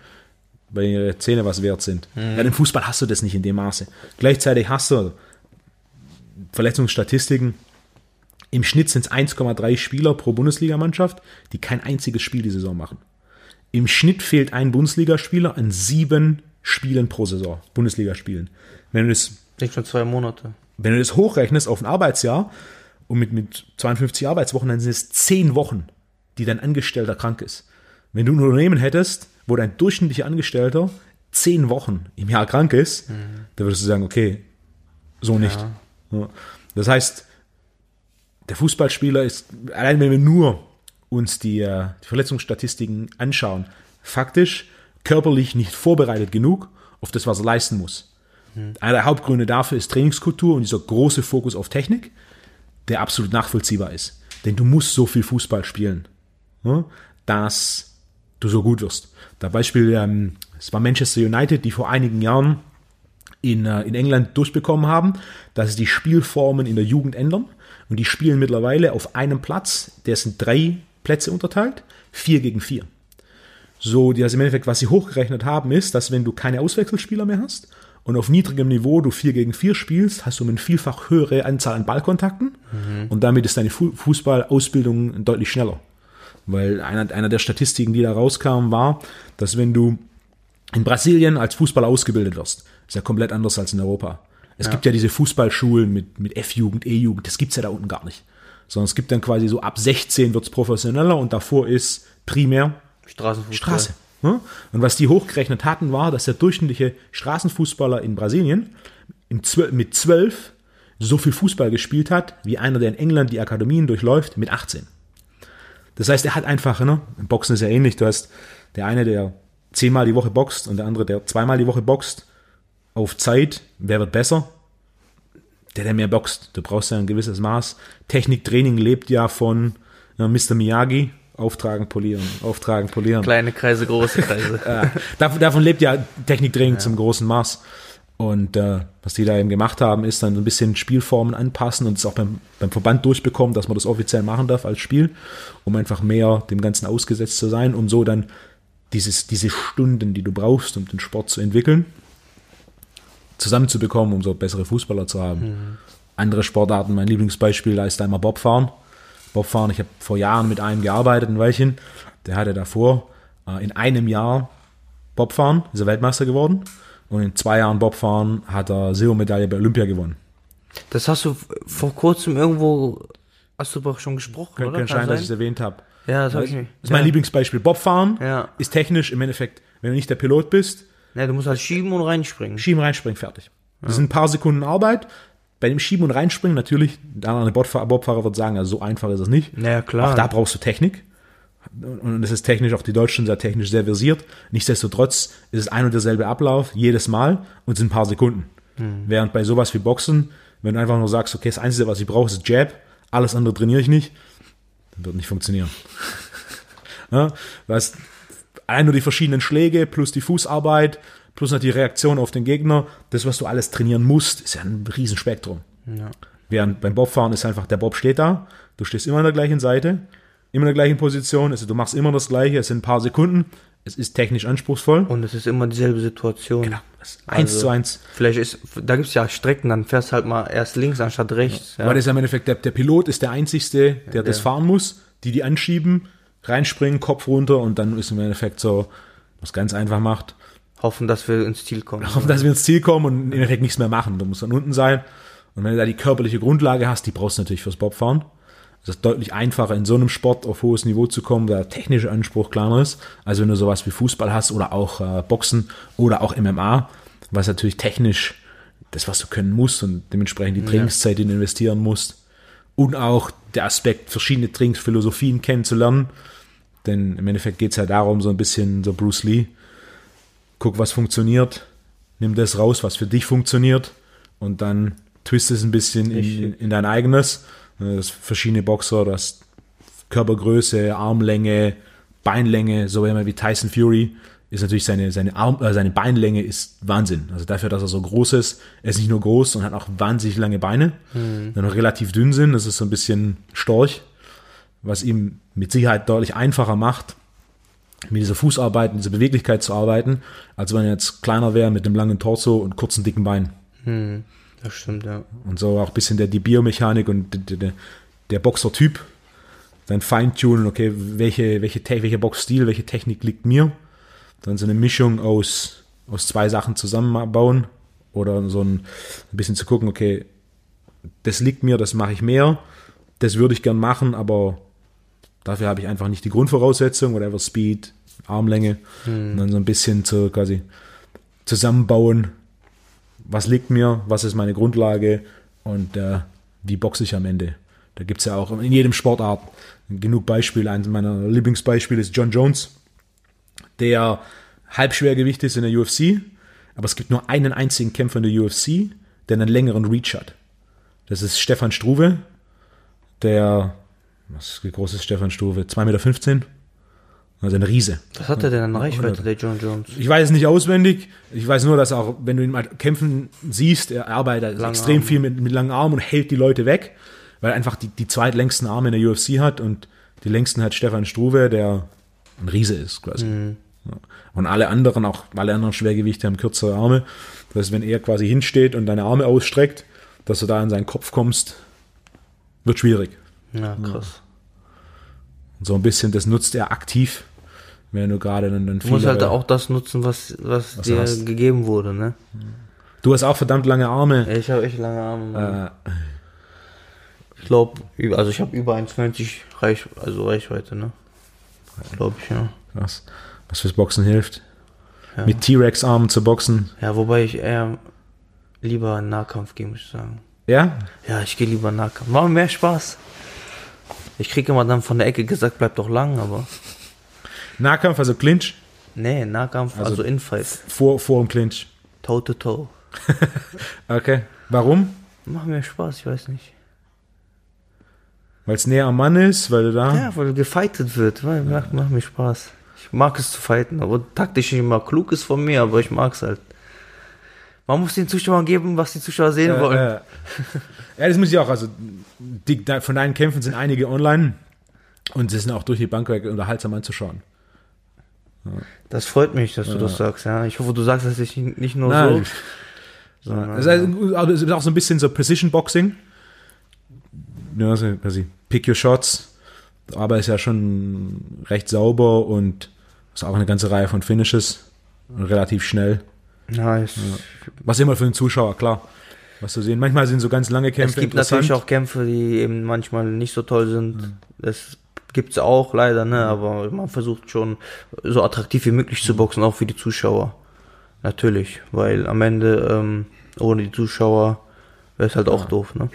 weil ihre Zähne was wert sind. Ja, im Fußball hast du das nicht in dem Maße. Gleichzeitig hast du Verletzungsstatistiken. Im Schnitt sind es 1,3 Spieler pro Bundesligamannschaft, die kein einziges Spiel die Saison machen. Im Schnitt fehlt ein Bundesligaspieler an sieben Spielen pro Saison, Bundesligaspielen. Wenn du das Nicht schon zwei Monate. wenn du das hochrechnest auf ein Arbeitsjahr und mit, mit 52 Arbeitswochen, dann sind es 10 Wochen, die dein Angestellter krank ist. Wenn du ein Unternehmen hättest, wo dein durchschnittlicher Angestellter 10 Wochen im Jahr krank ist, dann würdest du sagen, okay, so nicht. Das heißt, der Fußballspieler ist, allein wenn wir nur uns die, äh, die Verletzungsstatistiken anschauen, faktisch körperlich nicht vorbereitet genug auf das, was er leisten muss. Einer der Hauptgründe dafür ist Trainingskultur und dieser große Fokus auf Technik, der absolut nachvollziehbar ist. Denn du musst so viel Fußball spielen, dass du so gut wirst. Da Beispiel, ähm, es war Manchester United, die vor einigen Jahren in, äh, in England durchbekommen haben, dass sie die Spielformen in der Jugend ändern. Und die spielen mittlerweile auf einem Platz, der sind drei Plätze unterteilt, vier gegen vier. So, also im Endeffekt, was sie hochgerechnet haben, ist, dass wenn du keine Auswechselspieler mehr hast und auf niedrigem Niveau du 4 gegen 4 spielst, hast du eine vielfach höhere Anzahl an Ballkontakten und damit ist deine Fu Fußballausbildung deutlich schneller. Weil einer, einer der Statistiken, die da rauskamen, war, dass wenn du in Brasilien als Fußballer ausgebildet wirst, ist ja komplett anders als in Europa. Es gibt ja diese Fußballschulen mit, mit F-Jugend, E-Jugend, das gibt's ja da unten gar nicht. Sondern es gibt dann quasi so ab 16 wird's professioneller und davor ist primär Straßenfußball. Straße. Ne? Und was die hochgerechnet hatten, war, dass der durchschnittliche Straßenfußballer in Brasilien mit 12 so viel Fußball gespielt hat, wie einer, der in England die Akademien durchläuft, mit 18. Das heißt, er hat einfach, ne, im Boxen ist ja ähnlich, du hast der eine, der zehnmal die Woche boxt und der andere, der zweimal die Woche boxt, auf Zeit, wer wird besser? Der, der mehr boxt. Du brauchst ja ein gewisses Maß. Techniktraining lebt ja von ja, Mr. Miyagi, auftragen, polieren, auftragen, polieren. Kleine Kreise, große Kreise. Ja, davon, davon lebt ja Techniktraining zum großen Maß. Und äh, was die da eben gemacht haben, ist dann so ein bisschen Spielformen anpassen und es auch beim, beim Verband durchbekommen, dass man das offiziell machen darf als Spiel, um einfach mehr dem Ganzen ausgesetzt zu sein und so dann dieses, diese Stunden, die du brauchst, um den Sport zu entwickeln, zusammenzubekommen, um so bessere Fußballer zu haben. Andere Sportarten, mein Lieblingsbeispiel, da ist immer Bobfahren. Bobfahren, ich habe vor Jahren mit einem gearbeitet, ein Weilchen, der hatte davor äh, in einem Jahr Bobfahren, ist er Weltmeister geworden und in zwei Jahren Bobfahren hat er Silbermedaille bei Olympia gewonnen. Das hast du vor kurzem irgendwo, hast du doch schon gesprochen, Kann, oder? kann sein, dass ich es erwähnt habe. Ja, das hab Das ich ist nicht. mein ja. Lieblingsbeispiel. Bobfahren Ja. ist technisch im Endeffekt, wenn du nicht der Pilot bist, Ja, du musst halt schieben und reinspringen. Schieben, reinspringen, fertig. Das sind ein paar Sekunden Arbeit. Bei dem Schieben und Reinspringen natürlich, der andere Bobfahrer, Bobfahrer wird sagen, also so einfach ist es nicht. Ja, klar. Auch da brauchst du Technik. Und es ist technisch, auch die Deutschen sind sehr technisch sehr versiert. Nichtsdestotrotz ist es ein und derselbe Ablauf jedes Mal und es sind ein paar Sekunden. Während bei sowas wie Boxen, wenn du einfach nur sagst, okay, das Einzige, was ich brauche, ist Jab, alles andere trainiere ich nicht, dann wird nicht funktionieren. ja, du hast allein nur die verschiedenen Schläge plus die Fußarbeit plus noch die Reaktion auf den Gegner, das, was du alles trainieren musst, ist ja ein Riesenspektrum. Ja. Während beim Bobfahren ist einfach, der Bob steht da, du stehst immer an der gleichen Seite, immer in der gleichen Position, also du machst immer das Gleiche, es sind ein paar Sekunden, es ist technisch anspruchsvoll. Und es ist immer dieselbe Situation. Genau, eins Also- zu eins. Vielleicht ist, da gibt's ja Strecken, dann fährst halt mal erst links anstatt rechts. Ja. Weil das ist ja im Endeffekt, der, der Pilot ist der Einzigste, der das fahren muss, die die anschieben, reinspringen, Kopf runter und dann ist im Endeffekt so, was ganz einfach macht, Hoffen, dass wir ins Ziel kommen. hoffen, dass wir ins Ziel kommen und im Endeffekt nichts mehr machen. Du musst dann unten sein. Und wenn du da die körperliche Grundlage hast, die brauchst du natürlich fürs Bobfahren. Es ist deutlich einfacher, in so einem Sport auf hohes Niveau zu kommen, der technische Anspruch kleiner ist, als wenn du sowas wie Fußball hast oder auch äh, Boxen oder auch MMA, was natürlich technisch das, was du können musst und dementsprechend die Trainingszeit, die du investieren musst. Und auch der Aspekt, verschiedene Trainingsphilosophien kennenzulernen. Denn im Endeffekt geht es ja darum, so ein bisschen so Bruce Lee, guck, was funktioniert, nimm das raus, was für dich funktioniert und dann twist es ein bisschen in, in dein eigenes. Das verschiedene Boxer, du hast Körpergröße, Armlänge, Beinlänge, so wie Tyson Fury ist natürlich seine, seine, Arm, äh, seine Beinlänge ist Wahnsinn. Also dafür, dass er so groß ist, er ist nicht nur groß, sondern hat auch wahnsinnig lange Beine, die noch relativ dünn sind. Das ist so ein bisschen Storch, was ihm mit Sicherheit deutlich einfacher macht, mit dieser Fußarbeit, mit dieser Beweglichkeit zu arbeiten, als wenn er jetzt kleiner wäre mit einem langen Torso und kurzen, dicken Beinen. Hm, das stimmt, ja. Und so auch ein bisschen der, die Biomechanik und der, der, Boxer-Typ. Dann feintunen, okay, welche, welche, welcher Boxstil, welche Technik liegt mir. Dann so eine Mischung aus, aus zwei Sachen zusammenbauen. Oder so ein, ein bisschen zu gucken, okay, das liegt mir, das mache ich mehr. Das würde ich gern machen, aber dafür habe ich einfach nicht die Grundvoraussetzung, whatever Speed, Armlänge. Und dann so ein bisschen zu quasi zusammenbauen, was liegt mir, was ist meine Grundlage und äh, wie boxe ich am Ende. Da gibt es ja auch in jedem Sportart genug Beispiele. Eines meiner Lieblingsbeispiele ist John Jones, der Halbschwergewicht ist in der UFC, aber es gibt nur einen einzigen Kämpfer in der UFC, der einen längeren Reach hat. Das ist Stefan Struve, der Was, wie groß ist Stefan Stuve? 2,15 Meter? Also ein Riese. Was hat er denn an Reichweite, der John Jones? Ich weiß es nicht auswendig. Ich weiß nur, dass auch, wenn du ihn mal kämpfen siehst, er arbeitet Lange extrem Arme. viel mit, mit langen Armen und hält die Leute weg, weil er einfach die, die zweitlängsten Arme in der UFC hat und die längsten hat Stefan Struve, der ein Riese ist quasi. Ja. Und alle anderen, auch alle anderen Schwergewichte haben kürzere Arme. Das heißt, wenn er quasi hinsteht und deine Arme ausstreckt, dass du da an seinen Kopf kommst, wird schwierig. Ja, krass. Und so ein bisschen, das nutzt er aktiv, wenn du gerade dann, dann Du musst halt auch das nutzen, was, was, Was dir gegeben wurde, ne? Du hast auch verdammt lange Arme. Ich habe echt lange Arme. Äh, Ich glaube, also ich habe über 1,90 Reich, also Reichweite, ne? Glaube ich, ja. was, was fürs Boxen hilft. Ja. Mit T-Rex-Armen zu boxen. Ja, wobei ich eher lieber Nahkampf gehe, muss ich sagen. Ja? Ja, ich gehe lieber Nahkampf. Macht mehr Spaß. Ich kriege immer dann von der Ecke gesagt, bleib doch lang, aber. Nahkampf, also Clinch, Nee, Nahkampf, also, Also- Infight. vor, vor dem Clinch. Toe to toe. Okay. Warum? Macht mir Spaß, ich weiß nicht. Weil es näher am Mann ist, weil du da. Ja, weil gefightet wird, weil macht, macht mir Spaß. Ich mag es zu fighten, aber taktisch nicht immer klug ist von mir, aber ich mag es halt. Man muss den Zuschauern geben, was die Zuschauer sehen Äh, wollen. äh, ja, das muss ich auch. Also, die, von deinen Kämpfen sind einige online und sie sind auch durch die Bank weg unterhaltsam anzuschauen. Das freut mich, dass du das sagst, ja. Ich hoffe, du sagst das nicht, nicht nur Nein. so. sondern- Es ist also- aber es ist auch so ein bisschen so Precision Boxing. Ja, so quasi Pick your shots. Aber ist ja schon recht sauber und ist auch eine ganze Reihe von Finishes. Relativ schnell. Nice. Was immer für den Zuschauer, klar. Was zu sehen. Manchmal sind so ganz lange Es Kämpfe gibt interessant. natürlich auch Kämpfe, die eben manchmal nicht so toll sind. Das gibt's auch leider, ne? Aber man versucht schon so attraktiv wie möglich zu boxen, auch für die Zuschauer. Natürlich, weil am Ende ähm, ohne die Zuschauer wäre es halt auch doof, ne?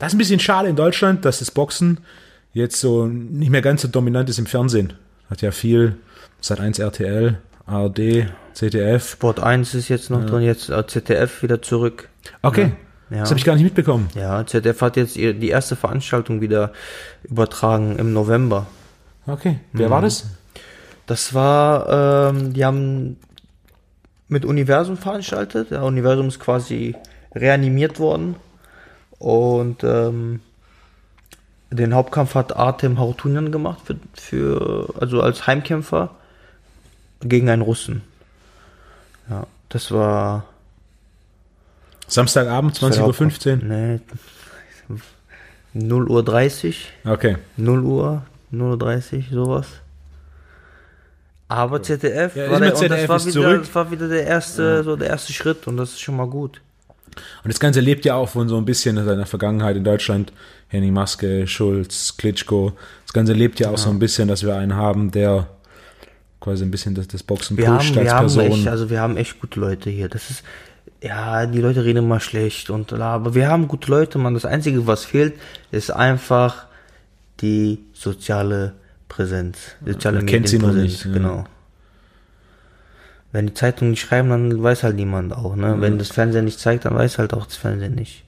Das ist ein bisschen schade in Deutschland, dass das Boxen jetzt so nicht mehr ganz so dominant ist im Fernsehen. Hat ja viel seit 1 RTL, ARD, ZDF. Sport 1 ist jetzt noch drin, jetzt äh, ZDF wieder zurück. Okay, Ja. das habe ich gar nicht mitbekommen. Ja, ZDF hat jetzt die erste Veranstaltung wieder übertragen im November. Okay, wer war das? Das war, ähm, die haben mit Universum veranstaltet. Der Universum ist quasi reanimiert worden. Und ähm, den Hauptkampf hat Artem Hautunian gemacht, für, für, also als Heimkämpfer gegen einen Russen. Ja, das war. Samstagabend, das war der 20.15 Uhr. Nee, 0 Uhr 30. Okay. 0 Uhr, 0 Uhr 30, sowas. Aber ZDF, Ja, war der, ZDF das, war wieder, das war wieder der erste, so der erste Schritt und das ist schon mal gut. Und das Ganze lebt ja auch von so ein bisschen seiner Vergangenheit in Deutschland. Henning Maske, Schulz, Klitschko. Das Ganze lebt ja auch so ein bisschen, dass wir einen haben, der quasi ein bisschen das, das Boxen Wir haben, pusht wir als haben echt, also wir haben echt gute Leute hier. Das ist, ja, die Leute reden immer schlecht und aber wir haben gute Leute, man. Das Einzige, was fehlt, ist einfach die soziale Präsenz. Soziale man kennt sie noch nicht, ja. Genau. Wenn die Zeitungen nicht schreiben, dann weiß halt niemand auch, ne? Wenn das Fernsehen nicht zeigt, dann weiß halt auch das Fernsehen nicht.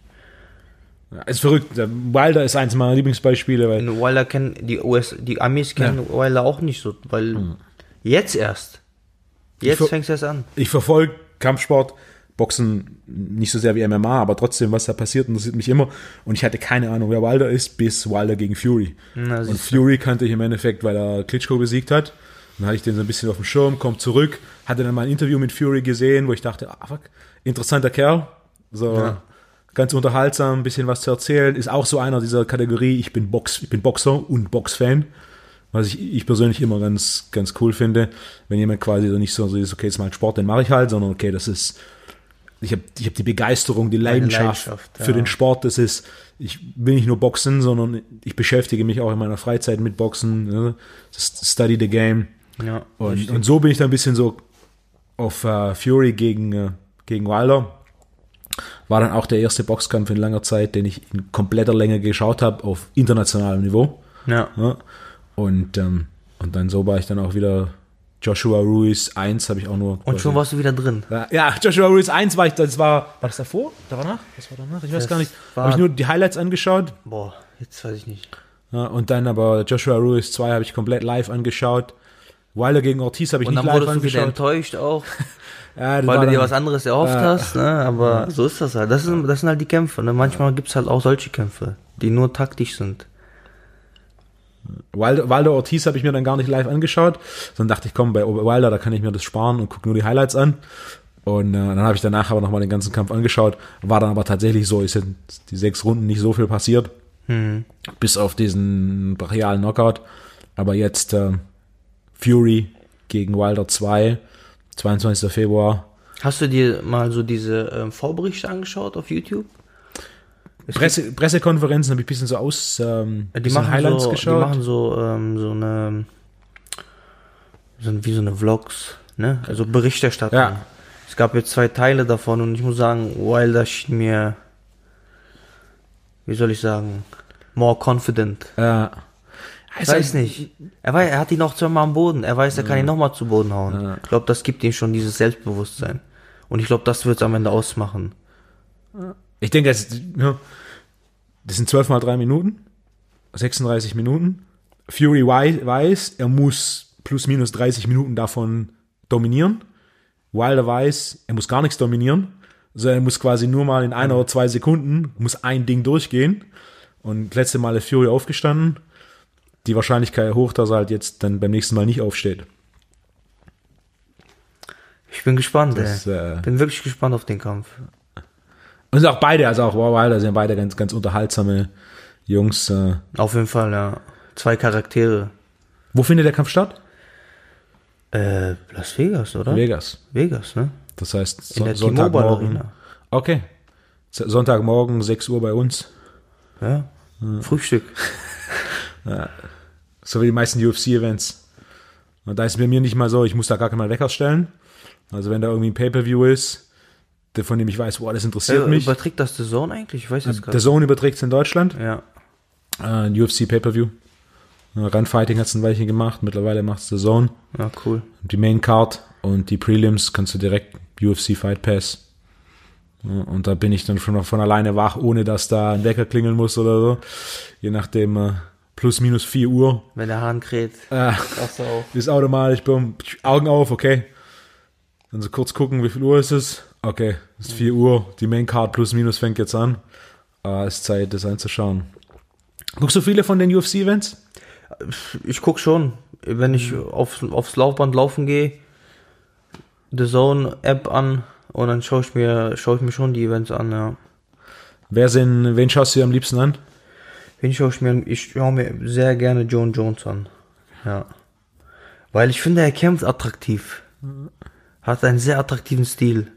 Ja, ist verrückt. Der Wilder ist eins meiner Lieblingsbeispiele, weil Wilder kennen, die US, die Amis kennen Wilder auch nicht so, weil jetzt erst. Jetzt fängt es erst an. ich verfolge Kampfsport, Boxen nicht so sehr wie MMA, aber trotzdem, was da passiert, interessiert mich immer. Und ich hatte keine Ahnung, wer Wilder ist, bis Wilder gegen Fury. Na, und Fury kannte ich im Endeffekt, weil er Klitschko besiegt hat. Dann hatte ich den so ein bisschen auf dem Schirm, kommt zurück, hatte dann mal ein Interview mit Fury gesehen, wo ich dachte, ah, fuck, interessanter Kerl. So Ja. ganz unterhaltsam, ein bisschen was zu erzählen. Ist auch so einer dieser Kategorie, ich bin Box, ich bin Boxer und Boxfan. Was ich, ich persönlich immer ganz, ganz cool finde, wenn jemand quasi so nicht so, so ist, okay, jetzt mal Sport, den mache ich halt, sondern okay, das ist, ich habe ich hab die Begeisterung, die Leidenschaft, Leidenschaft, für ja. den Sport. Das ist, ich will nicht nur boxen, sondern ich beschäftige mich auch in meiner Freizeit mit Boxen. Ne? Study the game. Ja, Und, und so bin ich dann ein bisschen so auf äh, Fury gegen, äh, gegen Wilder. War dann auch der erste Boxkampf in langer Zeit, den ich in kompletter Länge geschaut habe, auf internationalem Niveau. ja. Ja. Und, ähm, und dann so war ich dann auch wieder Joshua Ruiz 1 habe ich auch nur. Und schon warst du wieder drin. Ja, ja, Joshua Ruiz 1 war ich, das war, war das davor? Da war nach? Das war danach? Ich weiß Das gar nicht. Habe ich nur die Highlights angeschaut. Boah, jetzt weiß ich nicht. Ja, und dann aber Joshua Ruiz 2 habe ich komplett live angeschaut. Wilder gegen Ortiz habe ich Und nicht dann live wurdest du wieder angeschaut. enttäuscht auch, Ja, weil du dir dann- was anderes erhofft Ja. hast, ne? Aber so ist das halt. Das sind, das sind halt die Kämpfe, ne? Manchmal gibt's halt auch solche Kämpfe, die nur taktisch sind. Wilder, Wilder Ortiz habe ich mir dann gar nicht live angeschaut, sondern dachte ich, komm, bei Wilder, da kann ich mir das sparen und gucke nur die Highlights an. Und äh, dann habe ich danach aber nochmal den ganzen Kampf angeschaut. War dann aber tatsächlich so, es sind die sechs Runden nicht so viel passiert. Bis auf diesen brachialen Knockout. Aber jetzt äh, Fury gegen Wilder 2, 22. Februar. Hast du dir mal so diese ähm, Vorberichte angeschaut auf YouTube? Es Presse, Pressekonferenzen habe ich ein bisschen so aus ähm, Die bisschen machen, Highlights so, die geschaut. machen so, ähm, so eine, so, wie so eine Vlogs, ne? Also Berichterstattung. Ja. Es gab jetzt zwei Teile davon und ich muss sagen, Wilder schien mir, wie soll ich sagen, more confident. Ja. Ich weiß nicht. Er, weiß, er hat ihn auch zweimal am Boden. Er weiß, er kann ihn nochmal zu Boden hauen. Ich glaube, das gibt ihm schon dieses Selbstbewusstsein. Und ich glaube, das wird es am Ende ausmachen. Ich denke, das, ja, das sind 12 mal 3 Minuten, 36 Minuten. Fury wei- weiß, er muss plus minus 30 Minuten davon dominieren. Wilder weiß, er muss gar nichts dominieren, sondern er muss quasi nur mal in einer oder zwei Sekunden, muss ein Ding durchgehen. Und letzte Mal ist Fury aufgestanden. Die Wahrscheinlichkeit hoch, dass er halt jetzt dann beim nächsten Mal nicht aufsteht. Ich bin gespannt, Das, äh, Bin wirklich gespannt auf den Kampf. Und auch beide, also auch Wilder sind beide ganz, ganz unterhaltsame Jungs. Äh. Auf jeden Fall, ja. Zwei Charaktere. Wo findet der Kampf statt? Äh, Las Vegas, oder? Vegas. Vegas, ne? Das heißt, In der Sonntagmorgen. Okay. Sonntagmorgen, 6 Uhr bei uns. Ja. Frühstück. So wie die meisten UFC-Events. Und da ist es bei mir nicht mal so, ich muss da gar keinen Wecker stellen. Also wenn da irgendwie ein Pay-Per-View ist, von dem ich weiß, boah, das interessiert Äh, mich. Überträgt das The Zone eigentlich? Ich weiß jetzt Der gerade. Zone überträgt es in Deutschland. Ja. Äh, ein UFC Pay-Per-View. Äh, Runfighting hat es ein Weilchen gemacht. Mittlerweile macht es The Zone. Ja, cool. Die Main Card und die Prelims kannst du direkt UFC Fight Pass. Ja, Und da bin ich dann schon von alleine wach, ohne dass da ein Wecker klingeln muss oder so. Je nachdem, äh, plus minus 4 Uhr. Wenn der Hahn kräht. Äh, ist automatisch, bumm, Augen auf, okay. Dann so kurz gucken, wie viel Uhr ist es? Okay, es ist 4 Uhr. Die Main Card plus minus fängt jetzt an. Ah, ist Zeit, das anzuschauen. Guckst du viele von den UFC-Events? Ich guck schon. Wenn ich aufs, aufs Laufband laufen gehe, The Zone App an und dann schaue ich mir, schaue ich mir schon die Events an, ja. Wer sind, wen schaust du dir am liebsten an? Wen schaue ich mir, ich schaue mir sehr gerne John Jones an. Ja. Weil ich finde, er kämpft attraktiv. Hat einen sehr attraktiven Stil.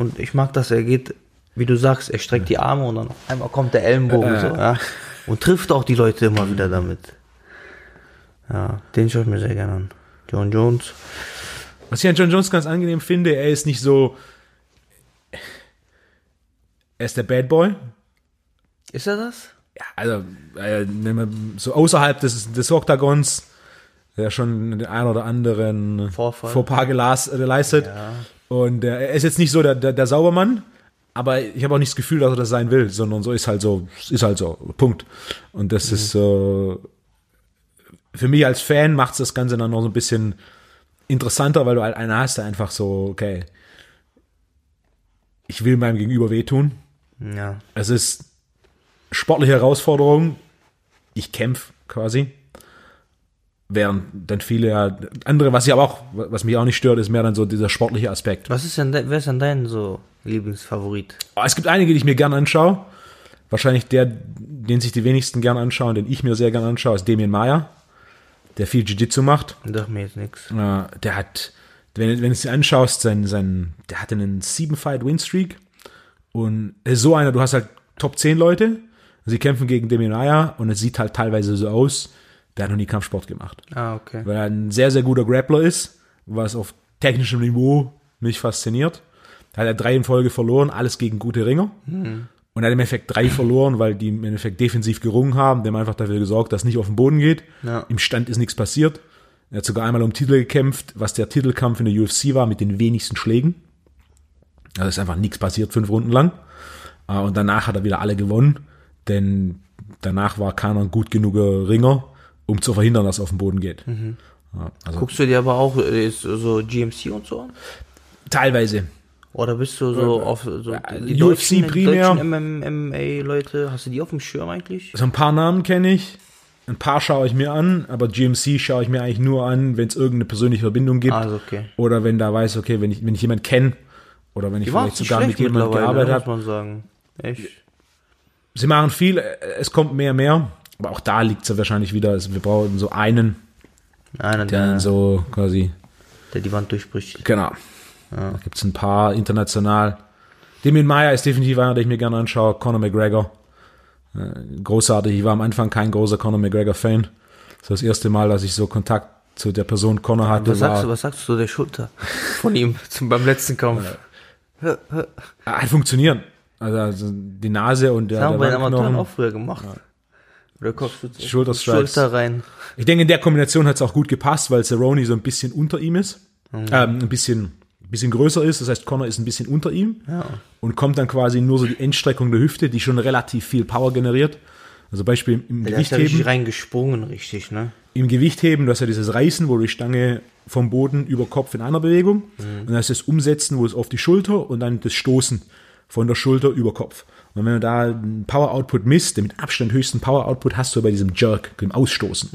Und ich mag das, er geht, wie du sagst, er streckt die Arme und dann einmal kommt der Ellenbogen so, ja. Und trifft auch die Leute immer wieder damit. Ja, den schaue ich mir sehr gerne an. John Jones. Was ich an John Jones ganz angenehm finde, er ist nicht so. Er ist der Bad Boy. Ist er das? Ja, also, äh, wenn man so außerhalb des, des Oktagons, der schon den ein oder anderen Vorfall. Gelas, äh, geleistet. Und äh, er ist jetzt nicht so der, der, der Saubermann, aber ich habe auch nicht das Gefühl, dass er das sein will, sondern so ist halt so, ist halt so, Punkt. Und das ist äh, für mich als Fan macht es das Ganze dann noch so ein bisschen interessanter, weil du halt einen hast, der einfach so, okay, ich will meinem Gegenüber wehtun. Ja. Es ist sportliche Herausforderung. Ich kämpfe quasi. Während dann viele ja, andere, was ich aber auch, was mich auch nicht stört, ist mehr dann so dieser sportliche Aspekt. Was ist denn, de- wer ist denn dein so Lieblingsfavorit? Aber es gibt einige, die ich mir gern anschaue. Wahrscheinlich der, den sich die wenigsten gern anschauen, den ich mir sehr gern anschaue, ist Damien Maya, der viel Jiu-Jitsu macht. Sag mir jetzt nichts. Der hat, wenn, wenn du es dir anschaust, sein, sein, der hatte einen 7-Fight-Win-Streak. Und er ist so einer, du hast halt Top 10 Leute, sie kämpfen gegen Damien Maya und es sieht halt teilweise so aus, der hat noch nie Kampfsport gemacht. Ah, okay. Weil er ein sehr, sehr guter Grappler ist, was auf technischem Niveau mich fasziniert. Da hat er drei in Folge verloren, alles gegen gute Ringer. Und er hat im Endeffekt drei verloren, weil die im Endeffekt defensiv gerungen haben. Die haben einfach dafür gesorgt, dass nicht auf den Boden geht. Ja. Im Stand ist nichts passiert. Er hat sogar einmal um Titel gekämpft, was der Titelkampf in der UFC war, mit den wenigsten Schlägen. Also ist einfach nichts passiert, fünf Runden lang. Äh, Und danach hat er wieder alle gewonnen. Denn danach war keiner ein gut genuger Ringer, um zu verhindern, dass er auf den Boden geht. Ja, also Guckst du dir aber auch äh, so GMC und so an? teilweise. Oder bist du so auf so die UFC deutschen, primär. deutschen MMA-Leute? Hast du die auf dem Schirm eigentlich? So ein paar Namen kenne ich, ein paar schaue ich mir an, aber GMC schaue ich mir eigentlich nur an, wenn es irgendeine persönliche Verbindung gibt. Also okay. Oder wenn da weiß, okay, wenn ich, wenn ich jemanden kenne oder wenn ich Die vielleicht sogar mit jemandem gearbeitet muss habe. man sagen. Echt? Sie machen viel, äh, es kommt mehr, mehr. Aber auch da liegt es ja wahrscheinlich wieder, also wir brauchen so einen, Einer, der der, so quasi, der die Wand durchbricht. genau. Da gibt es ein paar international. Damien Meyer ist definitiv einer, den ich mir gerne anschaue. Conor McGregor. Äh, großartig. Ich war am Anfang kein großer Conor McGregor-Fan. Das ist das erste Mal, dass ich so Kontakt zu der Person Conor hatte. Was sagst, war, du, was sagst du zu der Schulter von ihm zum, beim letzten Kampf? Ah, hat funktionieren. Also, also die Nase und der, Das haben der wir in Amateuren auch früher gemacht. Oder zu- Schulterstrikes. Schulter rein? Ich denke, in der Kombination hat es auch gut gepasst, weil Cerrone so ein bisschen unter ihm ist. Mhm. Ähm, ein bisschen, ein bisschen größer ist. Das heißt, Connor ist ein bisschen unter ihm. Ja. Und kommt dann quasi nur so die Endstreckung der Hüfte, die schon relativ viel Power generiert. Also Beispiel im Der ist ja Gewichtheben. reingesprungen, richtig, ne? Im Gewichtheben, du hast ja dieses Reißen, wo du die Stange vom Boden über Kopf in einer Bewegung. Und dann hast du das Umsetzen, wo es auf die Schulter und dann das Stoßen von der Schulter über Kopf. Und wenn du da einen Power Output misst, den mit Abstand höchsten Power Output hast du bei diesem Jerk, dem Ausstoßen.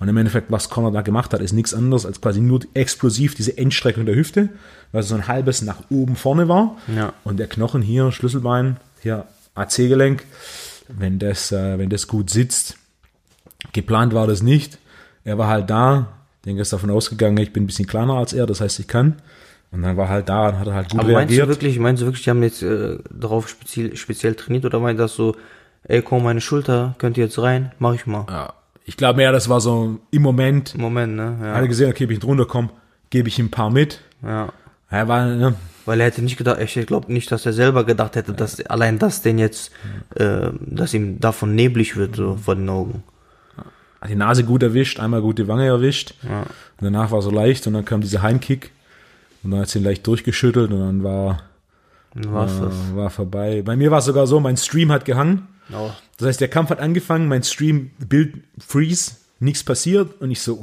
Und im Endeffekt, was Conor da gemacht hat, ist nichts anderes als quasi nur explosiv diese Endstreckung der Hüfte, weil es so ein halbes nach oben vorne war. Ja. Und der Knochen hier, Schlüsselbein, hier AC-Gelenk, wenn das, äh, wenn das gut sitzt, Geplant war das nicht. Er war halt da. Ich denke, er ist davon ausgegangen, ich bin ein bisschen kleiner als er, das heißt, ich kann. Und dann war er halt da und hat er halt gut Aber meinst du reagiert. wirklich, meinst du wirklich, die haben jetzt äh, darauf speziell, speziell trainiert oder meint das so, ey komm, meine Schulter, könnt ihr jetzt rein, mach ich mal. ja. Ich glaube mehr, das war so im Moment. Moment, ne? Er Ja. hat gesehen, okay, wenn ich drunter komme, gebe ich ihm ein paar mit. ja. Er war, ne, Weil er hätte nicht gedacht, ich glaube nicht, dass er selber gedacht hätte, dass allein das den jetzt, äh, dass ihm davon neblig wird, so vor den Augen. hat die Nase gut erwischt, einmal gut die Wange erwischt. Ja. Und danach war so leicht und dann kam dieser Heimkick. Und dann hat sie ihn leicht durchgeschüttelt und dann war, Dann war's das. äh, war vorbei. Bei mir war es sogar so, mein Stream hat gehangen. Oh. Das heißt, der Kampf hat angefangen, mein Stream, Bild Freeze, nichts passiert und ich so,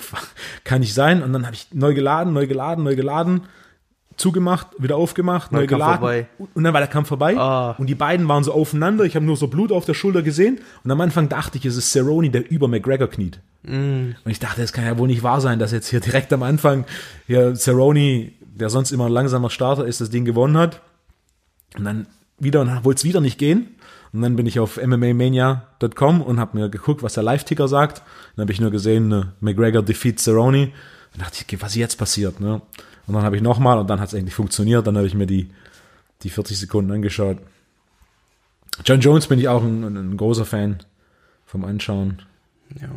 kann nicht sein. Und dann habe ich neu geladen, neu geladen, neu geladen, zugemacht, wieder aufgemacht, neu Kampf geladen. vorbei. Und dann war der Kampf vorbei Ah. und die beiden waren so aufeinander. Ich habe nur so Blut auf der Schulter gesehen und am Anfang dachte ich, es ist Cerrone, der über McGregor kniet. Mm. Und ich dachte, das kann ja wohl nicht wahr sein, dass jetzt hier direkt am Anfang hier Cerrone, der sonst immer ein langsamer Starter ist, das Ding gewonnen hat. Und dann wieder, und wollte es wieder nicht gehen. Und dann bin ich auf MMAmania.com und habe mir geguckt, was der Live-Ticker sagt. Dann habe ich nur gesehen, ne, McGregor defeat Cerrone. Dann dachte ich, was jetzt passiert? Ne? Und dann habe ich nochmal und dann hat es endlich funktioniert. Dann habe ich mir die, die 40 Sekunden angeschaut. John Jones bin ich auch ein, ein, großer Fan vom Anschauen. Ja.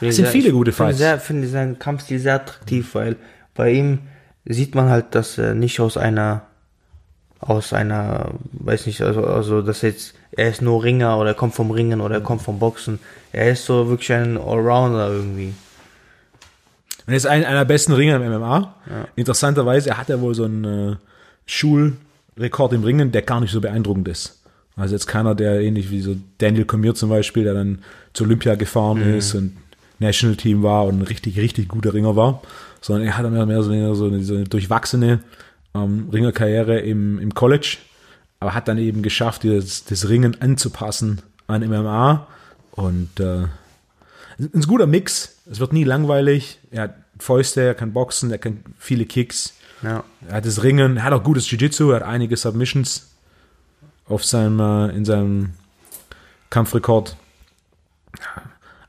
Es sind viele gute Fights. Ich finde finde seinen Kampfstil sehr attraktiv, weil bei ihm sieht man halt, dass er nicht aus einer, aus einer, weiß nicht, also, also, dass jetzt, er ist nur Ringer oder er kommt vom Ringen oder er kommt vom Boxen. Er ist so wirklich ein Allrounder irgendwie. Und er ist ein, einer der besten Ringer im MMA. Interessanterweise, er hat ja wohl so einen äh, Schulrekord im Ringen, der gar nicht so beeindruckend ist. Also jetzt keiner, der ähnlich wie so Daniel Cormier zum Beispiel, der dann zu Olympia gefahren ist und National Team war und ein richtig, richtig guter Ringer war, sondern er hat mehr, mehr so eine, so eine, so eine durchwachsene ähm, Ringerkarriere im, im College, aber hat dann eben geschafft, das, das Ringen anzupassen an MMA und äh, ein guter Mix. Es wird nie langweilig. Er hat Fäuste, er kann boxen, er kann viele Kicks. Ja. Er hat das Ringen, er hat auch gutes Jiu-Jitsu, er hat einige Submissions auf seinem, äh, in seinem Kampfrekord.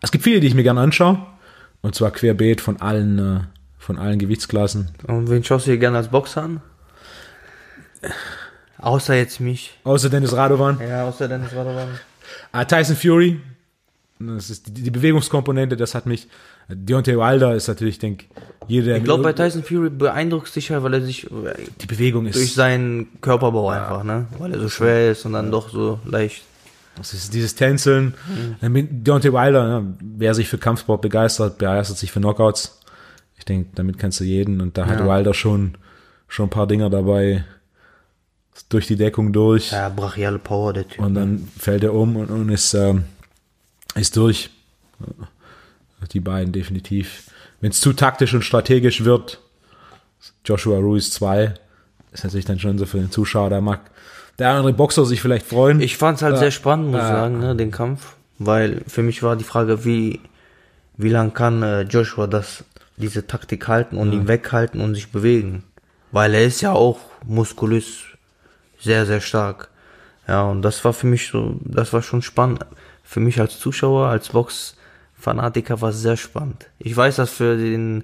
Es gibt viele, die ich mir gerne anschaue. Und zwar querbeet von allen, äh, von allen Gewichtsklassen. Und wen schaust du dir gerne als Boxer an? Außer jetzt mich. Außer Dennis Radovan. Ja, außer Dennis Radovan. Ah, Tyson Fury. Das ist die, die Bewegungskomponente, das hat mich. Deontay Wilder ist natürlich, ich denke, jeder, der Ich glaube, bei Tyson Fury beeindruckt sich halt, weil er sich die Bewegung ist. durch seinen Körperbau einfach, ne? Weil er so schwer ist und dann doch so leicht. Das ist dieses Tänzeln. Mhm. Deontay Wilder, ja, wer sich für Kampfsport begeistert, begeistert sich für Knockouts. Ich denke, damit kannst du jeden. Und da hat Ja. Wilder schon, schon ein paar Dinger dabei. durch die Deckung durch Ja, brachiale Power, der Typ. und dann fällt er um und, und ist, ähm, ist durch. Die beiden definitiv. Wenn es zu taktisch und strategisch wird, Joshua Ruiz 2, ist natürlich dann schon so für den Zuschauer, da mag der andere Boxer sich vielleicht freuen. Ich fand's halt Ja. sehr spannend, muss ich Ja. sagen, ne, den Kampf. Weil für mich war die Frage, wie, wie lang kann äh, Joshua das, diese Taktik halten und ihn weghalten und sich bewegen. Weil er ist ja auch muskulös sehr, sehr stark. Ja, und das war für mich so, das war schon spannend. Für mich als Zuschauer, als Box-Fanatiker war es sehr spannend. Ich weiß, dass für den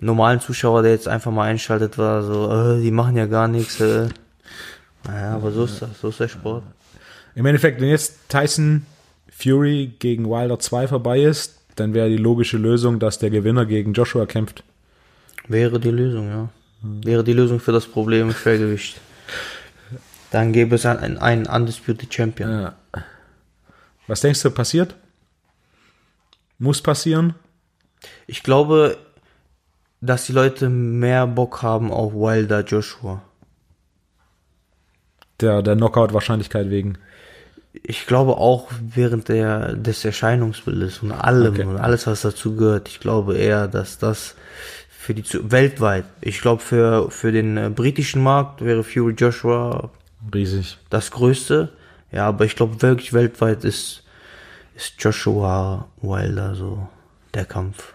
normalen Zuschauer, der jetzt einfach mal einschaltet, war so, äh, die machen ja gar nichts. Äh. Naja, aber so ist das, so ist der Sport. Im Endeffekt, wenn jetzt Tyson Fury gegen Wilder 2 vorbei ist, dann wäre die logische Lösung, dass der Gewinner gegen Joshua kämpft. Wäre die Lösung, ja. Wäre die Lösung für das Problem Schwergewicht. Dann gäbe es einen, einen Undisputed Champion. Ja. Was denkst du, passiert? Muss passieren? Ich glaube, dass die Leute mehr Bock haben auf Wilder Joshua. Der, der Knockout-Wahrscheinlichkeit wegen. Ich glaube auch während der, des Erscheinungsbildes und allem Okay. und alles, was dazu gehört. Ich glaube eher, dass das für die weltweit. Ich glaube für für den äh, britischen Markt wäre Fury Joshua Riesig. das Größte. Ja, aber ich glaube wirklich weltweit ist, ist Joshua Wilder so der Kampf,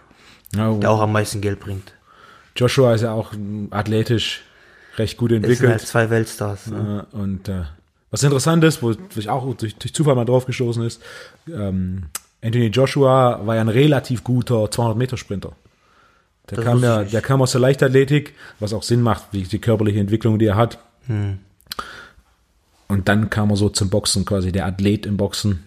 Ja, der auch am meisten Geld bringt. Joshua ist ja auch athletisch recht gut Es sind entwickelt. halt zwei Weltstars. Ne? Und äh, was interessant ist, wo ich auch durch, durch Zufall mal drauf gestoßen ist, ähm, Anthony Joshua war ja ein relativ guter 200-Meter-Sprinter. Der Das kam ja, der kam aus der Leichtathletik, was auch Sinn macht, wie die körperliche Entwicklung, die er hat. Hm. Und dann kam er so zum Boxen, quasi der Athlet im Boxen.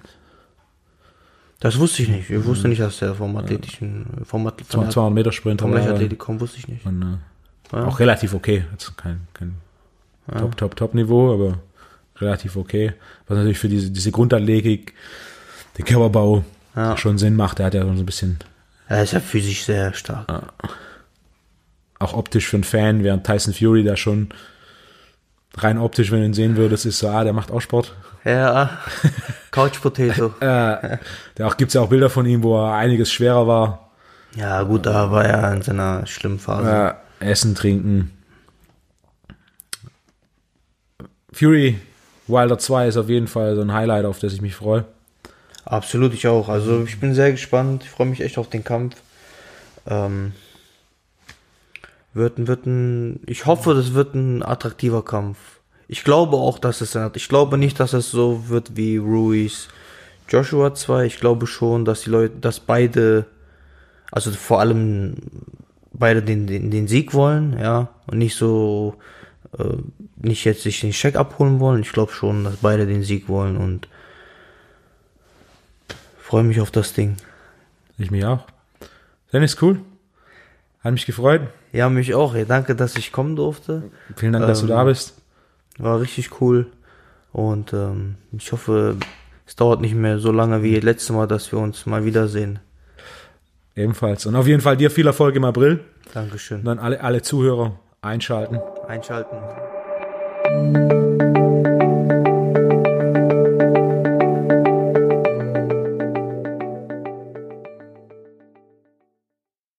Das wusste ich nicht. Ich wusste nicht, dass der vom athletischen, vom, Ath- von der- 200-Meter-Sprinter vom. Leichtathletik kommt, wusste ich nicht. Und, äh, Ja. Auch relativ okay. Also kein, kein Top, Top, Top-Niveau, aber relativ okay. Was natürlich für diese, diese Grundathletik, den Körperbau Ja. schon Sinn macht. Der hat ja so ein bisschen Er ist ja physisch sehr stark. auch optisch für einen Fan, während Tyson Fury da schon rein optisch, wenn du ihn sehen würdest, ist so, ah, der macht auch Sport. Ja, Couch Potato. Äh, da auch, gibt's ja auch Bilder von ihm, wo er einiges schwerer war. Ja, gut, da war er in seiner schlimmen Phase. Äh, Essen, Trinken. Fury Wilder 2 ist auf jeden Fall so ein Highlight, auf das ich mich freue. Absolut, ich auch. Also ich bin sehr gespannt. Ich freue mich echt auf den Kampf. Ähm, wird, wird ein, ich hoffe, das wird ein attraktiver Kampf. Ich glaube auch, dass es ein, ich glaube nicht, dass es so wird wie Ruiz Joshua 2. Ich glaube schon, dass die Leute, dass beide, also vor allem beide den, den, den Sieg wollen, ja, und nicht so, äh, nicht jetzt sich den Check abholen wollen. Ich glaube schon, dass beide den Sieg wollen und freue mich auf das Ding. Ich mich auch. Dennis, cool. Hat mich gefreut. Ja, mich auch. Ey. Danke, dass ich kommen durfte. Vielen Dank, dass du Ähm, da bist. War richtig cool. Und ähm, ich hoffe, es dauert nicht mehr so lange wie letztes Mal, dass wir uns mal wiedersehen. Ebenfalls. Und auf jeden Fall dir viel Erfolg im April. Dankeschön. Und dann alle, alle Zuhörer einschalten. Einschalten. Thank you.